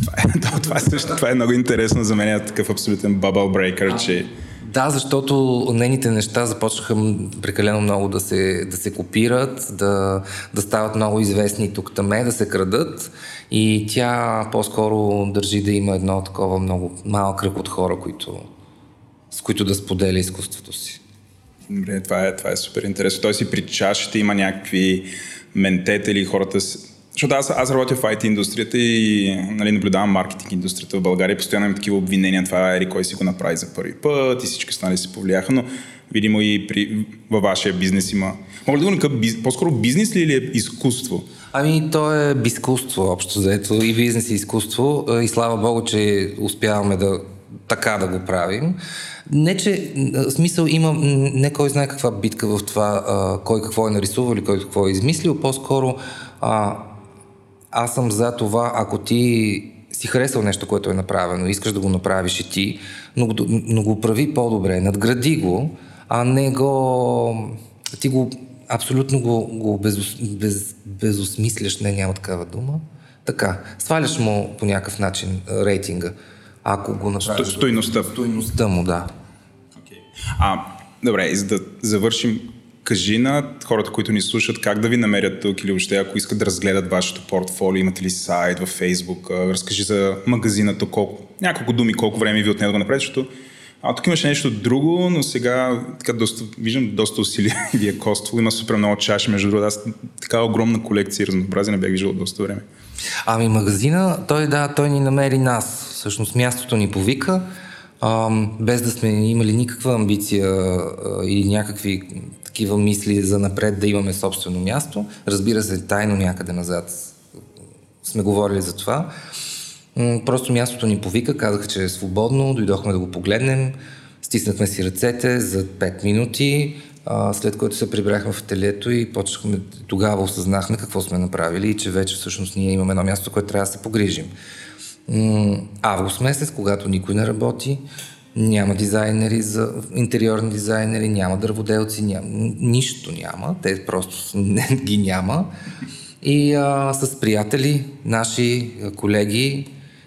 Това е, това е, също, това е много интересно за мен, е такъв абсолютен bubble breaker, че да, защото нейните неща започнаха прекалено много да се, да се копират, да, да стават много известни тук таме, да се крадат и тя по-скоро държи да има едно такова много малък кръг от хора, които, с които да споделя изкуството си. Добре, това е, това е супер интересно. Той си при чашите има някакви ментета или хората защото аз, аз работя в IT индустрията и нали, наблюдавам маркетинг индустрията в България. Постоянно имам такива обвинения. Това е кой си го направи за първи път и всички останали се повлияха, но видимо и при, във вашия бизнес има. Мога ли да го биз, по-скоро бизнес ли или е изкуство? Ами, то е изкуство, общо заето. И бизнес и изкуство. И слава Богу, че успяваме да така да го правим. Не, че смисъл има не кой знае каква битка в това, а, кой какво е нарисувал или кой какво е измислил, по-скоро а, аз съм за това, ако ти си харесал нещо, което е направено, искаш да го направиш и ти, но, но го прави по-добре, надгради го, а не го... Ти го абсолютно го, го без, без, безосмисляш, не, няма такава дума. Така, сваляш му по някакъв начин рейтинга, ако го направиш. Стойността. Стойността му, да. А, добре, и за да завършим кажи на хората, които ни слушат, как да ви намерят тук или въобще, ако искат да разгледат вашето портфолио, имате ли сайт във Facebook, разкажи за магазина, колко, няколко думи, колко време ви отне да го направите, защото а тук имаше нещо друго, но сега така доста, виждам доста усилия ви е коствало. Има супер много чаши, между другото. Аз така огромна колекция и разнообразие не бях виждал доста време. Ами магазина, той да, той ни намери нас. Всъщност мястото ни повика, ам, без да сме имали никаква амбиция а, или някакви такива мисли за напред да имаме собствено място. Разбира се, тайно някъде назад сме говорили за това. Просто мястото ни повика, казаха, че е свободно, дойдохме да го погледнем, стиснахме си ръцете за 5 минути, след което се прибрахме в ателието и почнахме, тогава осъзнахме какво сме направили и че вече всъщност ние имаме едно място, което трябва да се погрижим. Август месец, когато никой не работи, няма дизайнери за интериорни дизайнери, няма дърводелци, няма, нищо няма, те просто не, ги няма. И а, с приятели, наши колеги,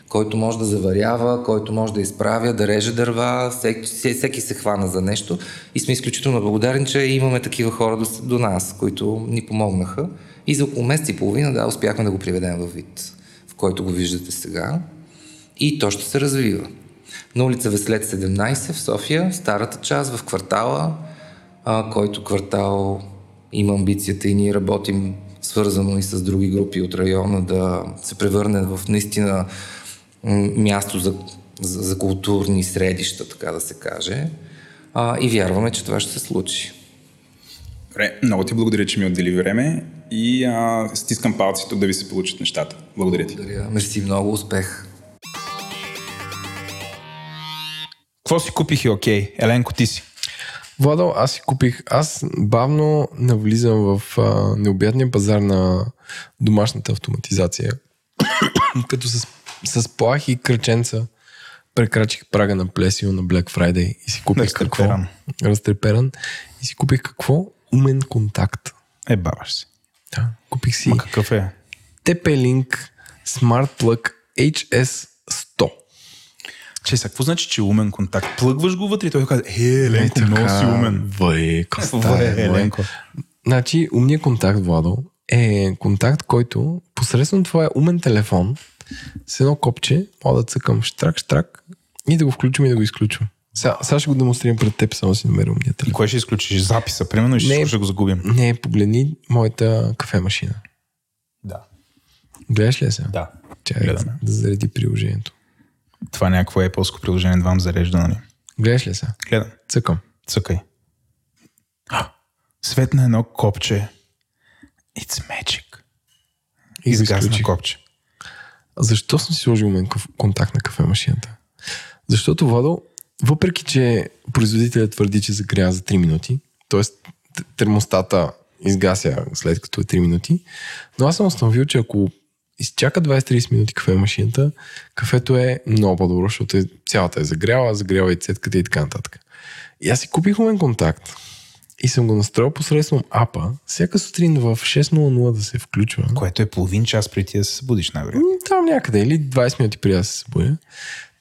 който може да заварява, който може да изправя, да реже дърва, всеки, всеки се хвана за нещо. И сме изключително благодарни, че имаме такива хора до, до нас, които ни помогнаха. И за около месец и половина, да, успяхме да го приведем в вид, в който го виждате сега. И то ще се развива на улица Веслет 17 в София, старата част в квартала, а, който квартал има амбицията и ние работим свързано и с други групи от района да се превърне в наистина място за, за, за културни средища, така да се каже. А, и вярваме, че това ще се случи. Добре, много ти благодаря, че ми отдели време и а, стискам палци тук да ви се получат нещата. Благодаря ти. Благодаря. Мерси много. Успех. Какво си купих и окей? Еленко, ти си. Владо, аз си купих. Аз бавно навлизам в а, необятния пазар на домашната автоматизация. Като с, с плах и кръченца прекрачих прага на Плесио на Black Friday и си купих Разтреперан. какво? Разтреперан. И си купих какво? Умен контакт. Е, баваш се. Да, купих си Ма какъв е? TP-Link Smart Plug HS 100. Че сега, какво значи, че е умен контакт? Плъгваш го вътре и той казва, е, Еленко, Е, много си умен. Въй, е. Еленко. Значи, умният контакт, Владо, е контакт, който посредством твоя умен телефон с едно копче, мога да цъкам штрак, штрак И да го включвам и да го изключвам. Сега, сега ще го демонстрирам пред теб, само си намеря умния И телефон. кое ще изключиш? Записа, примерно, и ще, Не. ще го загубим. Не, погледни моята кафемашина. Да. Гледаш ли я сега? Да. Чакай да, зареди приложението. Това е някакво Apple приложение, да вам зарежда, нали? Гледаш ли сега? Гледам. Цъкам. Цъкай. А, Светна едно копче. It's magic. И Изгасна копче. Защо съм си сложил мен контакт на кафемашината? Защото, Владо, въпреки, че производителят твърди, че загрява за 3 минути, т.е. термостата изгася след като е 3 минути, но аз съм установил, че ако изчака 20-30 минути кафемашината, кафето е много по-добро, защото е, цялата е загряла, загрява и цетката и така нататък. И аз си купих умен контакт и съм го настроил посредством апа, всяка сутрин в 6.00 да се включва. Което е половин час преди ти да се събудиш, най-вероятно. Там някъде, или 20 минути преди да се събудя.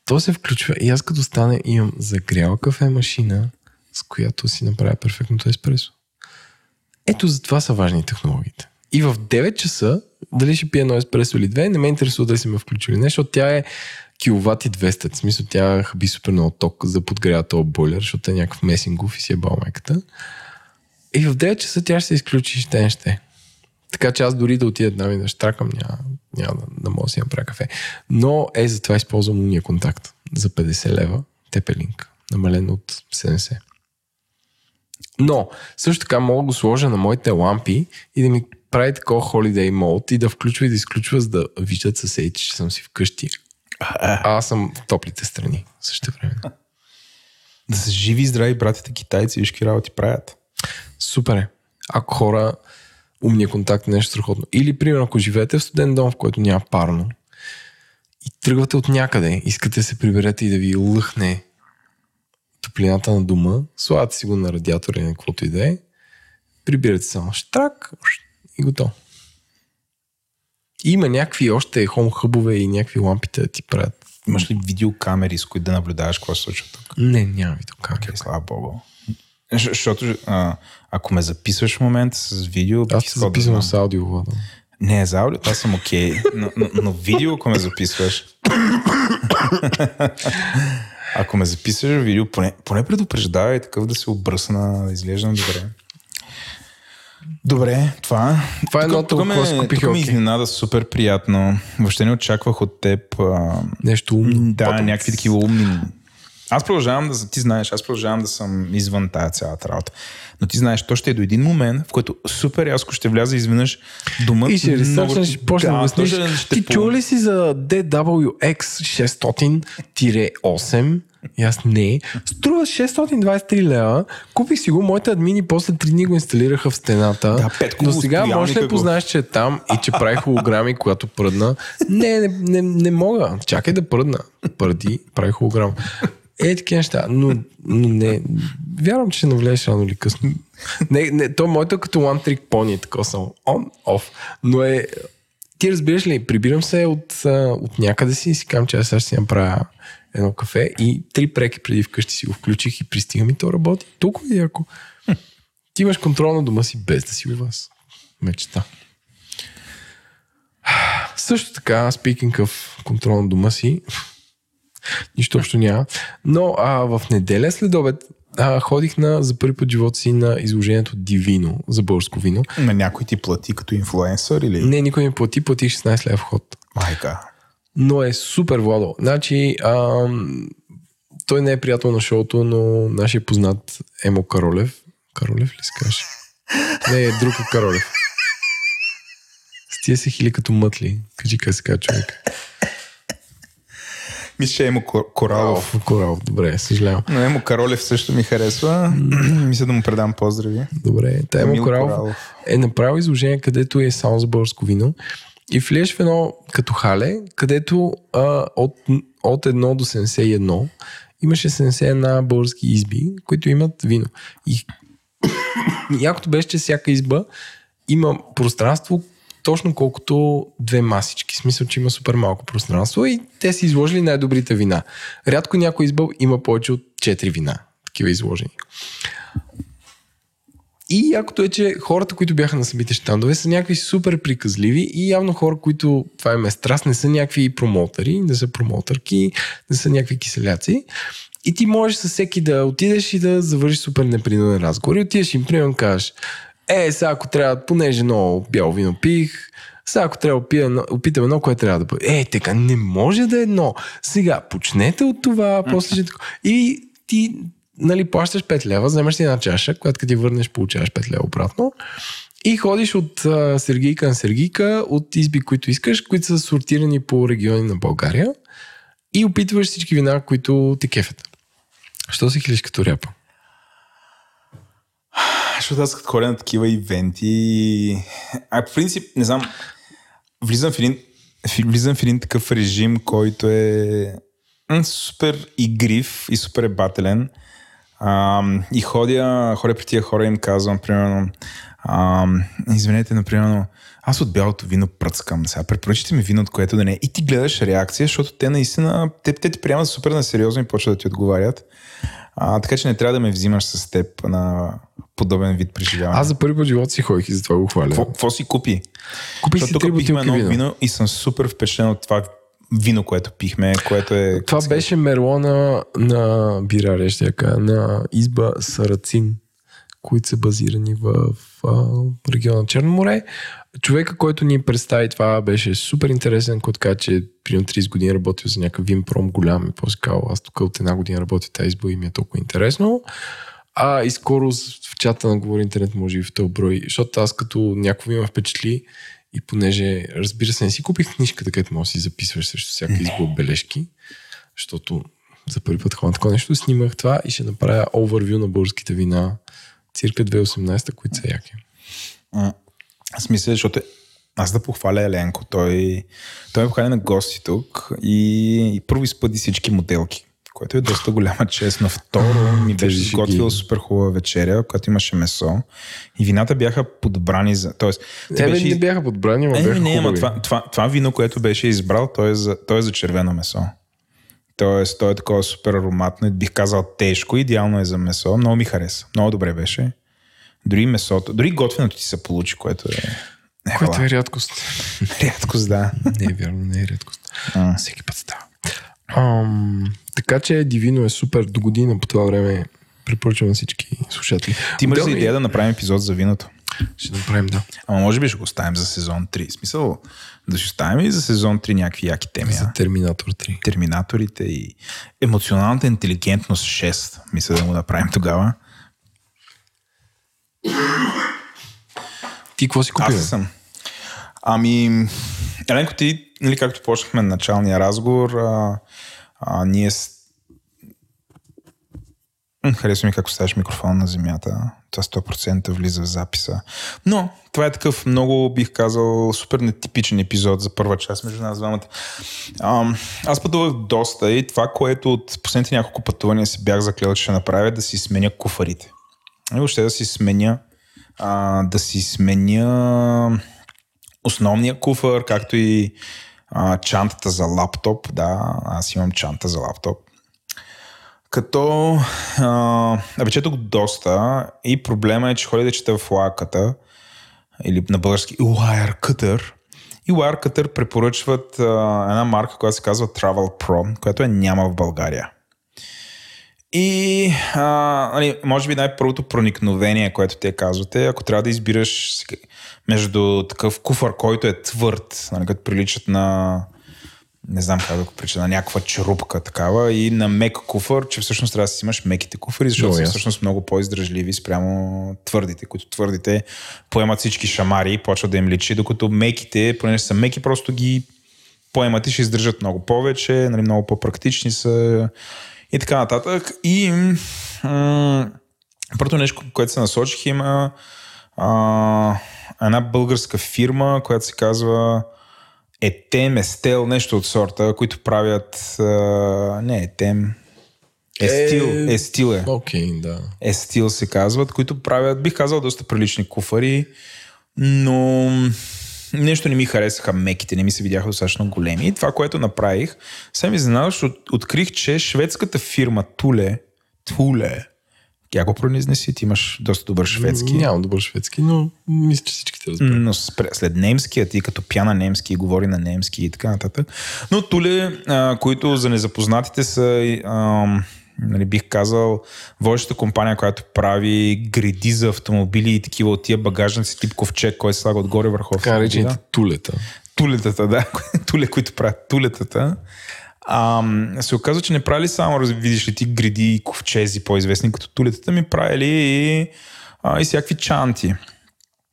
То се включва и аз като стане имам загряла кафе машина, с която си направя перфектното еспресо. Ето за това са важни технологиите. И в 9 часа, дали ще пия едно еспресо или две, не ме интересува дали си ме включили нещо, защото тя е киловат и 200. В смисъл тя хаби супер много ток за подгрява този бойлер, защото е някакъв месингов и си е балмеката. И в 9 часа тя ще се изключи ще не ще. Така че аз дори да отида там и да штракам, няма, няма да, да мога да си направя кафе. Но е, затова използвам уния контакт за 50 лева, тепелинг, намален от 70. Но, също така мога да го сложа на моите лампи и да ми прави такова holiday mode и да включва и да изключва, за да виждат съседите, че съм си вкъщи. А аз съм в топлите страни също време. Да са живи и здрави братите китайци, виж какви работи правят. Супер е. Ако хора умния контакт е нещо страхотно. Или, примерно, ако живеете в студен дом, в който няма парно и тръгвате от някъде, искате да се приберете и да ви лъхне топлината на дома, слагате си го на радиатора или на каквото и да е, прибирате само штрак и готово. Има някакви още хом хъбове и някакви лампите да ти правят. Имаш ли видеокамери, с които да наблюдаваш какво се случва тук? Не, няма видеокамера. Окей, слава богу. Защо- Защото а, ако ме записваш в момента с видео, Аз се да записвам знам. с аудио, Владо. Не, за аудио, аз съм окей. Но, но, но видео, ако ме записваш. ако ме записваш в видео, поне, поне предупреждавай такъв да се обръсна, да изглеждам добре. Добре, това. Това е Тук- едното, тук ме, купих, тук ме изненада супер приятно. Въобще не очаквах от теб. А, Нещо умно. да, Потом. някакви такива умни. Аз продължавам да, ти знаеш, аз продължавам да съм извън тая цялата работа. Но ти знаеш, то ще е до един момент, в който супер яско ще вляза изведнъж дома. И ще ресърчнеш, ще почне да обясниш. ще- Ти чул ли си за DWX 600-8? И аз не. Струва 623 лева. Купих си го, моите админи после 3 дни го инсталираха в стената. Да, Но го сега може ли познаеш, че е там и че прави холограми, когато пръдна? Не, не, не, не мога. Чакай да пръдна. Пръди, прави холограм. Е, такива неща. Но, но не. Вярвам, че ще навлезеш рано или късно. Не, не, то моето е като one trick pony, така само. On, off. Но е... Ти разбираш ли, прибирам се от, от някъде си и си казвам, че аз сега ще си направя едно кафе и три преки преди вкъщи си го включих и пристигам и то работи. Толкова е яко. Ти имаш контрол на дома си без да си у вас. Мечта. Също така, speaking of контрол на дома си, нищо общо няма. Но а, в неделя след обед а, ходих на, за първи път живота си на изложението Дивино за българско вино. На някой ти плати като инфлуенсър или? Не, никой не плати, платих 16 лева вход. Майка. Но е супер, Владо. Значи, ам, той не е приятел на шоуто, но нашия познат Емо Каролев. Каролев ли се каже? Не, е друг Каролев. С тия се хили като мътли. Кажи как се човек. Мисля, че е Емо Кор- Коралов. Коралов, добре, съжалявам. Но Емо Каролев също ми харесва. Мисля да му предам поздрави. Добре, та Емо Коралов Коралов. е направил изложение, където е българско вино. И влезеш в едно като хале, където а, от, от 1 до 71 имаше 71 български изби, които имат вино. И якото беше, че всяка изба има пространство точно колкото две масички. В смисъл, че има супер малко пространство и те са изложили най-добрите вина. Рядко някой избъл има повече от 4 вина. Такива изложени. И якото е, че хората, които бяха на самите щандове, са някакви супер приказливи и явно хора, които това им е страст, не са някакви промотъри, не са промотърки, не са някакви киселяци. И ти можеш със всеки да отидеш и да завършиш супер непринуден разговор. И отидеш им, примерно, кажеш, е, сега ако трябва, понеже много бяло вино пих, сега ако трябва да опия, опитам едно, кое трябва да бъде. Е, така не може да е едно. Сега, почнете от това, после ще... И ти нали, плащаш 5 лева, вземаш си една чаша, която като ти върнеш, получаваш 5 лева обратно. И ходиш от а, Сергийка на Сергийка, от изби, които искаш, които са сортирани по региони на България и опитваш всички вина, които те кефят. Що се хилиш като ряпа? Защото аз като ходя на такива ивенти... А по принцип, не знам, влизам в един, влизам в един такъв режим, който е супер игрив и супер ебателен. А, и ходя, ходя при тия хора и им казвам, примерно, а, извинете, например, аз от бялото вино пръцкам. Сега препоръчите ми вино, от което да не е. И ти гледаш реакция, защото те наистина, те, те ти приемат супер на сериозно и почват да ти отговарят. А, така че не трябва да ме взимаш с теб на подобен вид преживяване. Аз за първи път живота си ходих и затова го хваля. Какво си купи? Купих си три бутилки едно вино. вино и съм супер впечатлен от това вино, което пихме, което е... Това беше мерлона на бираре, ще кажа, на изба Сарацин, които са базирани в, в региона Черно море. Човека, който ни представи това, беше супер интересен, който каза, че примерно 30 години работил за някакъв Вимпром голям и после казал, аз тук от една година работя тази изба и ми е толкова интересно. А и скоро в чата на Говори Интернет може и в този брой, защото аз като някой има впечатли, и понеже, разбира се, не си купих книжката, където можеш да си записваш срещу всяка изба бележки, защото за първи път ходя такова нещо, снимах това и ще направя овервю на българските вина цирка 2018, които са яки. Аз мисля, защото аз да похваля Еленко. Той, той ме покани на гости тук и, и първо изпъди всички моделки което е доста голяма чест. На второ ми беше изготвил супер хубава вечеря, която имаше месо и вината бяха подбрани за... Тоест, те беше... не бяха подбрани, но бяха не, не, това, това, това, вино, което беше избрал, то е за, то е за червено месо. Тоест, то е такова супер ароматно и бих казал тежко, идеално е за месо. Много ми хареса. Много добре беше. Дори месото, дори готвеното ти се получи, което е... Не, което е рядкост. рядкост, да. не е вярно, не е рядкост. А. Всеки път става. Ам, така че Дивино е супер до година по това време. Препоръчвам на всички слушатели. Ти имаш ли идея да направим епизод за виното? Ще направим, да. Ама може би ще го оставим за сезон 3. Смисъл да ще оставим и за сезон 3 някакви яки теми. За Терминатор 3. Терминаторите и емоционалната интелигентност 6. Мисля да го направим тогава. Ти какво си купил? Аз съм. Ами, Еленко, ти, нали, както почнахме началния разговор, а, а, ние. Харесва ми как ставаш микрофон на земята. Това 100% влиза в записа. Но това е такъв много, бих казал, супер нетипичен епизод за първа част между нас двамата. Аз пътувах доста и това, което от последните няколко пътувания си бях заклел, че ще направя, е да си сменя куфарите. И въобще да си сменя а, да си сменя основния куфър, както и а, чантата за лаптоп. Да, аз имам чанта за лаптоп. Като а, доста и проблема е, че ходя да чета в лаката или на български Wirecutter. И Wirecutter препоръчват а, една марка, която се казва Travel Pro, която е няма в България. И а, нали, може би най-първото проникновение, което те казвате, ако трябва да избираш между такъв куфар, който е твърд, нали, като приличат на не знам как да го прича, на някаква черупка такава и на мек куфър, че всъщност трябва да си имаш меките куфари, защото са всъщност много по-издръжливи спрямо твърдите, които твърдите поемат всички шамари и почват да им личи, докато меките, понеже са меки, просто ги поемат и ще издържат много повече, нали, много по-практични са и така нататък. И м- първото нещо, което се насочих има а, една българска фирма, която се казва Етем, Естел, нещо от сорта, които правят а, не Етем, Естил, е, Естил е. Окей, да. Естил се казват, които правят, бих казал, доста прилични куфари, но нещо не ми харесаха меките, не ми се видяха достатъчно големи. И това, което направих, съм изненадваш, от, открих, че шведската фирма Туле, Туле, Я го произнеси, ти имаш доста добър шведски. Нямам добър шведски, но мисля, че всичките разбират. Но след немския, ти като пя на немски, говори на немски и така нататък. Но Туле, а, които за незапознатите са, а, нали, бих казал, водещата компания, която прави гриди за автомобили и такива от тия багажници, тип ковчег, който слага отгоре върху Така наречените тулета. Тулетата, да. Туле, които правят тулетата. А, се оказва, че не правили само, видиш ли ти, гриди и ковчези, по-известни като тулетата, ми правили и, а, и всякакви чанти.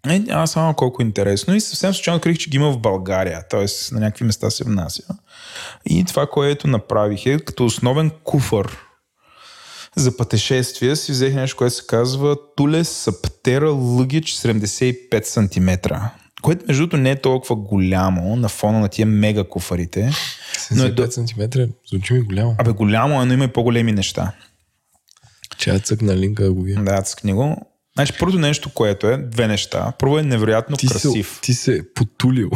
Е, аз само колко интересно. И съвсем случайно открих, че ги има в България. т.е. на някакви места се внася. И това, което направих е като основен куфър за пътешествия си взех нещо, което се казва Туле Саптера Лъгич 75 см. Което между другото не е толкова голямо на фона на тия мега куфарите. 75 см, звучи ми голямо. Абе голямо, но има и по-големи неща. Че я цъкна линка да го вия. Да, цъкни го. Значи първото нещо, което е, две неща. Първо е невероятно ти красив. Се, ти се е потулил.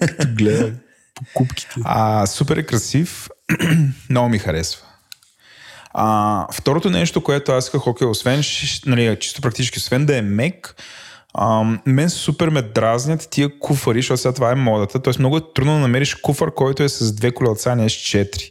Като гледа по купките. А, супер е красив. Много ми харесва. А, второто нещо, което аз исках, окей, освен, нали, чисто практически, освен да е мек, а, мен супер ме дразнят тия куфари, защото сега това е модата. Тоест много е трудно да намериш куфар, който е с две колелца, не с четири.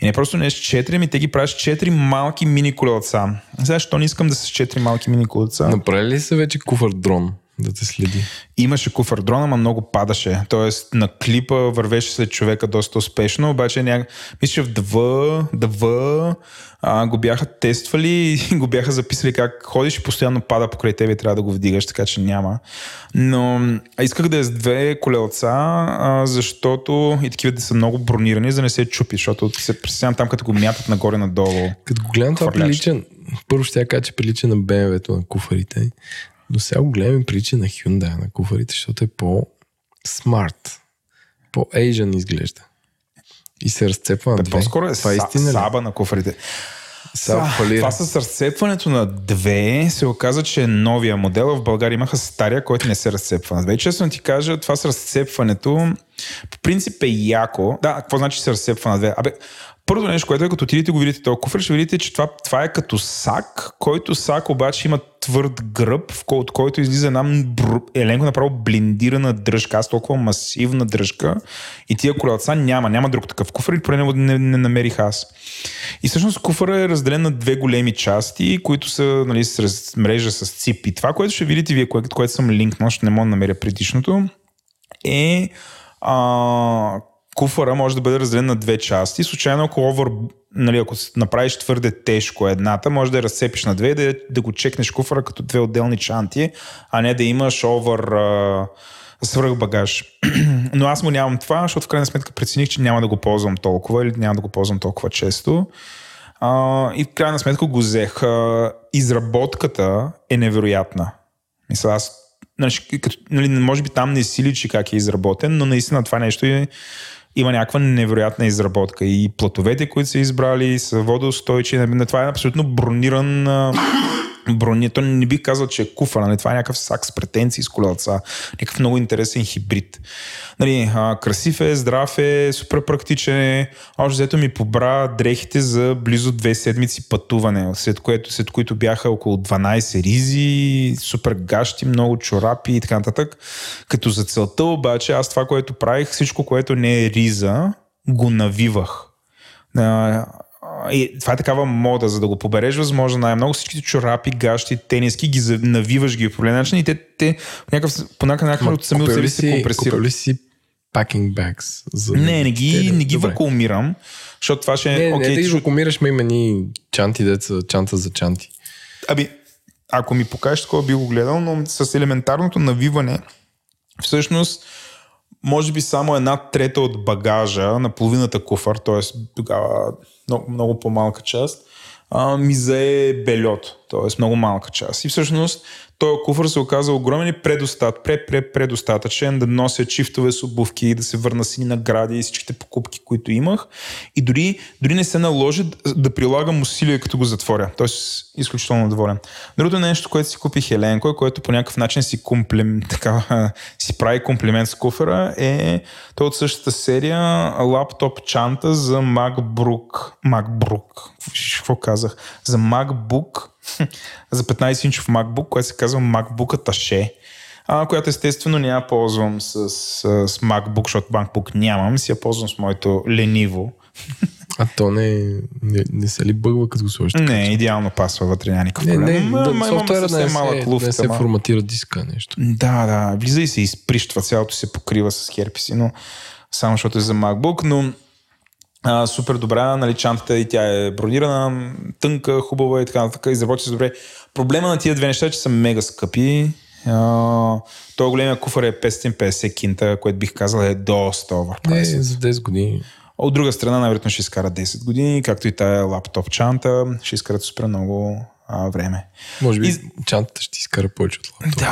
И не просто не с четири, ами те ги правиш четири малки мини колелца. Сега, защо не искам да са с четири малки мини колелца? Направили ли са вече куфар дрон? Да те следи. Имаше куфар дрона, но много падаше. Тоест на клипа вървеше след човека доста успешно, обаче ня... мисля, че в ДВ, ДВ а, го бяха тествали и го бяха записали как ходиш и постоянно пада покрай тебе и трябва да го вдигаш, така че няма. Но а исках да е с две колелца, а, защото и такива да са много бронирани, за да не се чупи, защото се представям там, като го мятат нагоре-надолу. Като го гледам, това прилича, първо ще я кажа, че прилича на BMW-то на куфарите. Но сега го гледам и прилича на Hyundai на куфарите, защото е по-смарт. По-Asian изглежда. И се разцепва на две. По-скоро е е ли? саба на куфарите. Са, това с разцепването на две се оказа, че е новия модел. В България имаха стария, който не се разцепва на две. честно ти кажа, това с разцепването по принцип е яко. Да, какво значи се разцепва на две? Абе, Първото нещо, което е, като отидете го видите този куфър, ще видите, че това, това е като сак, който сак обаче има твърд гръб, от който излиза една еленко направо блиндирана дръжка, аз толкова масивна дръжка и тия колелца няма, няма друг такъв куфър и поне не, не, не намерих аз. И всъщност куфъра е разделен на две големи части, които са нали, с мрежа с цип. И това, което ще видите вие, което, което съм линкнал, ще не мога да намеря предишното, е а, куфара може да бъде разделен на две части. Случайно, ако овър, нали, ако направиш твърде тежко едната, може да я разцепиш на две и да, да го чекнеш куфара като две отделни чанти, а не да имаш овър а, свръх багаж. Но аз му нямам това, защото в крайна сметка прецених, че няма да го ползвам толкова или няма да го ползвам толкова често. А, и в крайна сметка го взех. А, изработката е невероятна. Мисля, аз нали, като, нали, може би там не си личи как е изработен, но наистина това нещо е има някаква невероятна изработка. И платовете, които са избрали, са водоустойчиви. Това е абсолютно брониран брони. То не бих казал, че е куфа, нали? това е някакъв сак с претенции с колелца. Някакъв много интересен хибрид. Нали, а, красив е, здрав е, супер практичен е. Още взето ми побра дрехите за близо две седмици пътуване, след, което, след които бяха около 12 ризи, супер гащи, много чорапи и така нататък. Като за целта обаче, аз това, което правих, всичко, което не е риза, го навивах и това е такава мода, за да го побереш възможно най-много. Всичките чорапи, гащи, тениски ги навиваш ги по начин и те, те някакъв, по някакъв начин от сами от себе се компресират. Купили си packing bags? За не, не ги, не ги вакуумирам, защото това ще... Не, okay, не, да ги вакуумираш, ме има ни чанти, деца, чанта за чанти. Аби, ако ми покажеш такова би го гледал, но с елементарното навиване всъщност може би само една трета от багажа на половината куфар, т.е. тогава много, много по-малка част, а, ми зае бельот. т.е. много малка част. И всъщност този куфър се оказа огромен и предостат, пре, пре, предостатъчен да нося чифтове с обувки, да се върна си награди и всичките покупки, които имах. И дори, дори не се наложи да прилагам усилия, като го затворя. Тоест, изключително доволен. Другото нещо, което си купих Еленко, което по някакъв начин си, комплим, така, си прави комплимент с куфера, е той от същата серия лаптоп чанта за MacBook. MacBook. Какво казах? За MacBook за 15-инчов MacBook, което се казва MacBook Attaché, а, която естествено няма ползвам с, с, с MacBook, защото MacBook нямам, си я ползвам с моето лениво. А то не, не, не се ли бъгва като го сложиш? Не, идеално пасва вътре, няма никакъв Не, проблем. не, Ма- да, ма- софтуера не малък се, луфт, не се ама- форматира диска, нещо. Да, да, влиза и се изприщва, цялото се покрива с херпеси, но само защото е за MacBook, но а, супер добра, нали, чантата и тя е бронирана, тънка, хубава и така нататък, изработи се добре. Проблема на тия две неща е, че са мега скъпи. А, той големия куфър е 550 кинта, което бих казал е доста Не, overpriced. за 10 години. От друга страна, най-вероятно ще изкара 10 години, както и тая лаптоп чанта, ще изкарат супер много а, време. Може би И- чантата ще изкара повече от лаптопа.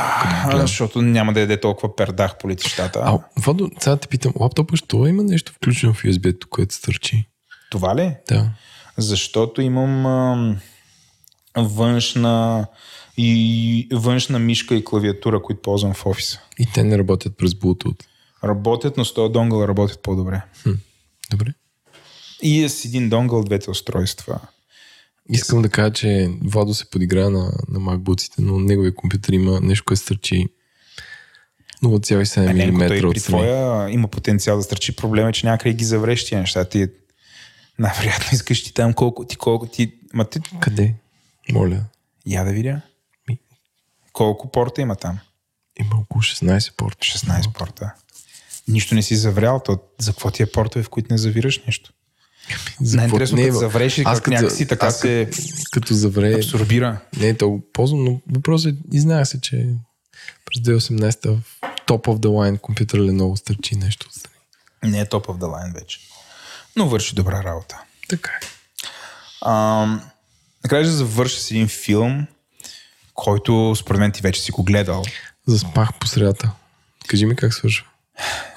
Да, защото няма да яде толкова пердах по летищата. А, Владо, сега те питам, лаптопа, що има нещо включено в USB-то, което стърчи? Това ли? Да. Защото имам ам, външна и външна мишка и клавиатура, които ползвам в офиса. И те не работят през Bluetooth. Работят, но с този донгъл работят по-добре. Добре. И е с един донгъл двете устройства. Искам да кажа, че Владо се подигра на, на MacBook-ите, но неговия компютър има нещо, което стърчи 0,7 Еленко, той мм при отстрани. твоя има потенциал да стърчи. Проблема е, че някъде ги завреш тия неща. Ти най-вероятно искаш ти там колко ти, колко ти... Ма ти... Къде? Моля. Я да видя. Ми. Колко порта има там? Има около 16 порта. 16 порта. Нищо не си заврял, то за какво ти е портове, в които не завираш нещо? Най-интересно, какво- като бе, завреш и как някакси така аз се като, като завре, абсорбира. не е толкова ползвам, но въпросът е, изнах се, че през 2018 в Top of the Line компютър Lenovo стърчи нещо отстрани. Не е топ of the line вече. Но върши добра работа. Така е. А, накрая ще завърша с един филм, който според мен ти вече си го гледал. Заспах по средата. Кажи ми как свършва.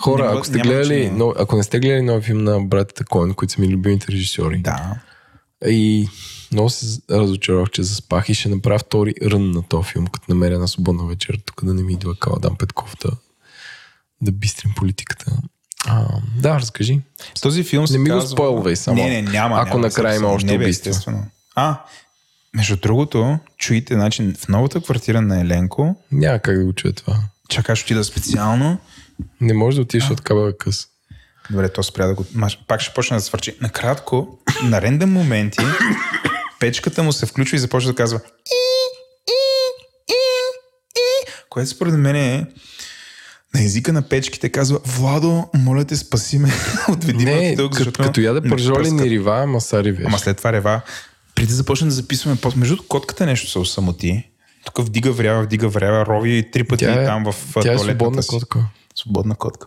Хора, ако сте гледали, но, ако не сте гледали нови филм на братята Коен, които са ми любимите режисьори, Да. и много се разочаровах, че заспах и ще направя втори рън на този филм, като намеря на свободна вечер, тук да не ми идва Каладан Петков да, да бистрим политиката. А, да, разкажи. Този филм Не ми го казва... спойлвай само. Не, не, няма. Ако няма, накрая има още не, убийства. естествено. А, между другото, чуете, значи в новата квартира на Еленко, Няма как да го чуя това. чакаш отида специално, Не може да отидеш от кабела е къс. Добре, то спря да го... Пак ще почне да свърчи. Накратко, на рендъм моменти, печката му се включва и започва да казва което според мен е на езика на печките казва Владо, моля те, спаси ме, отведи ме тук, като, като яде ме пържоли не рива, ама са ревеш. Ама след това рева. Преди да започнем да записваме, пост- между котката нещо се осамоти. Тук вдига врява, вдига врява, рови три пъти Тя е- там в Тя е туалетната свободна си. котка. Свободна котка.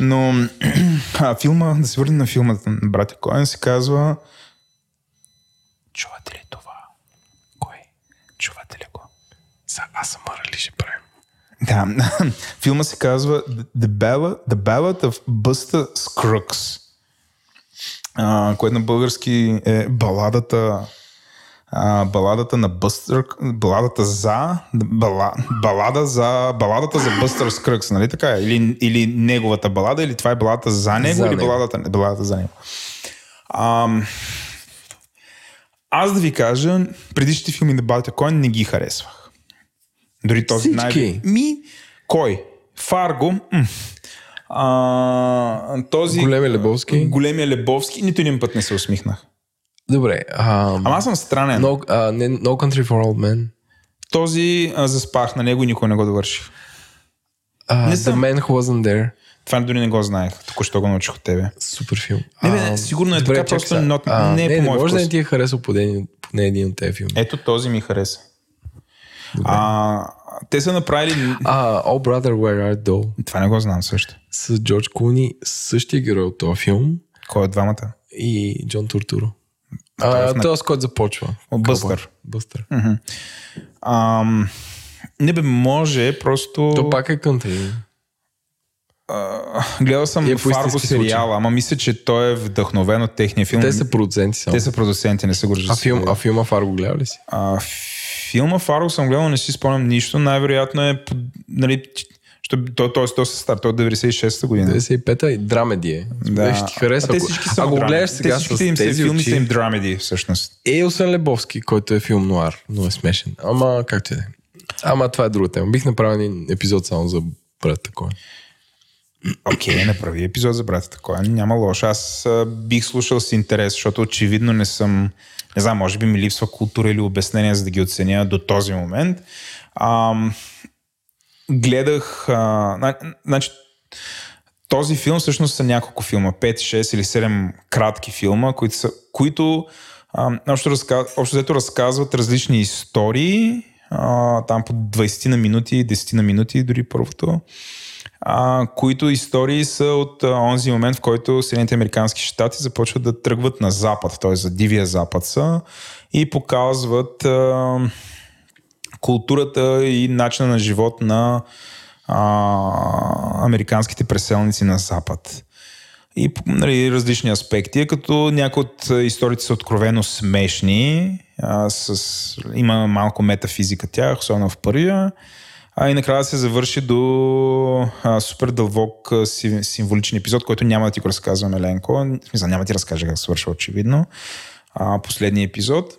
Но а, филма, да се върнем на филма на братя Коен, се казва Чувате ли това? Кой? Чувате ли го? Аз съм ли ще правим? Да, филма се казва The Ballad, The Ballad of Busta Scruggs, което на български е баладата а, баладата на Бъстър, баладата за, бала, балада за, баладата за Бъстър Скръкс, нали така? е? Или, или неговата балада, или това е баладата за него, За или него. баладата, баладата за него. Ам, аз да ви кажа, предишните филми на Балта Коен не ги харесвах. Дори този най... Ми, кой? Фарго? М. А, този... Големия Лебовски? Големия Лебовски. Нито един път не се усмихнах. Добре. А, Ама аз съм странен. no, не, no Country for Old Men. Този а, заспах на него и никой не го довърших. А, Не The съм- Man Who Wasn't There. Това дори не го знаех. Току-що го научих от тебе. Супер филм. Не, бе, не, сигурно е така, чакай просто not- А, не е не, по не може да вкус. не ти е харесал поне, поне един от тези филми. Ето този ми хареса. А, те са направили... А, Oh Brother, Where Art Thou? Това не го знам също. С Джордж Клуни, същия герой от този филм Кой от двамата? и Джон Туртуро. А, с който започва. Бъстър. Бъстър. Ам, не бе, може, просто... То пак е кънтри. Гледал съм е Фарго сериала, ама мисля, че той е вдъхновен от техния филм. Те са продуценти само. Те са продуценти, не са го А, филм, а филма Фарго гледа ли си? А, филма Фарго съм гледал, не си спомням нищо. Най-вероятно е, нали, що, то, той е доста стар, той е от 96-та година. 95-та и драмеди е. Да. Ще ти хареса. А те всички са Ако гледаш сега те с им се тези филми очи, са им драмеди, всъщност. Е, освен Лебовски, който е филм нуар, но е смешен. Ама, както и да е. Ама това е друга тема. Бих направил един епизод само за брат такова. Окей, okay, направи епизод за брата такова. Няма лошо. Аз а, бих слушал с интерес, защото очевидно не съм, не знам, може би ми липсва култура или обяснение, за да ги оценя до този момент. Ам, гледах, а, зна- значи, този филм всъщност са няколко филма, 5, 6 или 7 кратки филма, които, са, които а, общо, разказ, общо взето разказват различни истории, а, там по 20 на минути, 10 на минути, дори първото, а, които истории са от а, онзи момент, в който Съединените Американски щати започват да тръгват на запад, т.е. за дивия запад са и показват а, културата и начина на живот на а, американските преселници на Запад. И нали, различни аспекти, като някои от историите са откровено смешни, а, с, има малко метафизика тях, особено в първия, а и накрая се завърши до а, супер дълбок символичен епизод, който няма да ти го разказвам, Еленко. В смисъл, няма да ти разкажа как свършва, очевидно. А, последния епизод.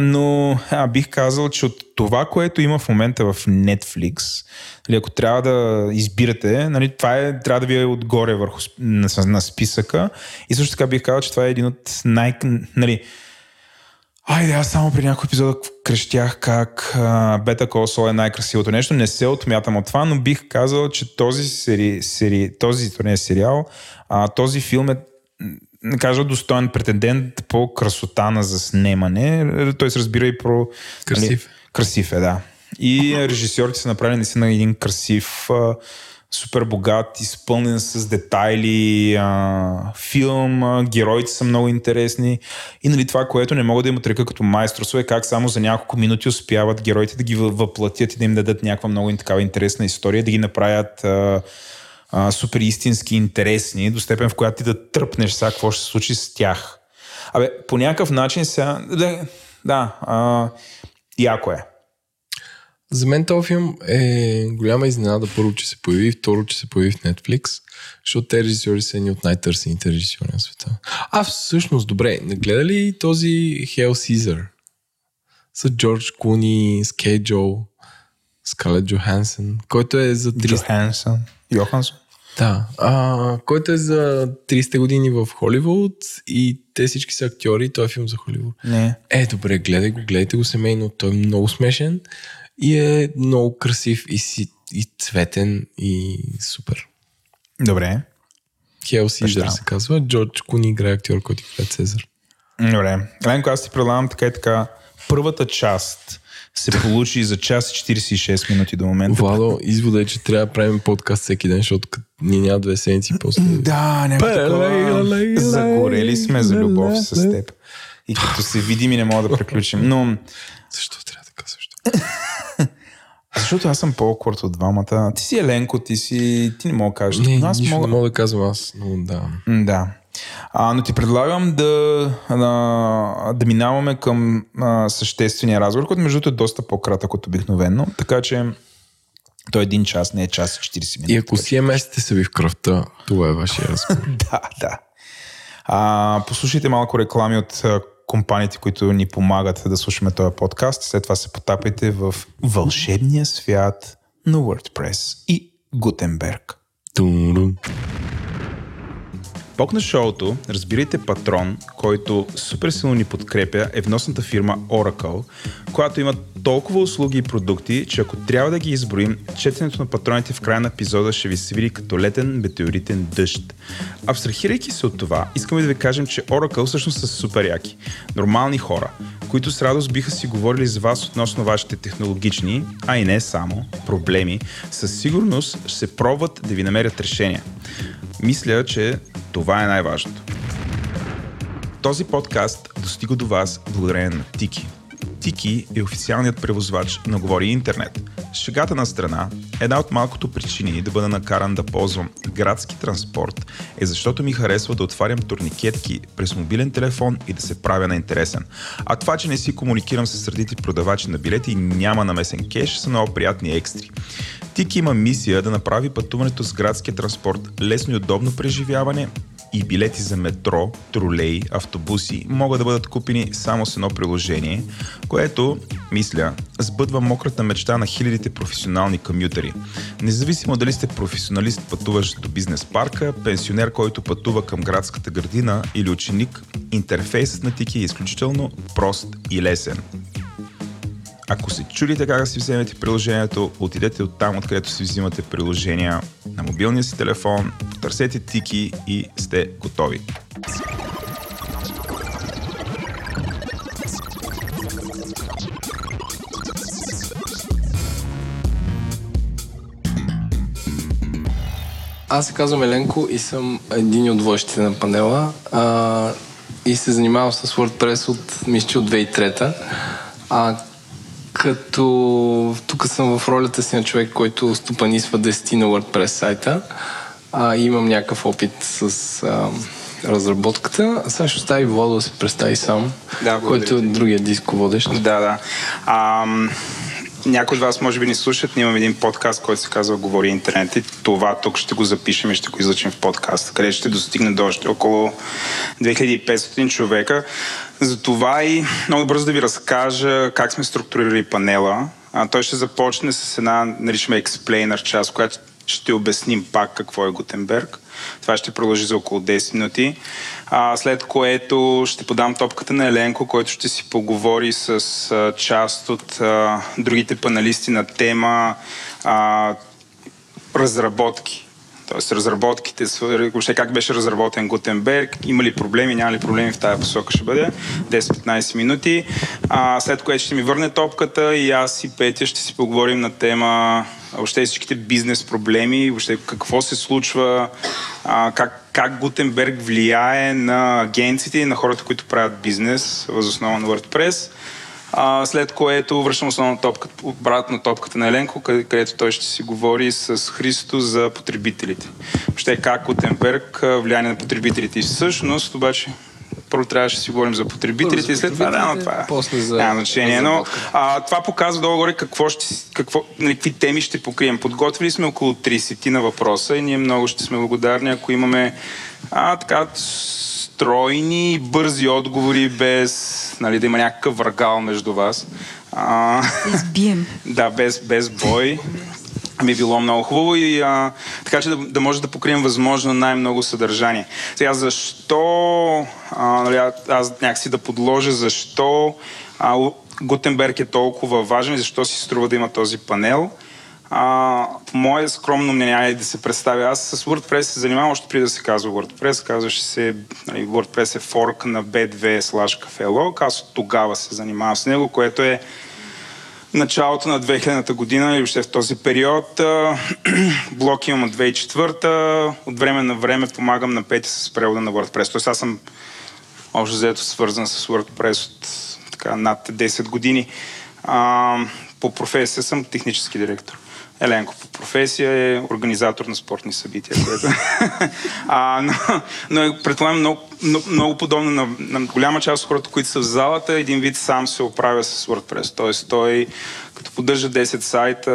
Но а, бих казал, че от това, което има в момента в Netflix, нали, ако трябва да избирате, нали, това е, трябва да ви е отгоре върху на, на списъка. И също така бих казал, че това е един от най... Нали, Айде, аз само при някой епизода крещях как Бета Кол е най-красивото нещо. Не се отмятам от това, но бих казал, че този, сери, сери, този не е сериал, а, този филм е не кажа достоен претендент по красота на заснемане. Той се разбира и про... Красив. Нали, красив е, да. И режисьорите са направили наистина един красив, супер богат, изпълнен с детайли а, филм, а, героите са много интересни и нали, това, което не мога да им отрека като майсторство е как само за няколко минути успяват героите да ги въ- въплатят и да им дадат някаква много такава интересна история, да ги направят а, а, супер истински интересни, до степен в която ти да тръпнеш сега какво ще се случи с тях. Абе, по някакъв начин сега... Да, да а, яко е. За мен този филм е голяма изненада. Първо, че се появи, второ, че се появи в Netflix, защото те режисьори са едни от най-търсените режисьори на света. А, всъщност, добре, не гледа ли този Hell Caesar? С Джордж Куни, с Кей Джо, Скалет Джохансен, който е за 300... Джохансън. Йохансон. Да, а, който е за 30 години в Холивуд и те всички са актьори, той е филм за Холивуд. Не. Е, добре, гледай го, гледайте го семейно, той е много смешен и е много красив и, си, и цветен и супер. Добре. Хел Баща. се казва, Джордж Куни играе актьор, който играе Цезар. Добре. Ленко, аз ти предлагам така и така. Първата част се получи за час и 46 минути до момента. Владо, извода е, че трябва да правим подкаст всеки ден, защото ни няма две седмици после. Да, няма такова. Загорели сме за любов с теб. И като се видим и не мога да приключим. Но Защо трябва така също? защото аз съм по-окорт от двамата. Ти си Еленко, ти си... Ти не мога да кажеш. Не, но аз мога... не мога да казвам аз, но да. Да. А, но ти предлагам да, да, да минаваме към а, съществения разговор, който между другото е доста по-кратък от обикновено. Така че той е един час, не е час и 40 минути. И ако CMS-те са ви в кръвта, това е вашия разговор. Да, да. А, послушайте малко реклами от компаниите, които ни помагат да слушаме този подкаст. След това се потапайте в вълшебния свят на WordPress и Гутенберг. Бог на шоуто, разбирайте патрон, който супер силно ни подкрепя, е вносната фирма Oracle, която има толкова услуги и продукти, че ако трябва да ги изброим, четенето на патроните в края на епизода ще ви се види като летен метеоритен дъжд. Абстрахирайки се от това, искаме да ви кажем, че Oracle всъщност са супер яки. Нормални хора, които с радост биха си говорили с вас относно вашите технологични, а и не само, проблеми, със сигурност ще се пробват да ви намерят решения. Мисля, че това е най-важното. Този подкаст достига до вас благодарение на Тики. Тики е официалният превозвач на Говори Интернет. Шегата на страна, една от малкото причини да бъда накаран да ползвам градски транспорт е защото ми харесва да отварям турникетки през мобилен телефон и да се правя на интересен. А това, че не си комуникирам с средите продавачи на билети и няма намесен кеш, са много приятни екстри. Тики има мисия да направи пътуването с градския транспорт лесно и удобно преживяване и билети за метро, тролей, автобуси могат да бъдат купени само с едно приложение, което, мисля, сбъдва мократа мечта на хилядите професионални комютери. Независимо дали сте професионалист, пътуващ до бизнес парка, пенсионер, който пътува към градската градина или ученик, интерфейсът на Тики е изключително прост и лесен. Ако се чудите как да си вземете приложението, отидете от там, откъдето си взимате приложения на мобилния си телефон, търсете тики и сте готови. Аз се казвам Еленко и съм един от водещите на панела а, и се занимавам с WordPress от, мисля, от 2003 а, като тук съм в ролята си на човек, който стопанисва 10 на WordPress сайта а, имам някакъв опит с а, разработката. Сега ще остави Владо да се представи сам, Да, който е другия дисководещ. Да, да. Ам, някои от вас може би ни слушат, ние имаме един подкаст, който се казва Говори интернет и това тук ще го запишем и ще го излъчим в подкаста, където ще достигне до още около 2500 човека. Затова и много бързо да ви разкажа как сме структурирали панела. А, той ще започне с една, наричаме explainer част, която ще обясним пак какво е Гутенберг. Това ще продължи за около 10 минути. След което ще подам топката на Еленко, който ще си поговори с а, част от а, другите паналисти на тема а, разработки. Тоест разработките, въобще как беше разработен Гутенберг, има ли проблеми, няма ли проблеми в тази посока ще бъде 10-15 минути. А, след което ще ми върне топката и аз и Петя ще си поговорим на тема въобще всичките бизнес проблеми, въобще какво се случва, а, как, как Гутенберг влияе на агенциите и на хората, които правят бизнес въз основа на WordPress. А, след което връщам основно топката, обратно топката на Еленко, къде- където той ще си говори с Христо за потребителите. Въобще как Гутенберг влияе на потребителите. И всъщност, обаче, първо трябваше да си говорим за потребителите и след това, да, но това е. после за няма значение. Но а, това показва долу-горе какво ще, какво, нали, какви теми ще покрием. Подготвили сме около 30 на въпроса и ние много ще сме благодарни, ако имаме а, така стройни и бързи отговори, без нали, да има някакъв въргал между вас. А, Избием. да, без, без бой. Би било много хубаво и а, така че да, да може да покрием възможно най-много съдържание. Сега защо, а, нали, аз някакси да подложа защо а, Гутенберг е толкова важен и защо си струва да има този панел. А, мое скромно мнение, айде да се представя, аз с WordPress се занимавам още преди да се казва WordPress. Казваше се, нали, WordPress е форк на B2 slash CafeLog. Аз от тогава се занимавам с него, което е началото на 2000-та година и въобще в този период. Блок имам от 2004-та. От време на време помагам на Пети с превода на WordPress. Тоест аз съм общо взето свързан с WordPress от така, над 10 години. А, по професия съм технически директор. Еленко по професия е организатор на спортни събития, което... а, но, но е, предполагам много, много, подобно на, на голяма част от хората, които са в залата, един вид сам се оправя с WordPress. Тоест той, като поддържа 10 сайта,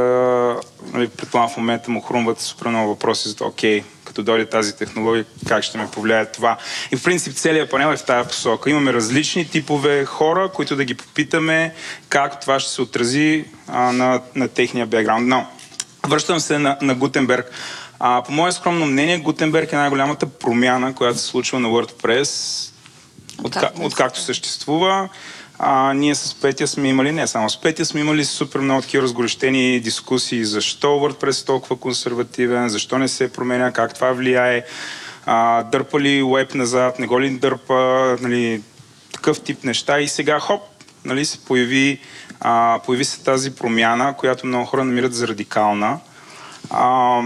нали, предполагам в момента му хрумват супер много въпроси за това, окей, като дойде тази технология, как ще ме повлияе това. И в принцип целият панел е в тази посока. Имаме различни типове хора, които да ги попитаме как това ще се отрази а, на, на техния бекграунд. Но, връщам се на, на Гутенберг. А, по мое скромно мнение, Гутенберг е най-голямата промяна, която се случва на WordPress, отка, Както откакто съществува. А, ние с Петя сме имали, не само с Петя, сме имали супер много такива разгорещени дискусии. Защо WordPress е толкова консервативен, защо не се променя, как това влияе, а, дърпа ли веб назад, не го ли дърпа, нали, такъв тип неща. И сега хоп, нали, се появи, а, появи се тази промяна, която много хора намират за радикална. А,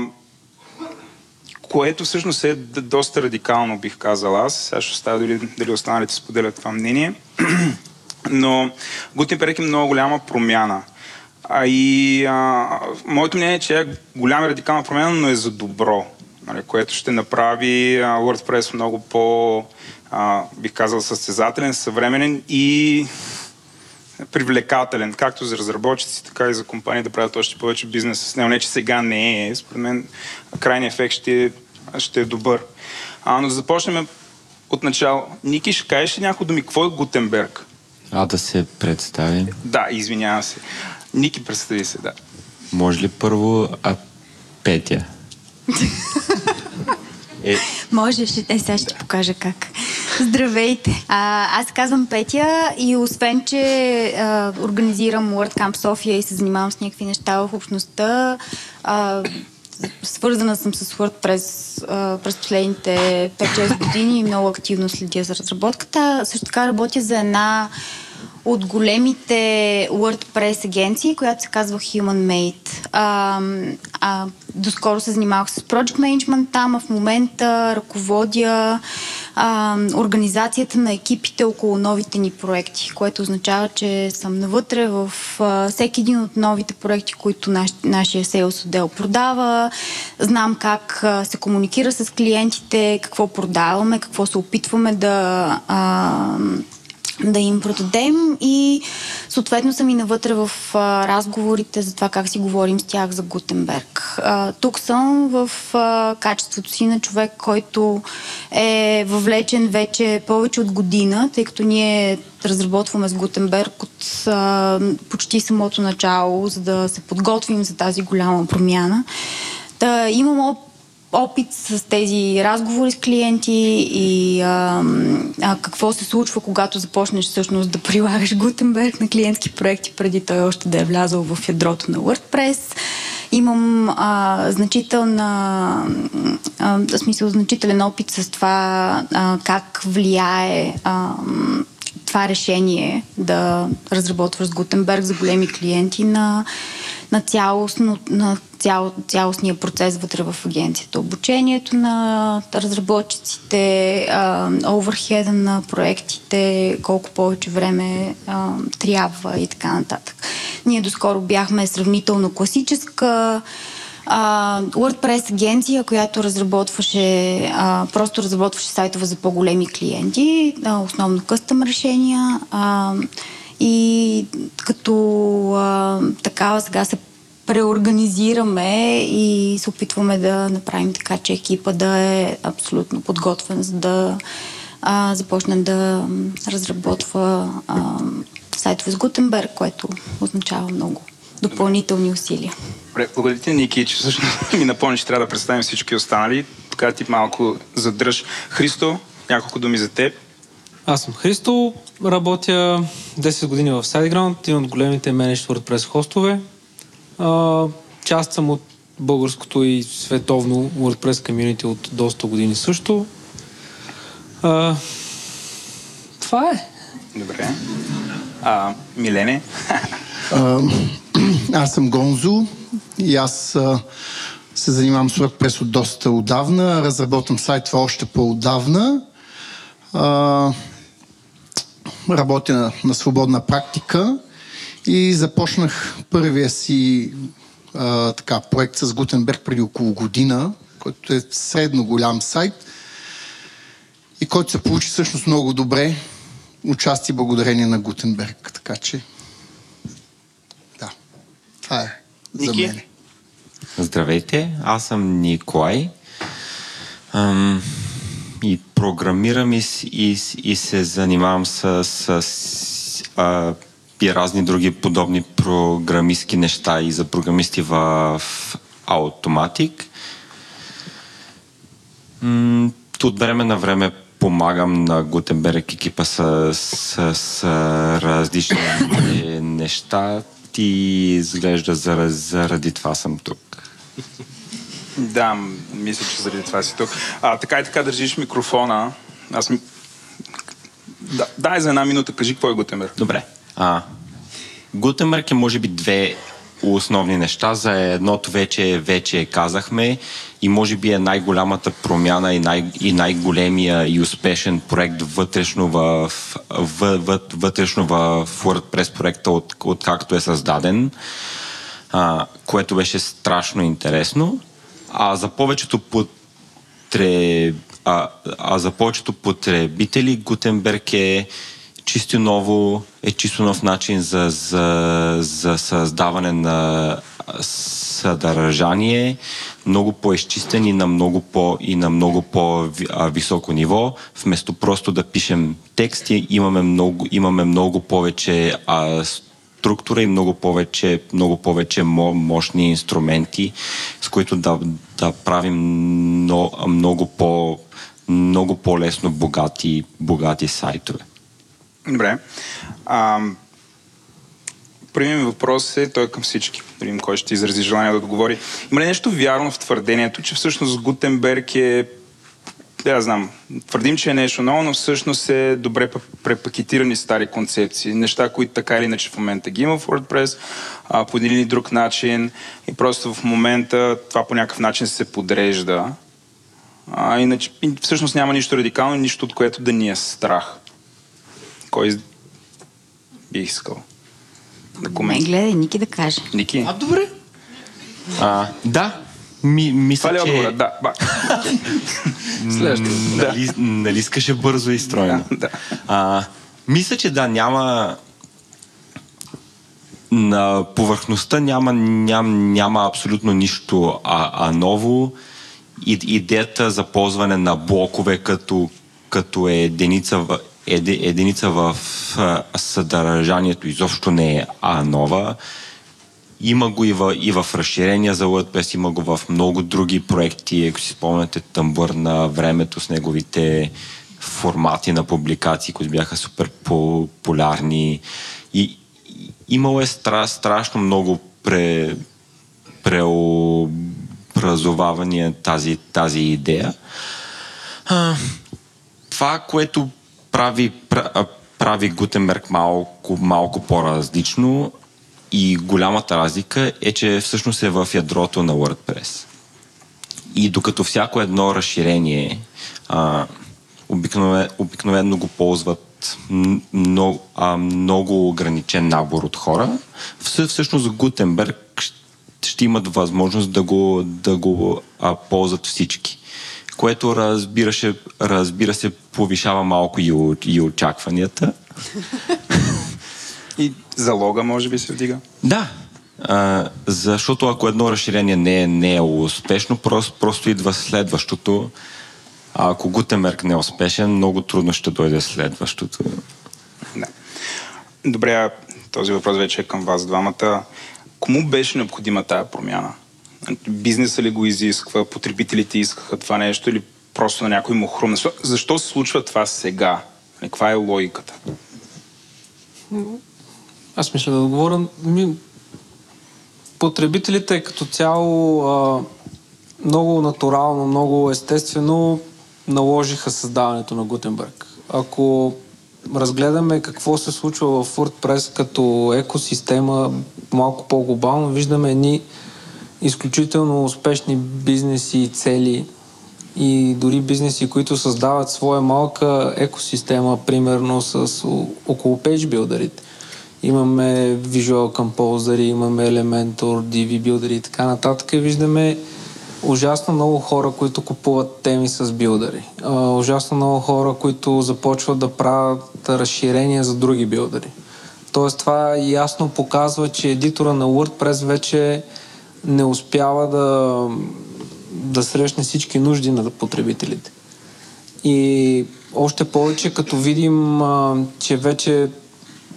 което всъщност е доста радикално, бих казал аз. Сега ще оставя дали, дали останалите споделят това мнение. Но Гутенберг е много голяма промяна. А и а, моето мнение е, че е голяма радикална промяна, но е за добро, нали, което ще направи WordPress много по, а, бих казал, състезателен, съвременен и привлекателен, както за разработчици, така и за компании да правят още повече бизнес с него. Не, че сега не е. Според мен крайният ефект ще, ще е добър. А, но да започнем от начало. Ники, ще кажеш ли някой думи? Какво е Гутенберг? А да се представи. Да, извинявам се. Ники, представи се, да. Може ли първо а, Петя? е... Можеш, е, сега ще ти покажа как. Здравейте! А, аз казвам Петя и освен, че а, организирам WordCamp София и се занимавам с някакви неща в общността, а, свързана съм с WordPress а, през последните 5-6 години и много активно следя за разработката. Също така работя за една от големите WordPress агенции, която се казва Human Made. А, а, доскоро се занимавах с Project Management там, а в момента ръководя а, организацията на екипите около новите ни проекти, което означава, че съм навътре в а, всеки един от новите проекти, които наш, нашия сейлс отдел продава. Знам как а, се комуникира с клиентите, какво продаваме, какво се опитваме да а, да им продадем и съответно съм и навътре в а, разговорите за това как си говорим с тях за Гутенберг. А, тук съм в а, качеството си на човек, който е въвлечен вече повече от година, тъй като ние разработваме с Гутенберг от а, почти самото начало, за да се подготвим за тази голяма промяна. Да, имам опит с тези разговори с клиенти и а, а, какво се случва, когато започнеш всъщност да прилагаш Гутенберг на клиентски проекти, преди той още да е влязъл в ядрото на WordPress. Имам а, значителна, а, смисъл, значителен опит с това а, как влияе а, това решение да разработваш с Гутенберг за големи клиенти на, на, цялостно, на цял, цялостния процес вътре в агенцията. Обучението на разработчиците, оверхеда на проектите, колко повече време а, трябва и така нататък. Ние доскоро бяхме сравнително класическа а, WordPress агенция, която разработваше, а, просто разработваше сайтове за по-големи клиенти, а, основно къстъм решения. А, и като а, такава сега се преорганизираме и се опитваме да направим така, че екипа да е абсолютно подготвен, за да а, започне да разработва а, сайтове с Гутенберг, което означава много допълнителни усилия. Добре, благодаря Ники, че всъщност ми напомни, че трябва да представим всички останали. Така ти малко задръж. Христо, няколко думи за теб. Аз съм Христо, работя 10 години в SiteGround, един от големите менеджер WordPress хостове. А, част съм от българското и световно WordPress комьюнити от доста години също. А, това е. Добре. А, Милене? а, аз съм Гонзо и аз а, се занимавам с WordPress от доста отдавна. Разработвам сайтове още по-отдавна. А, работя на, на свободна практика и започнах първия си а, така, проект с Гутенберг преди около година, който е средно голям сайт и който се получи всъщност много добре. Участие благодарение на Гутенберг. Така че, да, това е за мен. Здравейте, аз съм Николай. Ам, програмирам и, и, и се занимавам с, с а, и разни други подобни програмистски неща и за програмисти в Automatic. От време на време помагам на Гутенберг екипа с, с, с различни неща и изглежда заради, заради това съм тук. Да, мисля, че заради това си тук. А, така и така държиш микрофона. Аз ми... Да, дай за една минута, кажи какво е Гутенберг. Добре. А, Гутенберг е може би две основни неща. За едното вече, вече казахме и може би е най-голямата промяна и, най- и най-големия и успешен проект вътрешно в, в, в, вътрешно в WordPress проекта, от, от е създаден, а, което беше страшно интересно. А за повечето потреб... а, а за повечето потребители Гутенберг е чисто ново, е чисто нов начин за, за, за създаване на съдържание, много по-изчистен и на много, по, и на много по-високо ниво. Вместо просто да пишем тексти, имаме много, имаме много повече а, структура и много повече, много повече мощни инструменти, с които да, да правим много, по, много по-лесно богати, богати сайтове. Добре. А, Първият въпрос е, той е към всички. Кой ще изрази желание да отговори. Има ли нещо вярно в твърдението, че всъщност Гутенберг е да, знам. Твърдим, че е нещо ново, но всъщност е добре препакетирани стари концепции. Неща, които така или иначе в момента ги има в WordPress, а, по един или друг начин и просто в момента това по някакъв начин се подрежда. А, иначе, всъщност няма нищо радикално, нищо от което да ни е страх. Кой бих искал? да коментира. гледай, Ники да каже. Ники? А, добре. А, да, ми, мисля, Това ли че... отговора? Да, ба. Нали, нали искаше бързо и стройно? Да, да. А, мисля, че да, няма... На повърхността няма, ням, няма абсолютно нищо а, а ново. И, идеята за ползване на блокове като, като е единица в, еди, единица в съдържанието изобщо не е а нова. Има го и в, и в разширения за WordPress, има го в много други проекти. Ако си спомняте тъмбър на времето с неговите формати на публикации, които бяха супер популярни. И, имало е стра, страшно много пре, преобразовавания тази, тази идея. А, това, което прави, прави Гутенберг малко, малко по-различно и голямата разлика е, че всъщност е в ядрото на WordPress. И докато всяко едно разширение а, обикновено, обикновено го ползват много, а, много ограничен набор от хора, всъщност Гутенберг ще имат възможност да го, да го а, ползват всички което разбираше, разбира се повишава малко и, и очакванията. И залога може би се вдига? Да, а, защото ако едно разширение не е, не е успешно, просто, просто идва следващото. А ако Гутенберг не е успешен, много трудно ще дойде следващото. Да. Добре, този въпрос вече е към вас двамата. Кому беше необходима тая промяна? Бизнеса ли го изисква, потребителите искаха това нещо или просто на някой му хрумна? Защо се случва това сега? Каква е логиката? Аз мисля да отговоря. Потребителите като цяло а, много натурално, много естествено наложиха създаването на Гутенберг. Ако разгледаме какво се случва в WordPress като екосистема малко по-глобално, виждаме едни изключително успешни бизнеси и цели и дори бизнеси, които създават своя малка екосистема, примерно с около пейджбилдерите. Имаме Visual Composer, имаме Elementor, DV Builder и така нататък. Виждаме ужасно много хора, които купуват теми с билдери. ужасно много хора, които започват да правят разширения за други билдери. Тоест това ясно показва, че едитора на WordPress вече не успява да, да срещне всички нужди на потребителите. И още повече, като видим, а, че вече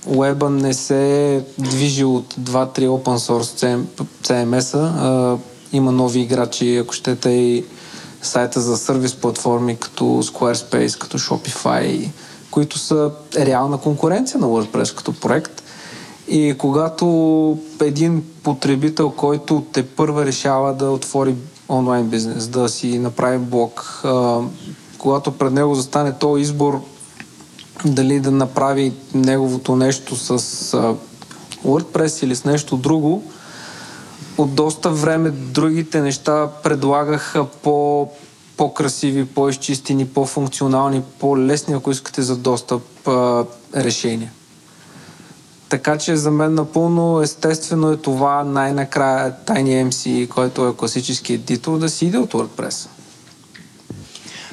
уеба не се движи от 2-3 open source CMS-а, има нови играчи, ако щете и сайта за сервис платформи като Squarespace, като Shopify, които са реална конкуренция на WordPress като проект. И когато един потребител, който те първа решава да отвори онлайн бизнес, да си направи блог, когато пред него застане то избор дали да направи неговото нещо с а, WordPress или с нещо друго, от доста време другите неща предлагаха по по-красиви, по-изчистени, по-функционални, по-лесни, ако искате за достъп а, решения. Така че за мен напълно естествено е това най-накрая Tiny MC, който е класически едитор, да си иде от WordPress.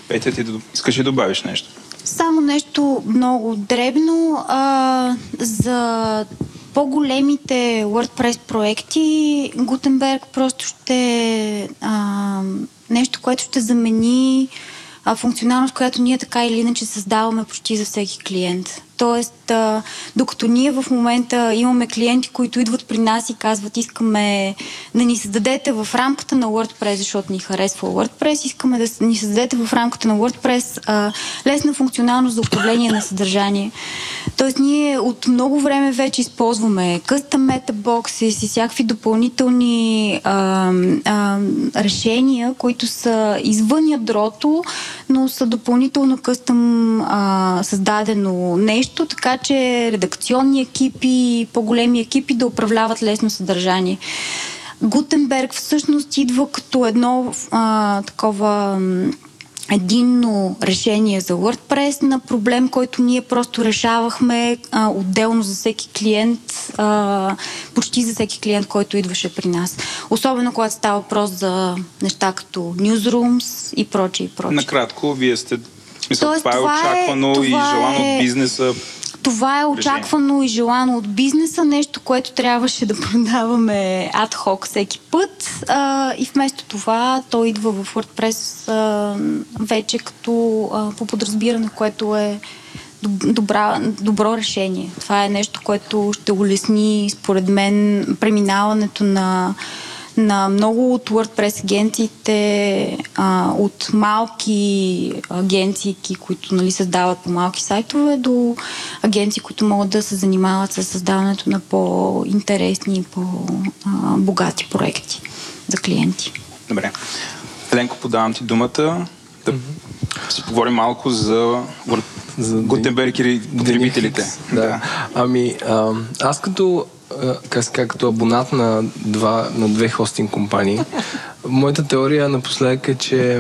Петя, ти искаш ли добавиш нещо? Само нещо много дребно. А, за по-големите WordPress проекти Гутенберг просто ще а, нещо, което ще замени а, функционалност, която ние така или иначе създаваме почти за всеки клиент. Тоест, докато ние в момента имаме клиенти, които идват при нас и казват, искаме да ни създадете в рамката на WordPress, защото ни харесва WordPress, искаме да ни създадете в рамката на WordPress а, лесна функционалност за управление на съдържание. Тоест, ние от много време вече използваме custom metaboxes и всякакви допълнителни а, а, решения, които са извън ядрото, но са допълнително къстъм а, създадено нещо, нещо, така че редакционни екипи, по-големи екипи да управляват лесно съдържание. Гутенберг всъщност идва като едно а, такова единно решение за WordPress на проблем, който ние просто решавахме а, отделно за всеки клиент, а, почти за всеки клиент, който идваше при нас. Особено когато става въпрос за неща като newsrooms и прочие и прочие. Накратко, вие сте смисъл, Тоест, това, това е очаквано това и желано е... от бизнеса. Това е очаквано и желано от бизнеса, нещо, което трябваше да продаваме адхок всеки път. А, и вместо това той идва в WordPress а, вече като а, по подразбиране, което е добра, добро решение. Това е нещо, което ще улесни, според мен, преминаването на на много от WordPress агенциите, а, от малки агенции, които нали, създават по малки сайтове, до агенции, които могат да се занимават с създаването на по-интересни и по-богати проекти за клиенти. Добре. Еленко, подавам ти думата да mm-hmm. си поговорим малко за, Гутенберг и потребителите. Да. да. Ами, а, аз като ска, като абонат на, два, на две хостинг компании. Моята теория напоследък е, че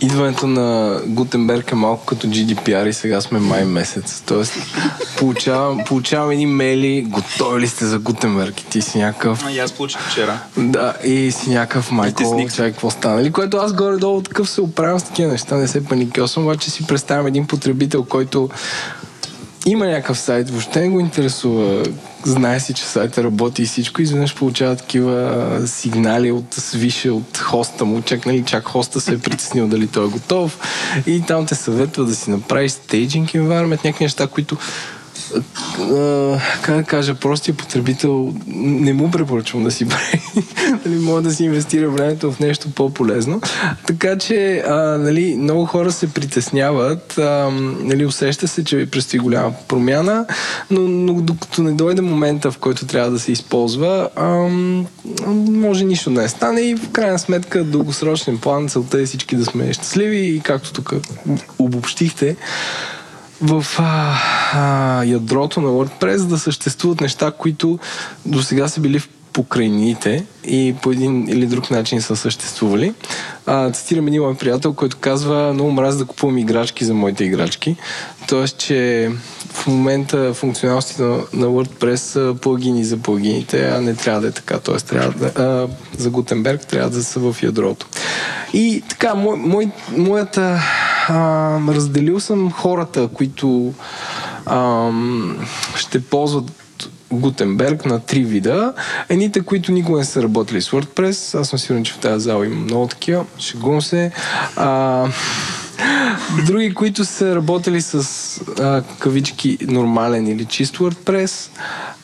идването на Гутенберг е малко като GDPR и сега сме май месец. Тоест, получавам, получавам едни мейли, готови ли сте за Гутенберг? И ти си някакъв... А, и аз получих вчера. Да, и си някакъв майко, чай, какво стана? Или което аз горе-долу такъв се оправям с такива неща, не се паникосвам, обаче си представям един потребител, който има някакъв сайт, въобще не го интересува. Знае си, че сайта работи и всичко. Изведнъж получава такива сигнали от свише, от хоста му. Чак, нали, чак хоста се е притеснил дали той е готов. И там те съветва да си направиш стейджинг environment, някакви неща, които как да кажа, простия потребител не му препоръчвам да си прави. нали, може да си инвестира времето в нещо по-полезно. Така че а, нали, много хора се притесняват. А, нали, усеща се, че предстои голяма промяна, но, но докато не дойде момента, в който трябва да се използва, а, може нищо да не стане и в крайна сметка дългосрочен план целта е всички да сме щастливи и както тук обобщихте, в а, а, ядрото на WordPress да съществуват неща, които до сега са били в покрайнините и по един или друг начин са съществували. А, цитирам един мой приятел, който казва много мраз да купувам играчки за моите играчки. Тоест, че в момента функционалностите на, WordPress са плагини за плагините, а не трябва да е така. Тоест, трябва да, а, за Gutenberg трябва да са в ядрото. И така, мой, мой, моята... А, разделил съм хората, които а, ще ползват Гутенберг на три вида. Едните, които никога не са работили с WordPress, аз съм сигурен, че в тази зала има много такива, шегувам се. А, Други, които са работили с а, кавички нормален или чист WordPress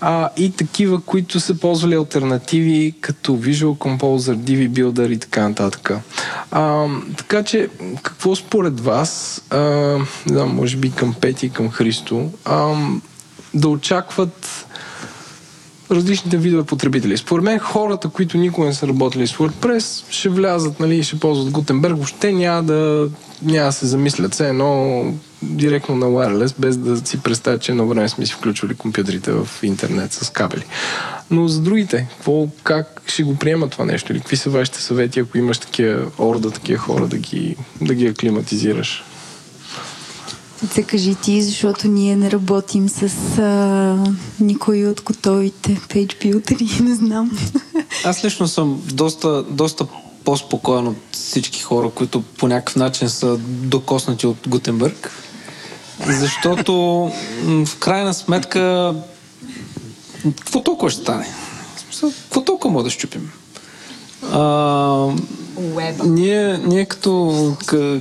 а, и такива, които са ползвали альтернативи като Visual Composer, DV Builder и така нататък. А, така че, какво според вас, а, знам, може би към Пети и към Христо, а, да очакват различните видове потребители. Според мен хората, които никога не са работили с WordPress, ще влязат нали, ще ползват Gutenberg, въобще няма да няма да се замислят. Все едно директно на wireless, без да си представят, че едно време сме си включвали компютрите в интернет с кабели. Но за другите, какво, как ще го приема това нещо? Или какви са вашите съвети, ако имаш такива орда, такива хора, да ги, да ги аклиматизираш? Се кажи ти, защото ние не работим с а, никой от готовите page builder, не знам. Аз лично съм доста, доста по-спокоен от всички хора, които по някакъв начин са докоснати от Гутенбърг. Защото в крайна сметка какво толкова ще стане? Какво толкова може да щупим? А, ние, ние като,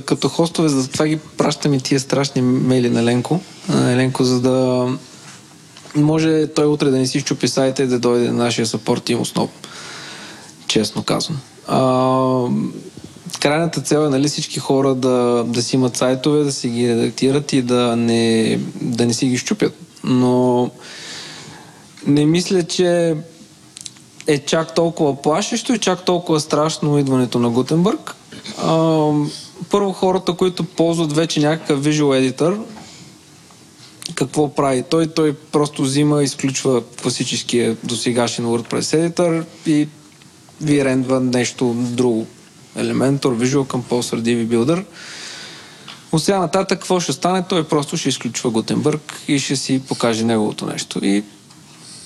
като хостове, за това ги пращаме тия страшни мейли на Ленко, на Ленко, за да може той утре да не си щупи сайта и да дойде на нашия сапорт и основ. Честно казвам. А, крайната цел е нали, всички хора да, да си имат сайтове, да си ги редактират и да не, да не си ги щупят. Но не мисля, че е чак толкова плашещо и чак толкова страшно идването на Гутенбърг. А, първо хората, които ползват вече някакъв Visual Editor, какво прави? Той, той просто взима, изключва класическия досегашен WordPress Editor и ви рендва нещо друго. Elementor, Visual Composer, DV Builder. От сега нататък какво ще стане? Той просто ще изключва Гутенбърг и ще си покаже неговото нещо. И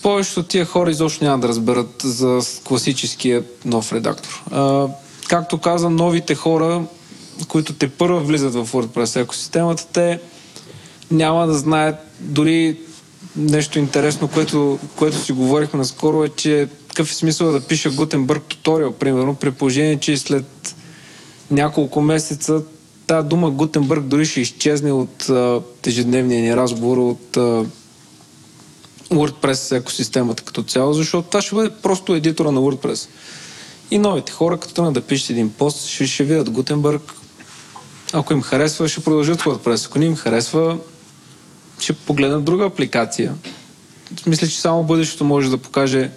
повечето от тия хора изобщо няма да разберат за класическия нов редактор. А, както каза, новите хора, които те първа влизат в WordPress екосистемата, те няма да знаят дори нещо интересно, което, което си говорихме наскоро е, че какъв е смисъл да пиша Гутенбърг туториал, примерно, при положение, че след няколко месеца тази дума Гутенбърг дори ще изчезне от ежедневния ни разговор, от а, WordPress екосистемата като цяло, защото това ще бъде просто едитора на WordPress. И новите хора, като тръгнат да пишат един пост, ще, ще видят Гутенбърг. Ако им харесва, ще продължат WordPress. Ако не им харесва, ще погледнат друга апликация. Мисля, че само бъдещето може да покаже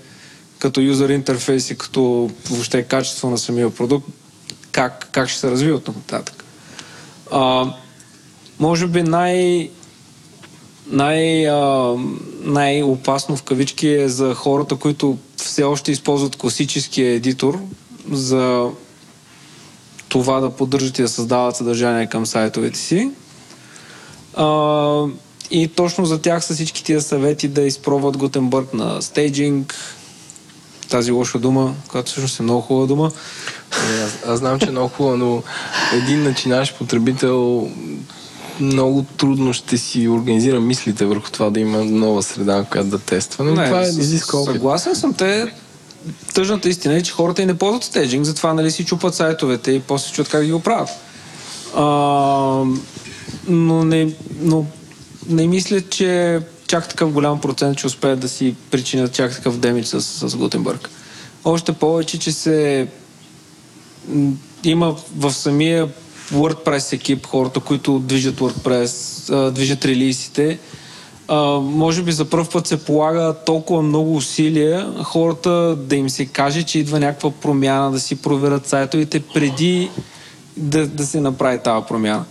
като юзер интерфейс и като въобще качество на самия продукт, как, как ще се развива от нататък. А, може би най- най, а, най-опасно в кавички е за хората, които все още използват класическия едитор за това да поддържат и да създават съдържание към сайтовете си. А, и точно за тях са всички тия съвети да изпробват Гутенбърг на стейджинг, тази лоша дума, която всъщност е много хубава дума. Е, аз, аз знам, че е много хубава, но един начинаш потребител много трудно ще си организира мислите върху това да има нова среда, която да тества. Но не, това е изиска опит. Съгласен съм. Те тъжната истина е, че хората и не ползват стейджинг, затова нали си чупат сайтовете и после чуят как да ги оправят. А, но, не, но не мисля, че чак такъв голям процент ще успеят да си причинят чак такъв демидж с, с Гутенбърг. Още повече, че се има в самия WordPress екип, хората, които движат WordPress, движат релизите, може би за първ път се полага толкова много усилия хората да им се каже, че идва някаква промяна, да си проверят сайтовете преди да, да се направи тази промяна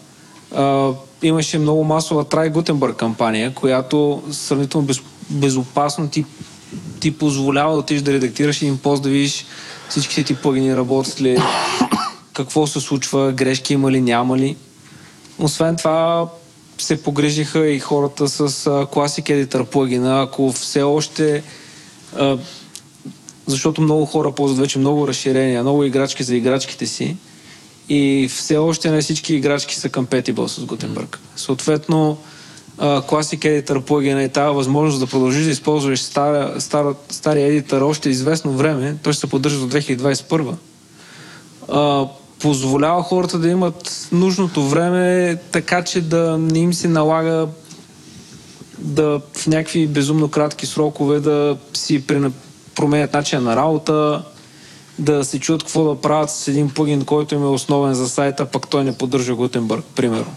имаше много масова Трай Гутенбърг кампания, която сравнително без, безопасно ти, ти позволява да отидеш да редактираш един пост, да видиш всичките ти плагини работят ли, какво се случва, грешки има ли, няма ли. Освен това, се погрежиха и хората с Classic Editor плагина. Ако все още защото много хора ползват вече много разширения, много играчки за играчките си и все още не всички играчки са compatible с Gutenberg. Съответно, Classic Editor плагина и тази възможност да продължиш да използваш стара, стара, стария едитър още известно време, той ще се поддържа до 2021, а, позволява хората да имат нужното време, така че да не им се налага да в някакви безумно кратки срокове да си променят начин на работа, да се чуят какво да правят с един плагин, който им е основен за сайта, пък той не поддържа Гутенбърг, примерно.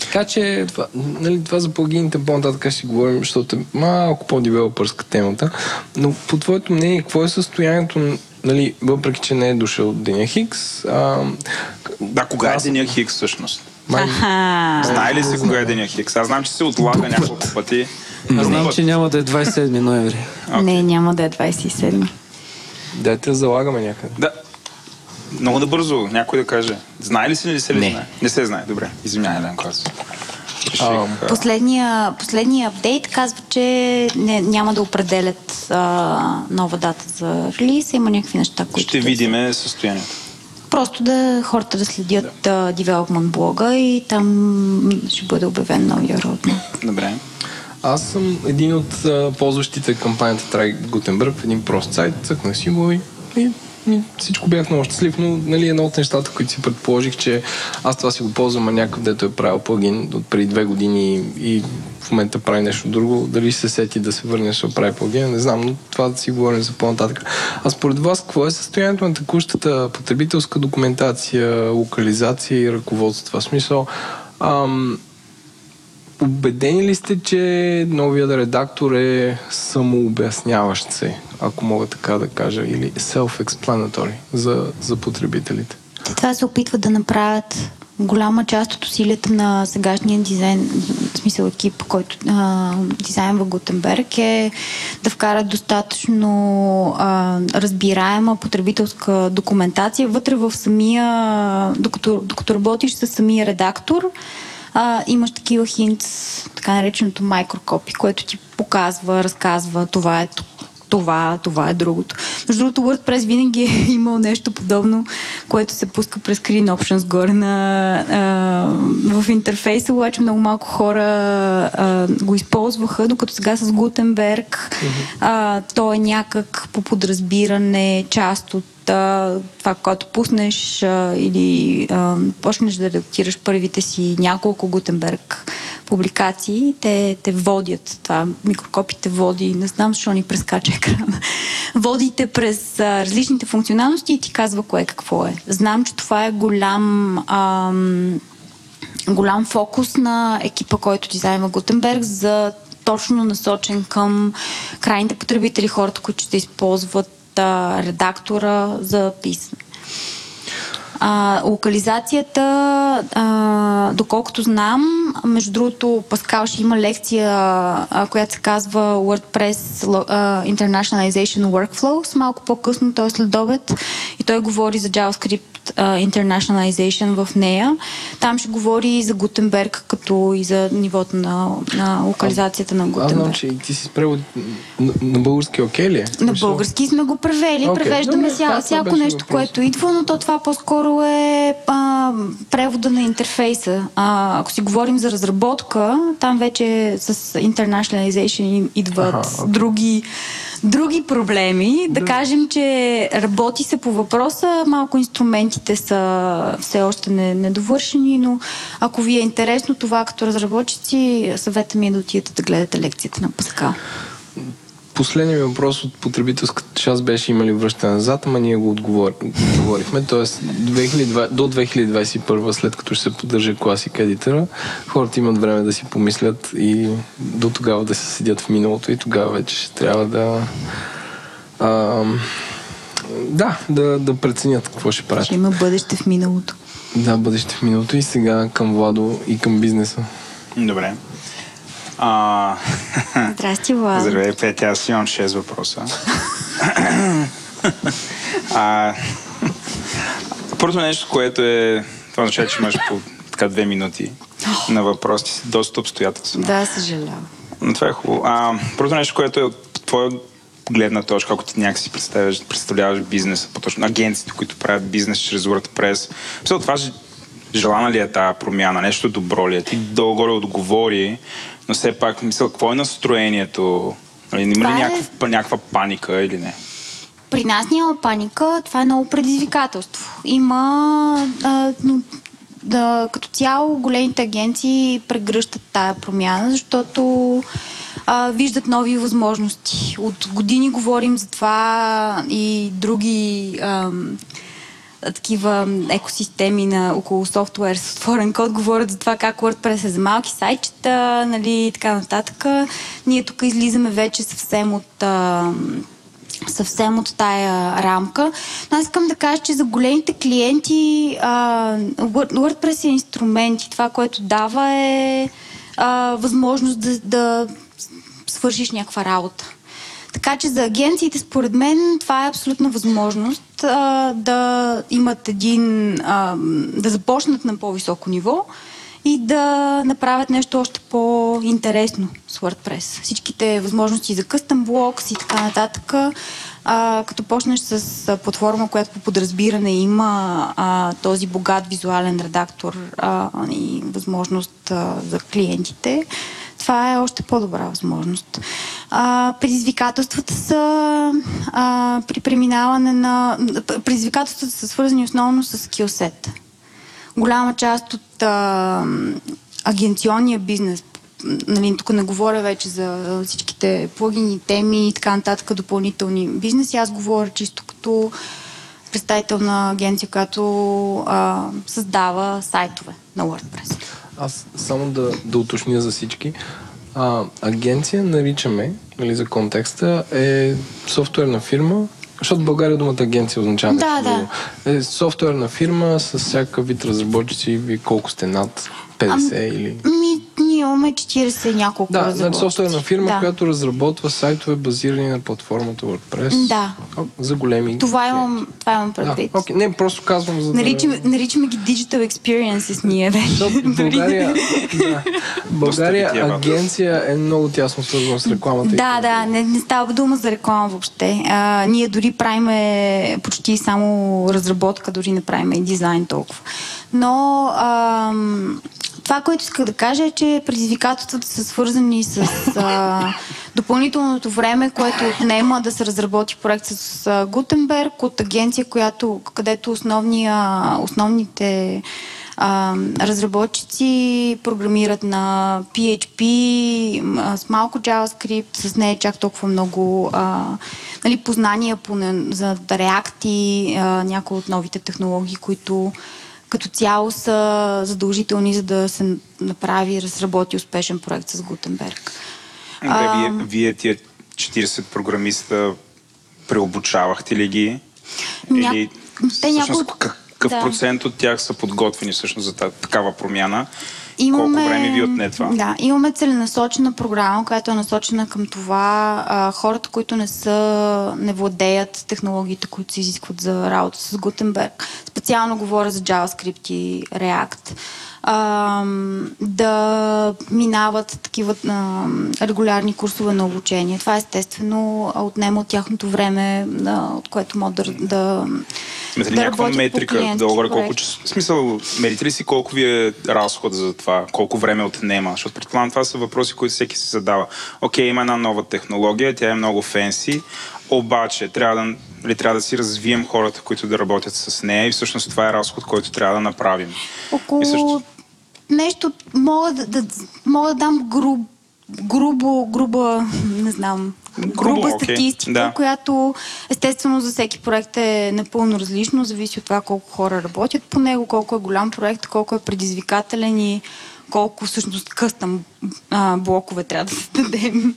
Така че... Това, нали, това за плагините по-нататък ще си говорим, защото е малко по-девелопърска темата. Но по твоето мнение, какво е състоянието нали, въпреки, че не е дошъл деня Хикс, а, Да, кога е деня Хикс всъщност? май. Знае ли се кога е деня Хикс? Аз знам, че се отлага няколко пъти. Аз знам, че няма да е 27 ноември. Не, няма да е 27. Дайте да залагаме някъде. Да. Много набързо, някой да каже. Знае ли се или се ли Не. знае? Не се знае. Добре. Извинявай, А, а, Последния, последния апдейт казва, че не, няма да определят а, нова дата за релиз. Има някакви неща, които... Ще видиме състоянието. Просто да хората да следят да. девелопмент блога и там ще бъде обявен новия родмап. Добре. Аз съм един от а, ползващите кампанията Гутенбърг в един прост сайт, цъкнах си го и, и, и всичко бях много щастлив, но нали, едно от нещата, които си предположих, че аз това си го ползвам, а някакъв дето е правил плагин от преди две години и в момента прави нещо друго, дали се сети да се върне, ще прави плагин, не знам, но това да си говорим за по-нататък. А според вас, какво е състоянието на текущата потребителска документация, локализация и ръководство? В смисъл, ам, Убедени ли сте, че новият редактор е самообясняващ се, ако мога така да кажа, или self-explanatory за, за потребителите? Те това се опитват да направят голяма част от усилията на сегашния дизайн, в смисъл екип, който а, дизайнва Гутенберг е да вкарат достатъчно а, разбираема потребителска документация вътре в самия, докато, докато работиш с самия редактор, а, имаш такива хинт, така нареченото микрокопи, което ти показва, разказва това е това, това е другото. Между другото, WordPress винаги е имал нещо подобно, което се пуска през Screen Options горе на, а, в интерфейса, обаче много малко хора а, го използваха, докато сега с Gutenberg а, то е някак по подразбиране част от а, това, когато пуснеш а, или а, почнеш да редактираш първите си няколко Гутенберг публикации, те, те водят. Това микрокопите води, не знам защо ни прескача екрана. Водите през а, различните функционалности и ти казва кое какво е. Знам, че това е голям ам, голям фокус на екипа, който дизайнва Гутенберг за точно насочен към крайните потребители, хората, които ще използват а, редактора за писане. А, локализацията, а, доколкото знам, между другото, Паскал ще има лекция, а, която се казва WordPress а, Internationalization Workflows, малко по-късно, т.е. след обед, и той говори за JavaScript а, Internationalization в нея. Там ще говори и за Гутенберг, като и за нивото на, на локализацията на Аз знам, Гутенберг. че и ти си превод на, на български окей ли е? На български сме го превели. Окей, Превеждаме добре, ся, това всяко нещо, въпрос. което идва, но то това по-скоро е а, превода на интерфейса. А, ако си говорим за разработка, там вече с internationalization идват Аха, окей. други, други проблеми. Да кажем, че работи се по въпроса, малко инструментите са все още не, недовършени, но ако ви е интересно това като разработчици, съвета ми е да отидете да гледате лекцията на Паскал. Последният ми въпрос от потребителската част беше има ли връщане назад, ама ние го отговор... отговорихме. Тоест 2020, до 2021, след като ще се поддържа класик едитора, хората имат време да си помислят и до тогава да се седят в миналото и тогава вече ще трябва да а, да, да, да преценят какво ще правят. Ще има бъдеще в миналото. Да, бъдеще в миналото и сега към Владо и към бизнеса. Добре. А... Здрасти, Влад. Здравей, Петя. Аз имам 6 въпроса. а... Първото нещо, което е... Това означава, че имаш по така две минути на въпроси. Си доста обстоятелствено. Да, съжалявам. Но това е хубаво. А, първото нещо, което е от твоя гледна точка, ако ти някакси представяш, представляваш бизнеса, по-точно агенциите, които правят бизнес чрез WordPress. Мисля, това желана ли е тази промяна? Нещо добро ли е? Ти долу-горе отговори, но все пак, мисля, какво е настроението? Нали, Има ли е- някаква, някаква паника или не? При нас няма паника, това е много предизвикателство. Има а, да, като цяло големите агенции прегръщат тая промяна, защото а, виждат нови възможности. От години говорим за това и други ам, такива екосистеми на около софтуер с отворен код говорят за това как WordPress е за малки сайтчета, нали, и така нататък. Ние тук излизаме вече съвсем от а, съвсем от тая рамка. Но аз искам да кажа, че за големите клиенти а, WordPress е инструмент и това, което дава е а, възможност да, да свършиш някаква работа. Така че за агенциите, според мен, това е абсолютна възможност а, да имат един, а, да започнат на по-високо ниво и да направят нещо още по-интересно с WordPress. Всичките възможности за custom blocks и така нататък. А, като почнеш с платформа, която по подразбиране има а, този богат визуален редактор а, и възможност а, за клиентите, това е още по-добра възможност. А, предизвикателствата са а, при преминаване на... Предизвикателствата са свързани основно с скилсет. Голяма част от а, агенционния бизнес, нали, тук не говоря вече за всичките плагини, теми и така нататък, допълнителни бизнеси, аз говоря чисто като представител на агенция, която а, създава сайтове на WordPress. Аз само да, да уточня за всички. А, агенция наричаме, нали, за контекста, е софтуерна фирма, защото в България думата агенция означава да, нещо да. Е софтуерна фирма с всякакъв вид разработчици, ви колко сте над 50 а, или... Ми, ние имаме 40 няколко Да, значи софтуерна фирма, да. която разработва сайтове базирани на платформата WordPress. Да. За големи... Това имам, това имам предвид. Да, okay. Не, просто казвам за наричаме, да... наричаме ги Digital Experiences ние вече. България, да, България агенция е много тясно свързана с рекламата. Да, да, не, не става дума за реклама въобще. А, ние дори правиме почти само разработка, дори не правиме и дизайн толкова. Но ам, това, което исках да кажа е, че предизвикателствата са свързани с а, допълнителното време, което отнема да се разработи проект с а, Гутенберг от агенция, която, където основния, основните а, разработчици програмират на PHP, а, с малко JavaScript, с не е чак толкова много а, нали, познания по, за React и някои от новите технологии, които като цяло са задължителни, за да се направи разработи успешен проект с Гутенберг. Добре, вие, вие тия 40 програмиста преобучавахте ли ги? Ня... Или, Те всъщност, какъв да. процент от тях са подготвени всъщност за такава промяна? Имаме, Колко време ви отне това? Да, имаме целенасочена програма, която е насочена към това а, хората, които не са, не владеят технологиите, които се изискват за работа с Гутенберг. Специално говоря за JavaScript и React а, да минават такива а, регулярни курсове на обучение. Това естествено отнема от тяхното време, а, от което могат да, да, Имате ли да някаква метрика, да говоря колко Смисъл, мерите ли си колко ви е разход за това, колко време отнема? Защото предполагам това са въпроси, които всеки си задава. Окей, има една нова технология, тя е много фенси, обаче трябва да, ли, трябва да си развием хората, които да работят с нея и всъщност това е разход, който трябва да направим. Около също... нещо мога да, да, мога да дам груб, грубо, груба, не знам, груба okay. статистика, да. която естествено за всеки проект е напълно различно, зависи от това колко хора работят по него, колко е голям проект, колко е предизвикателен и колко всъщност къстъм а, блокове трябва да създадем.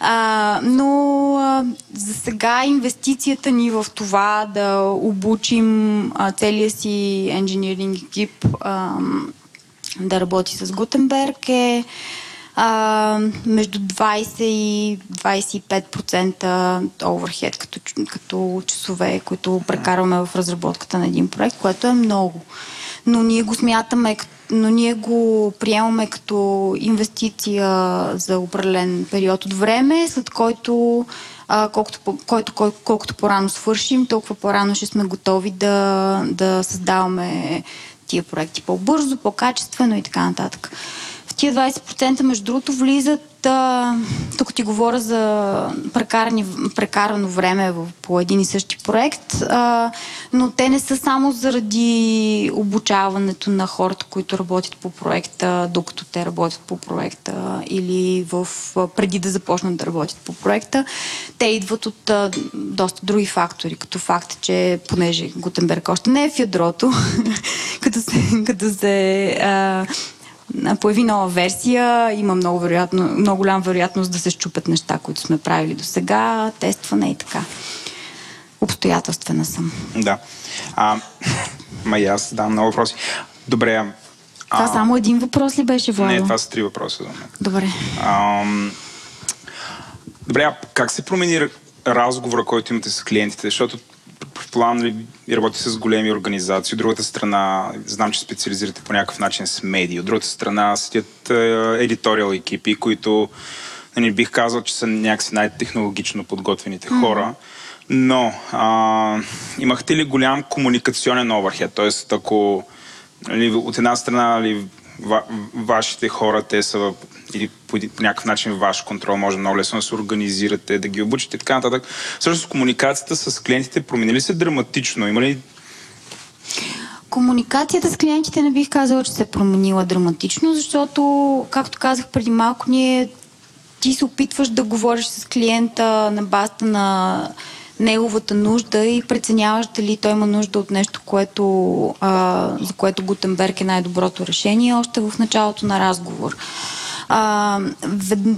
А, но а, за сега инвестицията ни в това да обучим а, целия си engineering екип а, да работи с Гутенберг е а, между 20 и 25% оверхед като, като часове, които прекарваме в разработката на един проект, което е много. Но ние го смятаме, но ние го приемаме като инвестиция за определен период от време, след който а, колкото, който, кол, колкото по-рано свършим, толкова по-рано ще сме готови да, да създаваме тия проекти по-бързо, по-качествено и така нататък. В тия 20% между другото влизат Та, тук ти говоря за прекарани, прекарано време по един и същи проект, а, но те не са само заради обучаването на хората, които работят по проекта, докато те работят по проекта или в, преди да започнат да работят по проекта. Те идват от а, доста други фактори, като факт, че понеже Гутенберг още не е в ядрото, като се, като се а, появи нова версия, има много, вероятно, много голям вероятност да се щупят неща, които сме правили до сега, тестване и така. Обстоятелствена съм. Да. А, ма и аз дам много въпроси. Добре. А... Това само един въпрос ли беше, Владо? Не, това са три въпроса за мен. Добре. Ам... Добре, а как се промени разговора, който имате с клиентите? Защото ли и работи с големи организации. От другата страна, знам, че специализирате по някакъв начин с медии. От другата страна седят едиториал екипи, които не нали, бих казал, че са някакси най-технологично подготвените хора. Но а, имахте ли голям комуникационен оверхед? Тоест, ако нали, от една страна нали, ва, вашите хора, те са в, или по, по някакъв начин ваш контрол, може много лесно да се организирате, да ги обучите и така нататък. Също комуникацията с клиентите променили се драматично? Има ли Комуникацията с клиентите не бих казала, че се е променила драматично, защото, както казах преди малко, ние ти се опитваш да говориш с клиента на базата на неговата нужда и преценяваш дали той има нужда от нещо, което, а, за което Гутенберг е най-доброто решение, още в началото на разговор. А,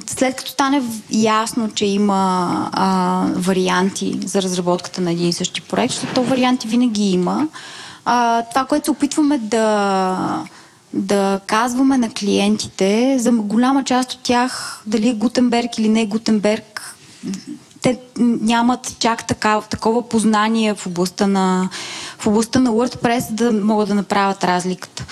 след като стане ясно, че има а, варианти за разработката на един и същи проект, защото варианти винаги има, а, това, което се опитваме да да казваме на клиентите, за голяма част от тях, дали е Гутенберг или не е Гутенберг, те нямат чак така, такова познание в областта, на, в областта на WordPress да могат да направят разликата.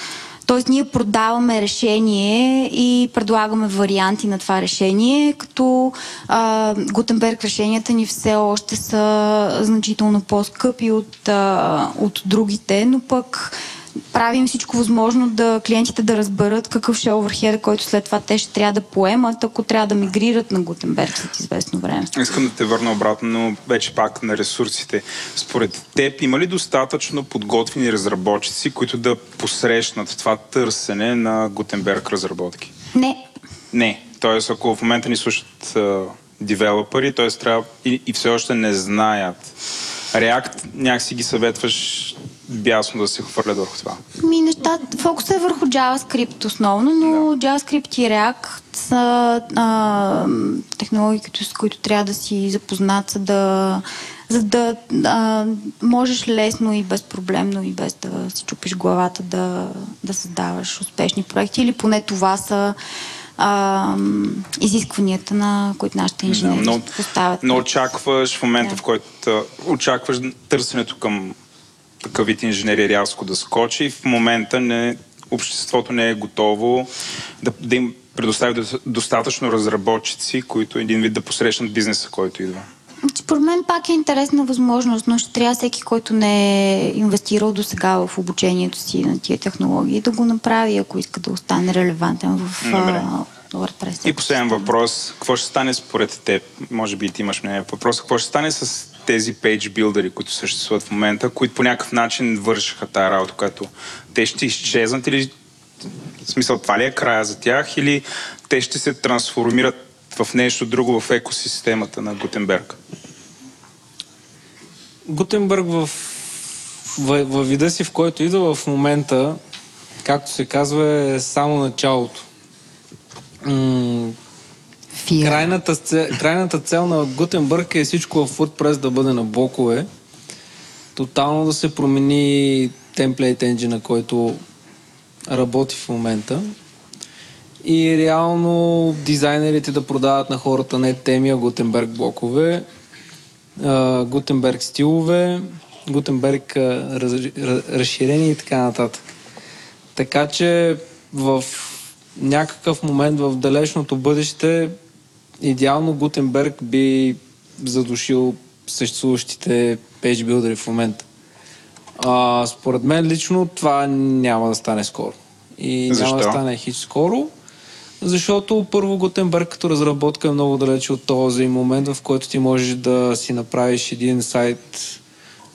Тоест ние продаваме решение и предлагаме варианти на това решение, като а, Гутенберг решенията ни все още са значително по-скъпи от, а, от другите, но пък правим всичко възможно да клиентите да разберат какъв ще е оверхеда, който след това те ще трябва да поемат, ако трябва да мигрират на Гутенберг след известно време. Искам да те върна обратно, но вече пак на ресурсите. Според теб има ли достатъчно подготвени разработчици, които да посрещнат това търсене на Гутенберг разработки? Не. Не. Тоест, ако в момента ни слушат девелопери, т.е. трябва и, и все още не знаят. React някакси ги съветваш бясно да се хвърля върху това? Ми, неща, фокус е върху JavaScript основно, но да. JavaScript и React са а, технологии, с които трябва да си запознат, за да, за да а, можеш лесно и безпроблемно и без да си чупиш главата да, да създаваш успешни проекти или поне това са а, изискванията, на които нашите инженери да, но, поставят. Но очакваш в момента, да. в който очакваш търсенето към такъв вид инженери рязко да скочи. В момента не, обществото не е готово да, да им предостави достатъчно разработчици, които един вид да посрещнат бизнеса, който идва. Според мен пак е интересна възможност, но ще трябва всеки, който не е инвестирал до сега в обучението си на тия технологии, да го направи, ако иска да остане релевантен в WordPress. И последен въпрос. Какво ще стане според теб? Може би ти имаш мнение въпрос. Какво ще стане с тези пейдж билдери, които съществуват в момента, които по някакъв начин вършиха тази работа, която те ще изчезнат или в смисъл това ли е края за тях или те ще се трансформират в нещо друго в екосистемата на Гутенберг? Гутенберг в, в, в вида си, в който идва в момента, както се казва, е само началото. М- Крайната, крайната цел на Гутенбърг е всичко в WordPress да бъде на блокове. Тотално да се промени темплейт енджина, който работи в момента. И реално дизайнерите да продават на хората не теми, а Гутенберг блокове, Гутенберг стилове, Гутенберг разширени и така нататък. Така че в някакъв момент в далечното бъдеще идеално Гутенберг би задушил съществуващите пейджбилдери в момента. А, според мен лично това няма да стане скоро. И Защо? няма да стане хич скоро, защото първо Гутенберг като разработка е много далече от този момент, в който ти можеш да си направиш един сайт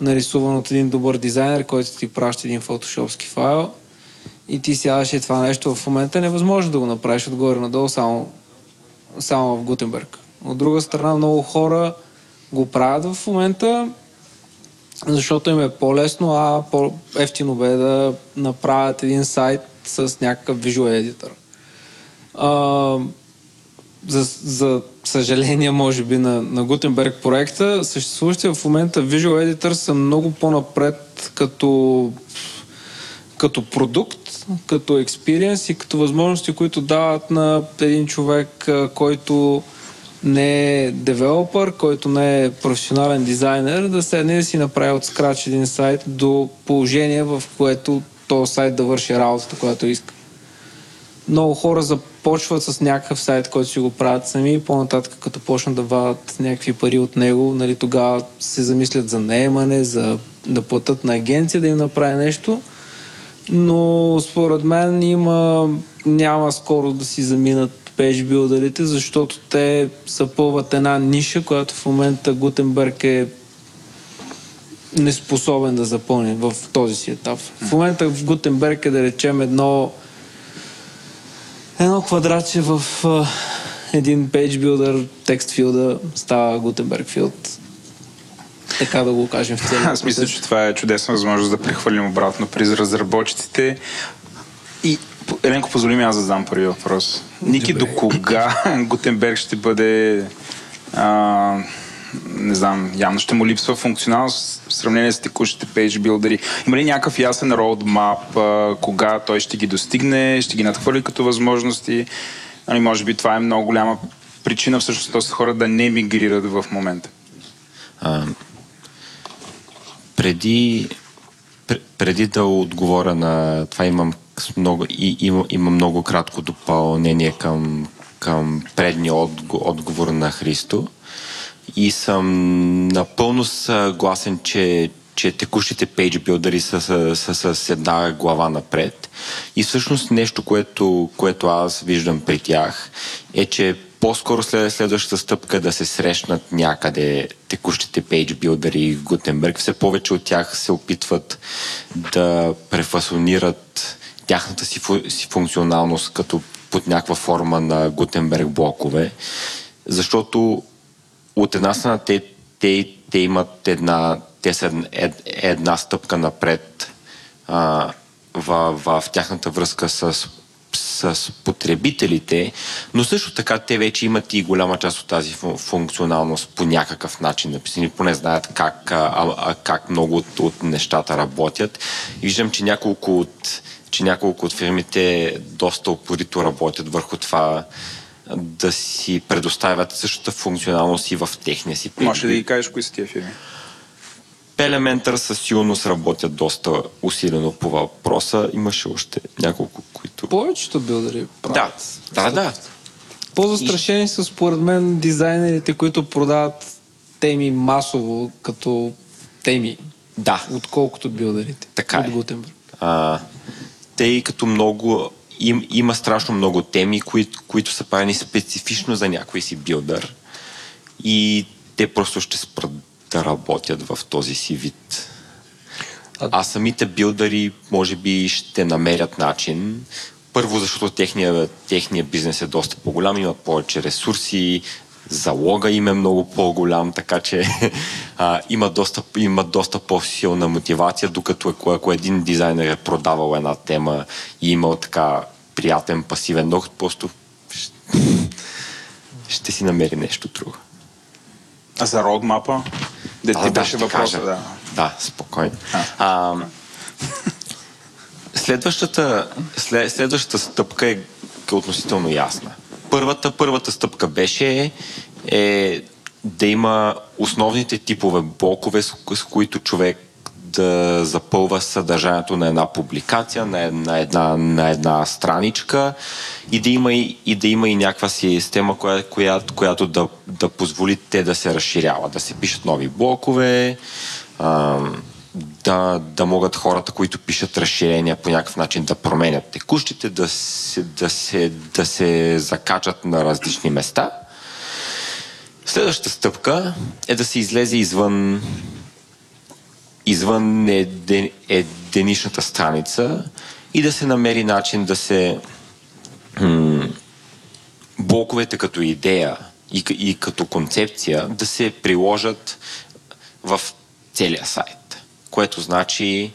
нарисуван от един добър дизайнер, който ти праща един фотошопски файл и ти сядаш и това нещо в момента е невъзможно да го направиш отгоре надолу само само в Гутенберг. От друга страна, много хора го правят в момента, защото им е по-лесно, а по-ефтино бе да направят един сайт с някакъв Visual Editor. А, за, за съжаление, може би, на, на Gutenberg проекта, съществуващите в момента Visual Editor са много по-напред като, като продукт, като експириенс и като възможности, които дават на един човек, който не е девелопър, който не е професионален дизайнер, да седне да си направи от скрач един сайт до положение, в което този сайт да върши работата, която иска. Много хора започват с някакъв сайт, който си го правят сами по-нататък, като почнат да вадат някакви пари от него, нали, тогава се замислят за наемане, за да платят на агенция да им направи нещо. Но според мен има, няма скоро да си заминат пейджбилдерите, защото те съпълват една ниша, която в момента Гутенберг е неспособен да запълни в този си етап. В момента в Гутенберг е да речем едно едно квадратче в uh, един текст филда става Гутенберг филд. Така да го кажем в целия Аз мисля, че това е чудесна възможност да прехвърлим обратно при разработчиците. И Еленко, позволи ми аз да задам първи въпрос. Ники, до кога Гутенберг ще бъде а, не знам, явно ще му липсва функционалност в сравнение с текущите пейдж билдери. Има ли някакъв ясен роудмап, кога той ще ги достигне, ще ги надхвърли като възможности? Ами, може би това е много голяма причина всъщност този хора да не мигрират в момента. А, преди, преди да отговоря на това имам много, и, има, има много кратко допълнение към, към предния отговор на Христо. И съм напълно съгласен, че, че текущите пейдж билдъри са, са, са, с една глава напред. И всъщност нещо, което, което аз виждам при тях е, че по-скоро след следващата стъпка да се срещнат някъде текущите пейдж билдъри и Гутенберг. Все повече от тях се опитват да префасонират тяхната си, си функционалност като под някаква форма на Гутенберг блокове, защото от една страна те, те, те имат една, те са ед, една стъпка напред а, в, в тяхната връзка с, с потребителите, но също така те вече имат и голяма част от тази функционалност по някакъв начин написани, поне знаят как, а, а, как много от, от нещата работят. И виждам, че няколко от, че няколко от фирмите доста упорито работят върху това да си предоставят същата функционалност и в техния си Може да ги кажеш кои са тия фирми? Elementor със сигурност работят доста усилено по въпроса. Имаше още няколко, които... Повечето билдери правят. Да, да, да. По-застрашени и... са според мен дизайнерите, които продават теми масово, като теми. Да. Отколкото билдерите. Така от е. Гутенберг. А, те като много им, има страшно много теми, кои, които са правени специфично за някой си билдър и те просто ще спрат да работят в този си вид. А самите билдъри може би ще намерят начин. Първо, защото техния, техния бизнес е доста по-голям, имат повече ресурси, залога им е много по-голям, така че а, има, доста, има доста по-силна мотивация, докато ако, ако един дизайнер е продавал една тема и имал така приятен пасивен доход, просто ще, ще си намери нещо друго. А за родмапа? Да, ти да, беше въпроса, да. Да, спокойно. А. А, следващата, след, следващата стъпка е относително ясна първата, първата стъпка беше е да има основните типове блокове, с, с които човек да запълва съдържанието на една публикация, на една, една, на една страничка и да има и, и, да има и някаква система, коя, коя, която да, да позволи те да се разширяват, да се пишат нови блокове, да, да могат хората, които пишат разширения по някакъв начин да променят текущите, да се, да се, да се закачат на различни места. Следващата стъпка е да се излезе извън извън еден, единичната страница и да се намери начин да се м- блоковете като идея и, и като концепция да се приложат в целия сайт. Което значи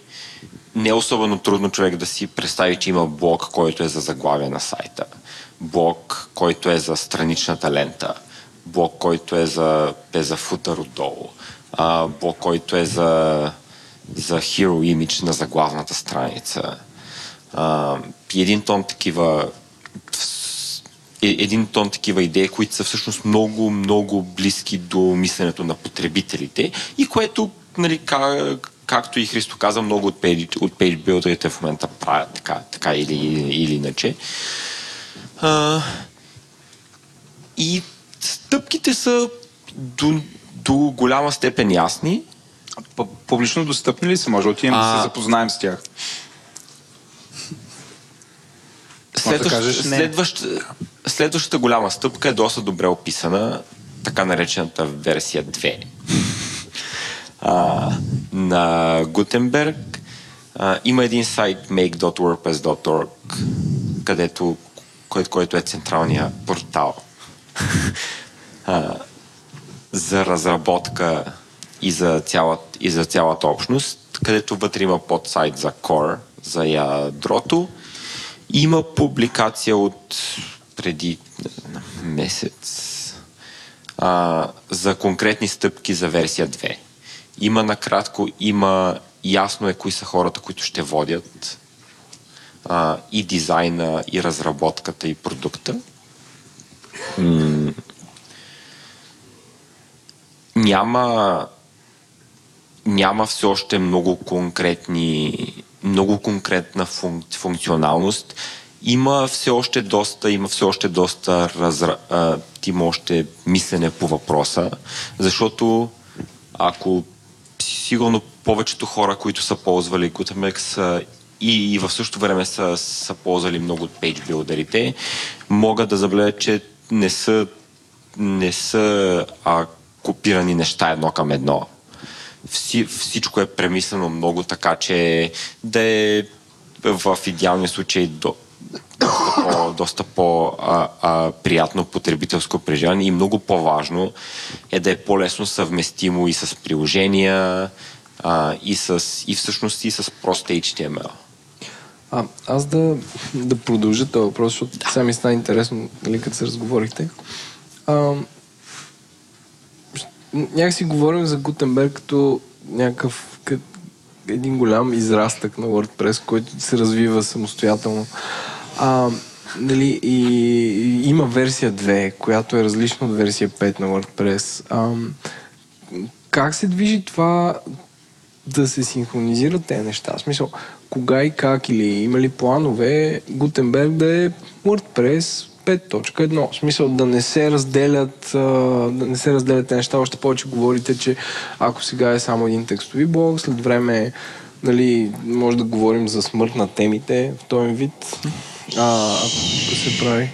не е особено трудно човек да си представи, че има блок, който е за заглавие на сайта, блок, който е за страничната лента, блок, който е за, е за футър отдолу, а, блок, който е за, за hero image на заглавната страница. А, един тон такива един тон такива идеи, които са всъщност много, много близки до мисленето на потребителите и което, нали, как, както и Христо каза, много от пейдж, от пейдж в момента правят така, така или, или иначе. А, и стъпките са до, до голяма степен ясни. Публично достъпни ли са? Може да отидем да се запознаем с тях. Следващ, да кажеш, следващ, следващата голяма стъпка е доста добре описана, така наречената версия 2 а, на Гутенберг. А, има един сайт make.wordpress.org, където, който, който е централния портал а, за разработка и за, цялата, и за цялата общност, където вътре има подсайт за Core, за ядрото. Има публикация от преди месец а, за конкретни стъпки за версия 2. Има накратко, има ясно е кои са хората, които ще водят а, и дизайна, и разработката, и продукта. М- няма няма все още много конкретни много конкретна функ, функционалност. Има все още доста, има все още доста разра... има още мислене по въпроса, защото ако сигурно повечето хора, които са ползвали Gutenberg и, и в същото време са, са ползвали много от пейджбилдерите, могат да забележат, че не са, не са а, копирани неща едно към едно. Вси, всичко е премислено много така, че да е в идеалния случай до, доста по, доста по а, а, приятно потребителско преживяване и много по-важно е да е по-лесно съвместимо и с приложения, а, и, с, и всъщност и с прост HTML. А, аз да, да продължа този въпрос, защото да. сега ми стана интересно, нали, като се разговорихте. А, някак си говорим за Гутенберг като някакъв като един голям израстък на WordPress, който се развива самостоятелно. А, нали, и, и има версия 2, която е различна от версия 5 на WordPress. А, как се движи това да се синхронизират тези неща? В смисъл, кога и как или има ли планове Гутенберг да е WordPress 5.1. В смисъл да не се разделят да не се разделят неща. Още повече говорите, че ако сега е само един текстови блог, след време нали, може да говорим за смърт на темите в този вид. А, ако се прави.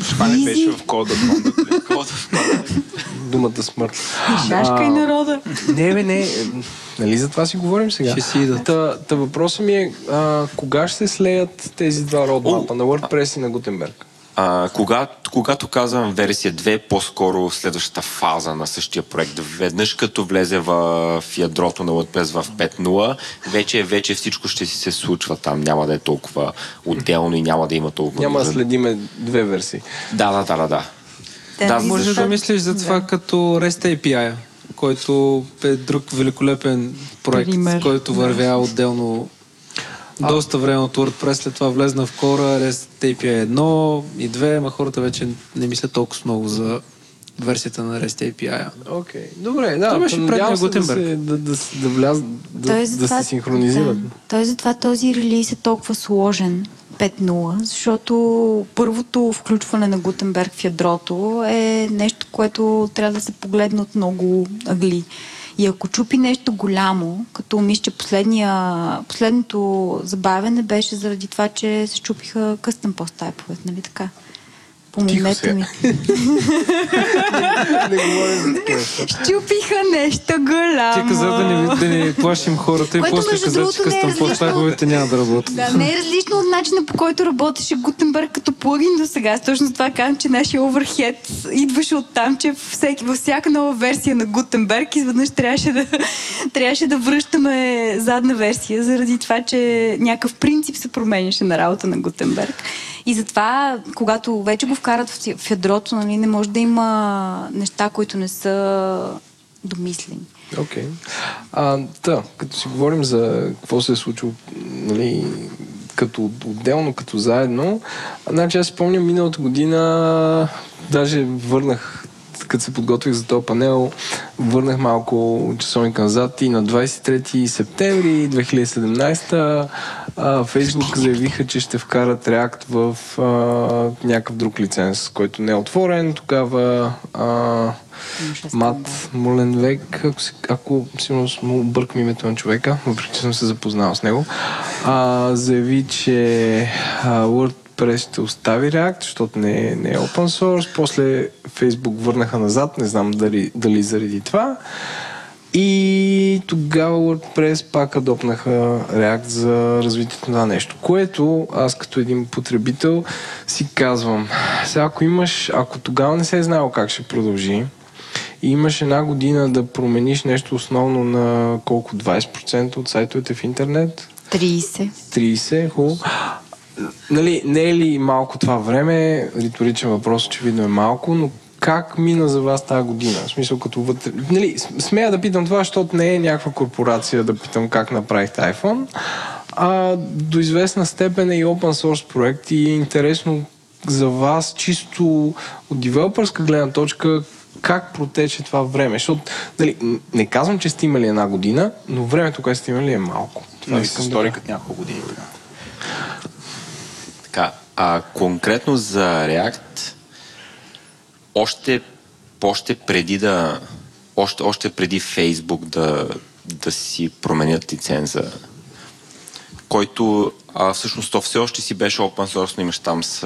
Това не беше в кода. Думата смърт. Шашка и народа. Не, бе, не. Нали за това си говорим сега? Ще си идат. Та, та въпросът ми е, а, кога ще се слеят тези два родмапа, на WordPress и на Gutenberg? А, когато, когато казвам версия 2, по-скоро следващата фаза на същия проект, веднъж като влезе в, в ядрото на WordPress в 5.0, вече, вече всичко ще си се случва там. Няма да е толкова отделно и няма да има толкова... Няма да следиме две версии. Да, да, да, да. да. Да, може да мислиш за това да. като REST API, който е друг великолепен проект, Пример. който вървя отделно а... доста време от WordPress, след това влезна в Core, REST API 1 и 2, ама хората вече не мислят толкова много за версията на REST API. Окей, okay. добре, да. Това беше предния Гутенберг. Да, да, да, да, вляз, да, да, да се синхронизират. Да. Той затова този релиз е толкова сложен. 5.0, защото първото включване на Гутенберг в ядрото е нещо, което трябва да се погледне от много агли. И ако чупи нещо голямо, като мисля, че последното забавене беше заради това, че се чупиха къстъм пост тайповете, нали така? Помогнете ми. Щупиха нещо голямо. Ти каза да не, да не плашим хората и Което, после каза, че е къстъм различно пластаковете няма да работят. Да, не е различно от начина по който работеше Гутенберг като плагин до сега. Точно това казвам, че нашия оверхед идваше от там, че всеки, във всяка нова версия на Гутенберг изведнъж трябваше да, трябваше да връщаме задна версия, заради това, че някакъв принцип се променяше на работа на Гутенберг. И затова, когато вече го вкарат в, ядрото, нали, не може да има неща, които не са домислени. Окей. Okay. Та, като си говорим за какво се е случило, нали, като отделно, като заедно, значи аз си помня миналата година, даже върнах като се подготвих за този панел, върнах малко часовника назад и на 23 септември 2017 Фейсбук заявиха, че ще вкарат React в а, някакъв друг лиценз, който не е отворен. Тогава а, Мат Муленвек, ако, си, ако сигурно му объркам името на човека, въпреки че съм се запознал с него, а, заяви, че а, WordPress ще остави React, защото не е, не е open source. После Facebook върнаха назад, не знам дали, дали заради това. И тогава WordPress пак адопнаха React за развитието на нещо, което аз като един потребител си казвам, сега ако имаш, ако тогава не се е знаел как ще продължи, и имаш една година да промениш нещо основно на колко? 20% от сайтовете в интернет? 30. 30, хубаво. Нали, не е ли малко това време? Риторичен въпрос, очевидно е малко, но как мина за вас тази година? В смисъл, като вътре... Нали, смея да питам това, защото не е някаква корпорация да питам как направихте iPhone, а до известна степен е и open source проект и е интересно за вас, чисто от девелопърска гледна точка, как протече това време. Защото, нали, не казвам, че сте имали една година, но времето, което сте имали е малко. Това ви се стори като няколко години. Така, а конкретно за React, още, още преди да още, още преди Фейсбук да, да си променят лиценза, който а, всъщност то все още си беше open source, но имаш там с,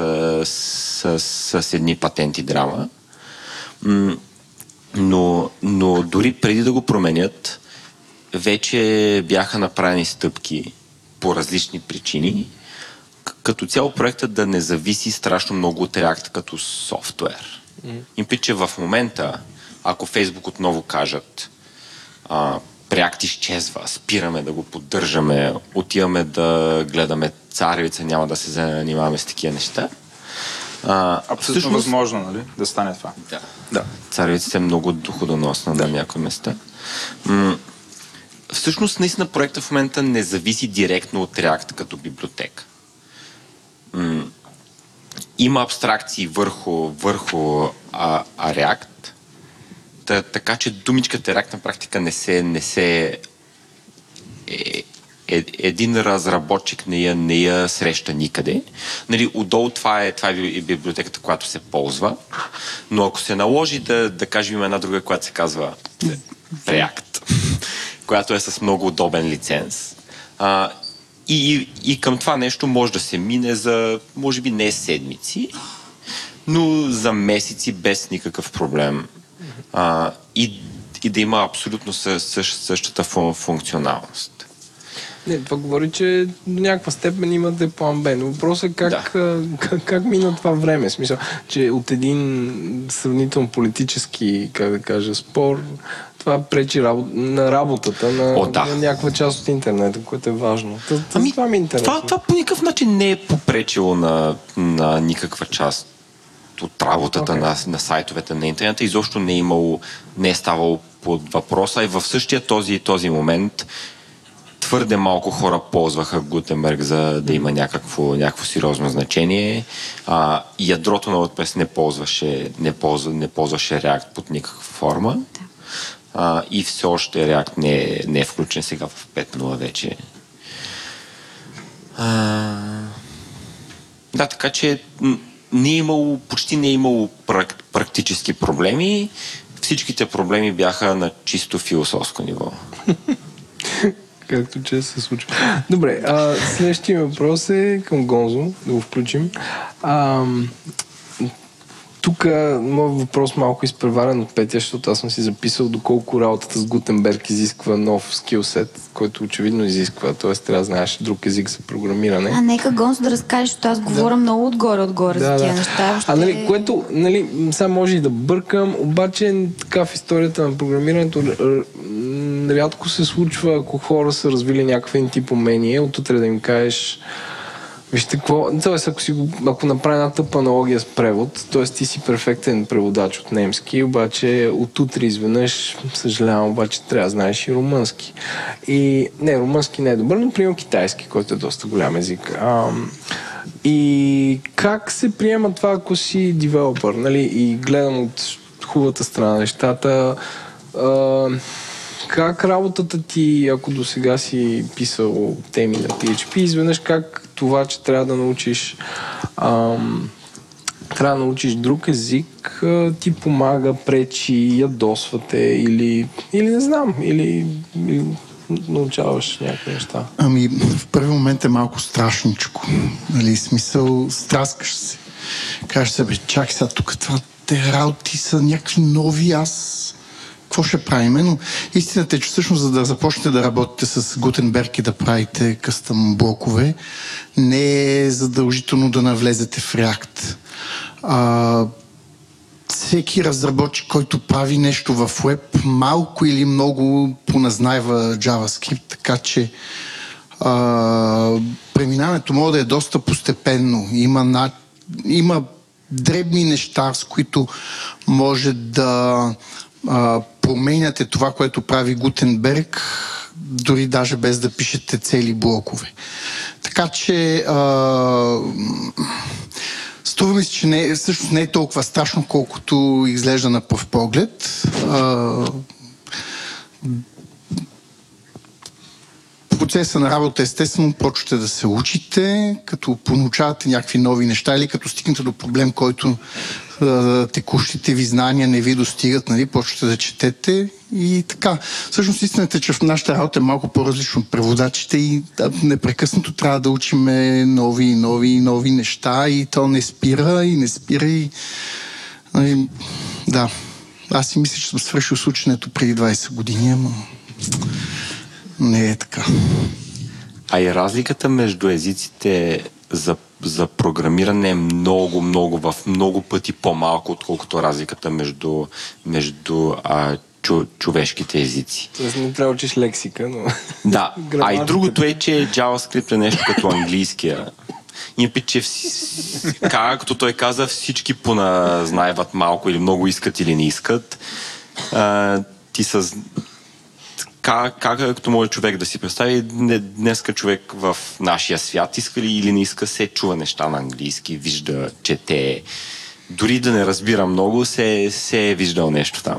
с, с, с едни патенти драма. Но, но дори преди да го променят, вече бяха направени стъпки по различни причини, като цяло проектът да не зависи страшно много от React като софтуер. Mm. Импи, че в момента, ако Фейсбук отново кажат а, React изчезва, спираме да го поддържаме, отиваме да гледаме царевица, няма да се занимаваме с такива неща, а, Абсолютно всъщност, възможно, нали? Да стане това. Да. да. Царевицата е много доходоносна да. на някои места. М- всъщност, наистина, проекта в момента не зависи директно от React като библиотека. М- има абстракции върху, върху а, а React, та, така че думичката React на практика не се, не се е, е, един разработчик не я, не я среща никъде. Нали, отдолу това е, това е библиотеката, която се ползва, но ако се наложи да, да кажем една друга, която се казва React, която е с много удобен лиценз, а, и, и, към това нещо може да се мине за, може би не седмици, но за месеци без никакъв проблем. А, и, и да има абсолютно същ, същата функционалност. Не, това говори, че до някаква степен имате план Б. Но въпросът е как, да. как, как мина това време. Смисъл, че от един сравнително политически, как да кажа, спор, това пречи работ... на работата на, О, да. на някаква част от интернета, което е важно. Т- ами, това ми е интересно. Това, това по никакъв начин не е попречило на, на никаква част от работата okay. на, на сайтовете на интернета. Изобщо не е имало, не е ставало под въпроса и в същия този, този момент твърде малко хора ползваха Гутенберг за да има някакво, някакво сериозно значение. А, ядрото на WordPress не ползваше, не, ползва, не ползваше React под никаква форма. А, и все още React не е, не е включен сега в 5.0 вече. А, да, така че не е имало, почти не е имало прак, практически проблеми. Всичките проблеми бяха на чисто философско ниво. както че се случва. Добре, а, следващия въпрос е към Гонзо, да го включим. А, тук моят въпрос малко изпреварен от Петя, защото аз съм си записал доколко работата с Гутенберг изисква нов скилсет, който очевидно изисква, т.е. трябва да знаеш друг език за програмиране. А нека Гонсо да разкажеш, защото аз говоря да. много отгоре-отгоре да, за тия да. неща. Въобще... А нали, което, нали, сега може и да бъркам, обаче така в историята на програмирането рядко се случва, ако хора са развили някакъв тип умение, отутре да им кажеш Вижте какво, т.е. ако, си, ако направя една тъпа аналогия с превод, т.е. ти си перфектен преводач от немски, обаче от утре изведнъж, съжалявам, обаче трябва да знаеш и румънски. И не, румънски не е добър, но приема китайски, който е доста голям език. А, и как се приема това, ако си девелопър, нали? И гледам от хубавата страна нещата. А, как работата ти, ако до сега си писал теми на PHP, изведнъж как това, че трябва да научиш ам, трябва да научиш друг език, ти помага, пречи, ядосвате или, или не знам, или, или научаваш някакви неща? Ами, в първи момент е малко страшничко. Нали, смисъл, страскаш се. Кажеш се, бе, чакай сега, тук това те работи са някакви нови, аз какво ще правим? Но истината е, че всъщност за да започнете да работите с Гутенберг и да правите къстъм блокове, не е задължително да навлезете в React. А, всеки разработчик, който прави нещо в веб, малко или много поназнайва JavaScript, така че а, преминаването може да е доста постепенно. Има, на, има дребни неща, с които може да а, променяте това, което прави Гутенберг, дори даже без да пишете цели блокове. Така че а, струва ми се, че не, всъщност не е толкова страшно, колкото изглежда на пръв поглед. А, процеса на работа естествено почвате да се учите, като понаучавате някакви нови неща или като стигнете до проблем, който текущите ви знания не ви достигат, нали, почвате да четете и така. Всъщност истината е, че в нашата работа е малко по-различно преводачите и да, непрекъснато трябва да учим нови и нови и нови неща и то не спира и не спира и нали, да. Аз си мисля, че съм свършил с преди 20 години, но не е така. А и разликата между езиците за, за програмиране е много, много, в много пъти по-малко, отколкото разликата между, между а, чу, човешките езици. Тоест не трябва да учиш лексика, но... Да, а и другото е, че JavaScript е нещо като английския. И че както той каза, всички поназнайват малко или много искат или не искат. А, ти с как, как като може човек да си представи днеска човек в нашия свят иска ли или не иска се чува неща на английски, вижда, чете, дори да не разбира много, се, се е виждал нещо там.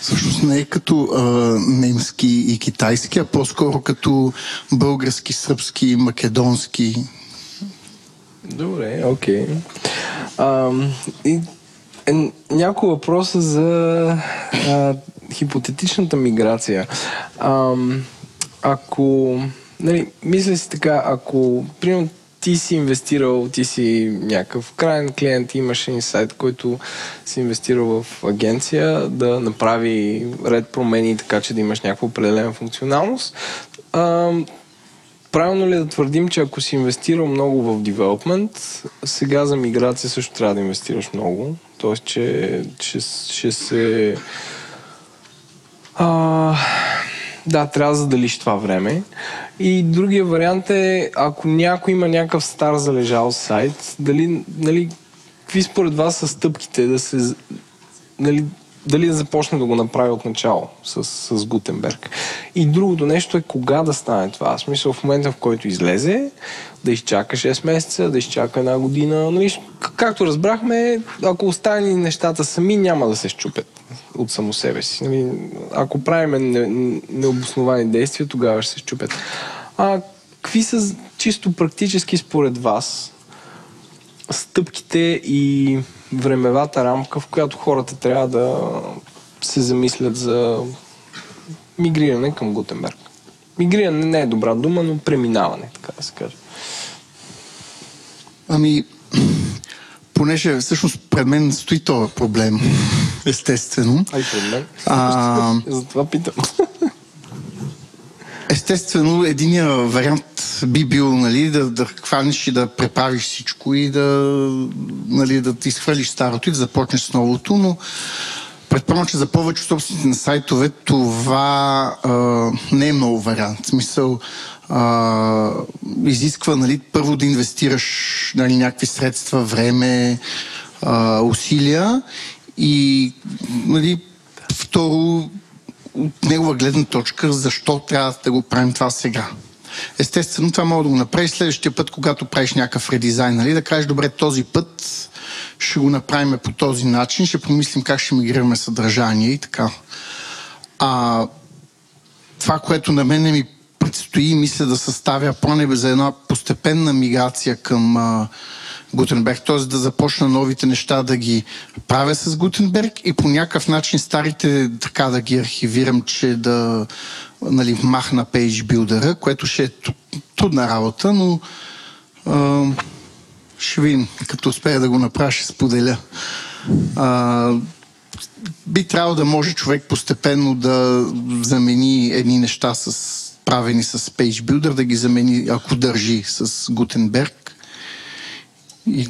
Всъщност не е като а, немски и китайски, а по-скоро като български, сръбски, македонски. Добре, окей. Okay. и е, няколко въпроса за а, хипотетичната миграция. А, ако, нали, мисля си така, ако, примерно, ти си инвестирал, ти си някакъв крайен клиент, имаш инсайт, който си инвестирал в агенция да направи ред промени, така че да имаш някаква определена функционалност. А, правилно ли е да твърдим, че ако си инвестирал много в девелопмент, сега за миграция също трябва да инвестираш много? Тоест, че ще, ще се... А, да, трябва да заделиш това време. И другия вариант е, ако някой има някакъв стар залежал сайт, дали, нали, какви според вас са стъпките да се, нали, дали да започне да го направи от начало с, с Гутенберг. И другото нещо е кога да стане това. В смисъл в момента, в който излезе, да изчака 6 месеца, да изчака една година. Нали, както разбрахме, ако остане нещата сами, няма да се щупят от само себе си. Нали, ако правим не, необосновани действия, тогава ще се щупят. А какви са чисто практически според вас стъпките и времевата рамка, в която хората трябва да се замислят за мигриране към Гутенберг. Мигриране не е добра дума, но преминаване, така да се каже. Ами, понеже всъщност пред мен стои този проблем, естествено. Ай, пред мен. А, Затова питам. естествено, единия вариант би бил нали, да, да хванеш и да преправиш всичко и да, нали, да ти изхвърлиш старото и да започнеш с новото, но предполагам, че за повече собственици на сайтове това а, не е много вариант. В смисъл, а, изисква нали, първо да инвестираш нали, някакви средства, време, а, усилия и нали, второ от негова гледна точка, защо трябва да го правим това сега. Естествено, това мога да го направиш следващия път, когато правиш някакъв редизайн, нали? да кажеш, добре, този път ще го направим по този начин, ще помислим как ще мигрираме съдържание и така. А това, което на мен ми предстои, мисля да съставя плане за една постепенна миграция към а, Гутенберг, т.е. да започна новите неща да ги правя с Гутенберг и по някакъв начин старите така да ги архивирам, че да нали, махна Builder, което ще е трудна работа, но а, ще видим. Като успея да го направя, ще споделя. А, би трябвало да може човек постепенно да замени едни неща с правени с Page Builder, да ги замени, ако държи с Гутенберг и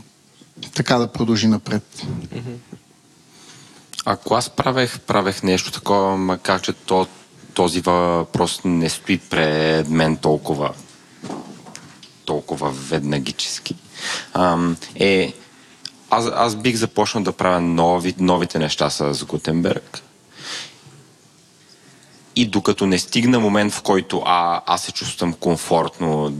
така да продължи напред. Ако аз правех, правех нещо такова, макар че то, този въпрос не стои пред мен толкова толкова веднагически, ам, е аз, аз бих започнал да правя нови, новите неща с Гутенберг. И докато не стигна момент, в който а, аз се чувствам комфортно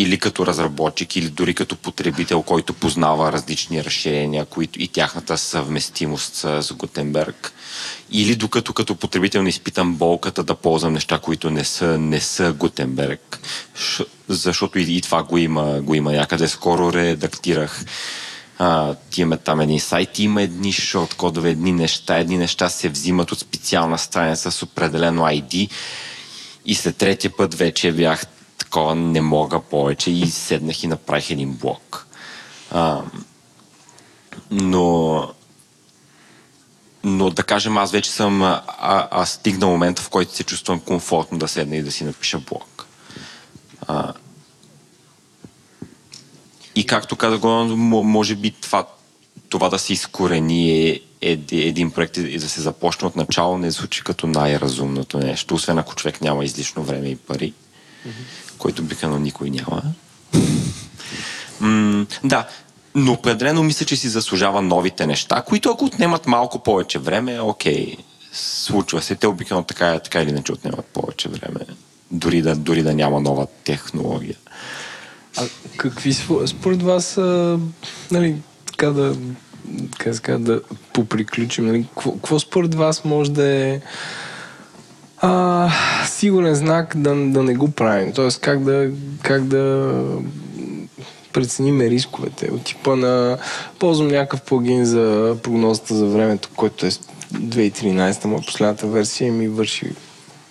или като разработчик, или дори като потребител, който познава различни разширения които, и тяхната съвместимост с Гутенберг. Или докато като потребител не изпитам болката да ползвам неща, които не са, не са Гутенберг. Защото и, и това го има, го има някъде. Скоро редактирах а, ти имаме там едни сайти, има едни шорт кодове, едни неща, едни неща се взимат от специална страница с определено ID и след третия път вече бях такова не мога повече и седнах и направих един блок. А, но но да кажем, аз вече съм а, а, стигнал момента, в който се чувствам комфортно да седна и да си напиша блог. А, и както казах, може би това, това да се изкорени е, е, един проект и да се започне от начало не звучи като най-разумното нещо, освен ако човек няма излишно време и пари, mm-hmm. Който обикновено никой няма. М- да, но определено мисля, че си заслужава новите неща, които ако отнемат малко повече време, окей, случва се. Те обикновено така, така или иначе отнемат повече време, дори да, дори да няма нова технология. А какви според вас, а, нали, така да, как ска, да поприключим, нали, какво според вас може да е а, сигурен знак да, да не го правим? Тоест как да, как да преценим рисковете. От типа на ползвам някакъв плагин за прогнозата за времето, който е 2013, моя последната версия ми върши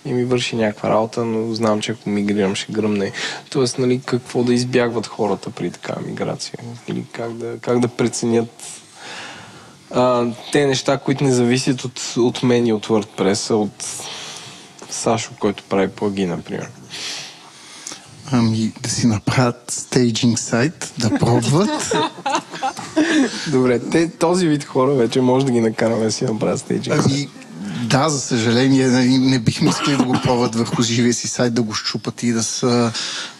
и ми върши някаква работа, но знам, че ако мигрирам ще гръмне. Тоест, нали, какво да избягват хората при такава миграция? Или как да, как да преценят а, те неща, които не зависят от, от мен и от WordPress, от Сашо, който прави плаги, например. Ами да си направят стейджинг сайт, да пробват. Добре, те, този вид хора вече може да ги накараме да си направят стейджинг ами, сайт. Да, за съжаление, нали, не бихме искали да го пробват върху живия си сайт, да го щупат и да са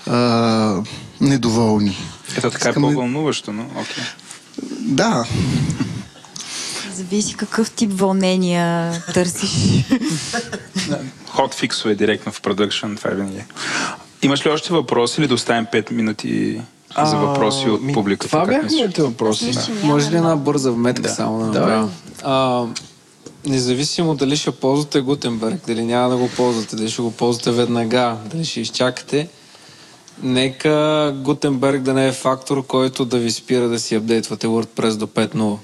а, недоволни. Ето така е Искам е по-вълнуващо, но окей. Okay. Да. Зависи какъв тип вълнения търсиш. Хот фиксове директно в продъкшн, това е винаги. Имаш ли още въпроси или да оставим 5 минути за въпроси от публиката? Това бяха моите въпроси. Да. Може ли една бърза вметка да. само да направя? Да. независимо дали ще ползвате Гутенберг, дали няма да го ползвате, дали ще го ползвате веднага, дали ще изчакате, нека Гутенберг да не е фактор, който да ви спира да си апдейтвате WordPress до 5.0.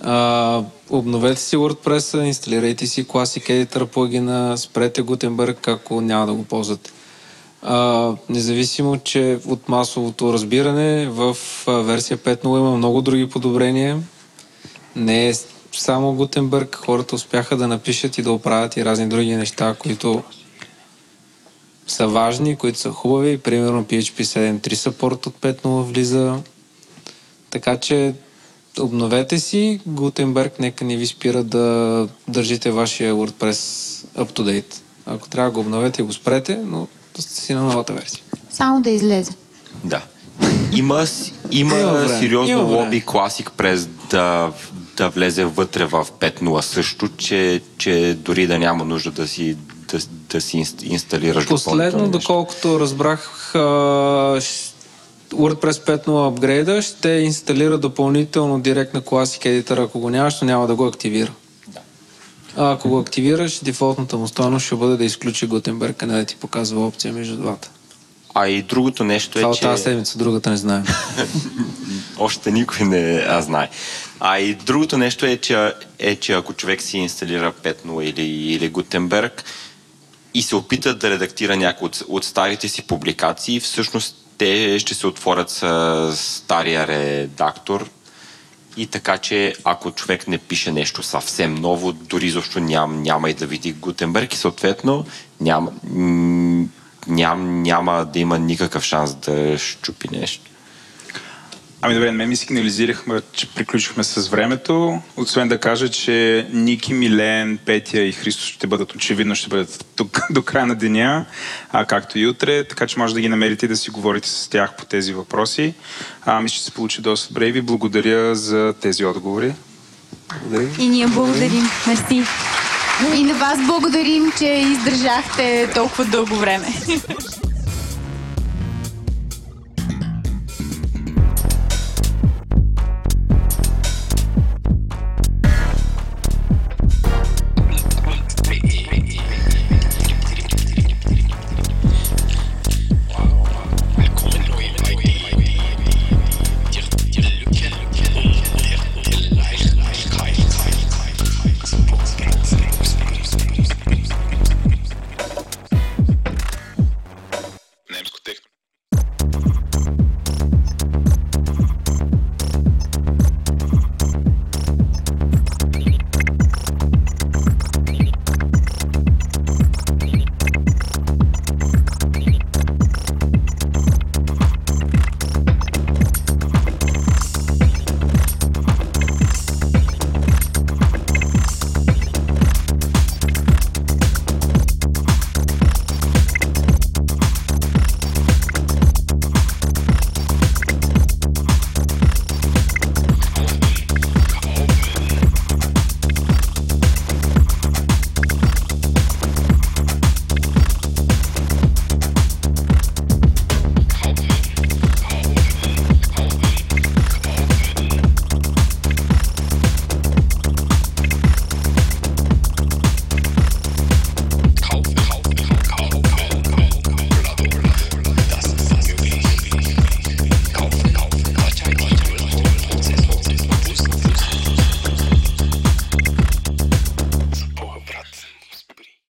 А, обновете си WordPress, инсталирайте си Classic Editor плагина, спрете Gutenberg, ако няма да го ползвате. А, независимо, че от масовото разбиране в версия 5.0 има много други подобрения. Не е само Гутенбърг. Хората успяха да напишат и да оправят и разни други неща, които са важни, които са хубави. Примерно PHP 7.3 support от 5.0 влиза. Така че обновете си Гутенберг, нека не ви спира да държите вашия WordPress up to date. Ако трябва да го обновете, го спрете, но да сте си на новата версия. Само да излезе. Да. Има, има, време, сериозно има време. лоби Classic през да, да влезе вътре в 5.0 също, че, че дори да няма нужда да си, да, да си инст- инсталираш Последно, доколкото разбрах, а, WordPress 5.0 апгрейда ще инсталира допълнително директ на Classic Editor. Ако го нямаш, то няма да го активира. А ако го активираш, дефолтната му стойност ще бъде да изключи Gutenberg, а не да ти показва опция между двата. А и другото нещо е, Това че... тази седмица, другата не знаем. Още никой не а, знае. А и другото нещо е че, е, че ако човек си инсталира 5.0 или, или Gutenberg и се опита да редактира някои от, от старите си публикации, всъщност те ще се отворят с стария редактор и така, че ако човек не пише нещо съвсем ново, дори защо ням, няма и да види Гутенберг и съответно няма, ням, няма да има никакъв шанс да щупи нещо. Ами добре, мен ми сигнализирахме, че приключихме с времето. Освен да кажа, че Ники, Милен, Петя и Христо ще бъдат очевидно, ще бъдат тук до края на деня, а, както и утре, така че може да ги намерите и да си говорите с тях по тези въпроси. А, мисля, че се получи доста добре и ви благодаря за тези отговори. Благодаря. И ние благодарим. Мерси. И на вас благодарим, че издържахте толкова дълго време.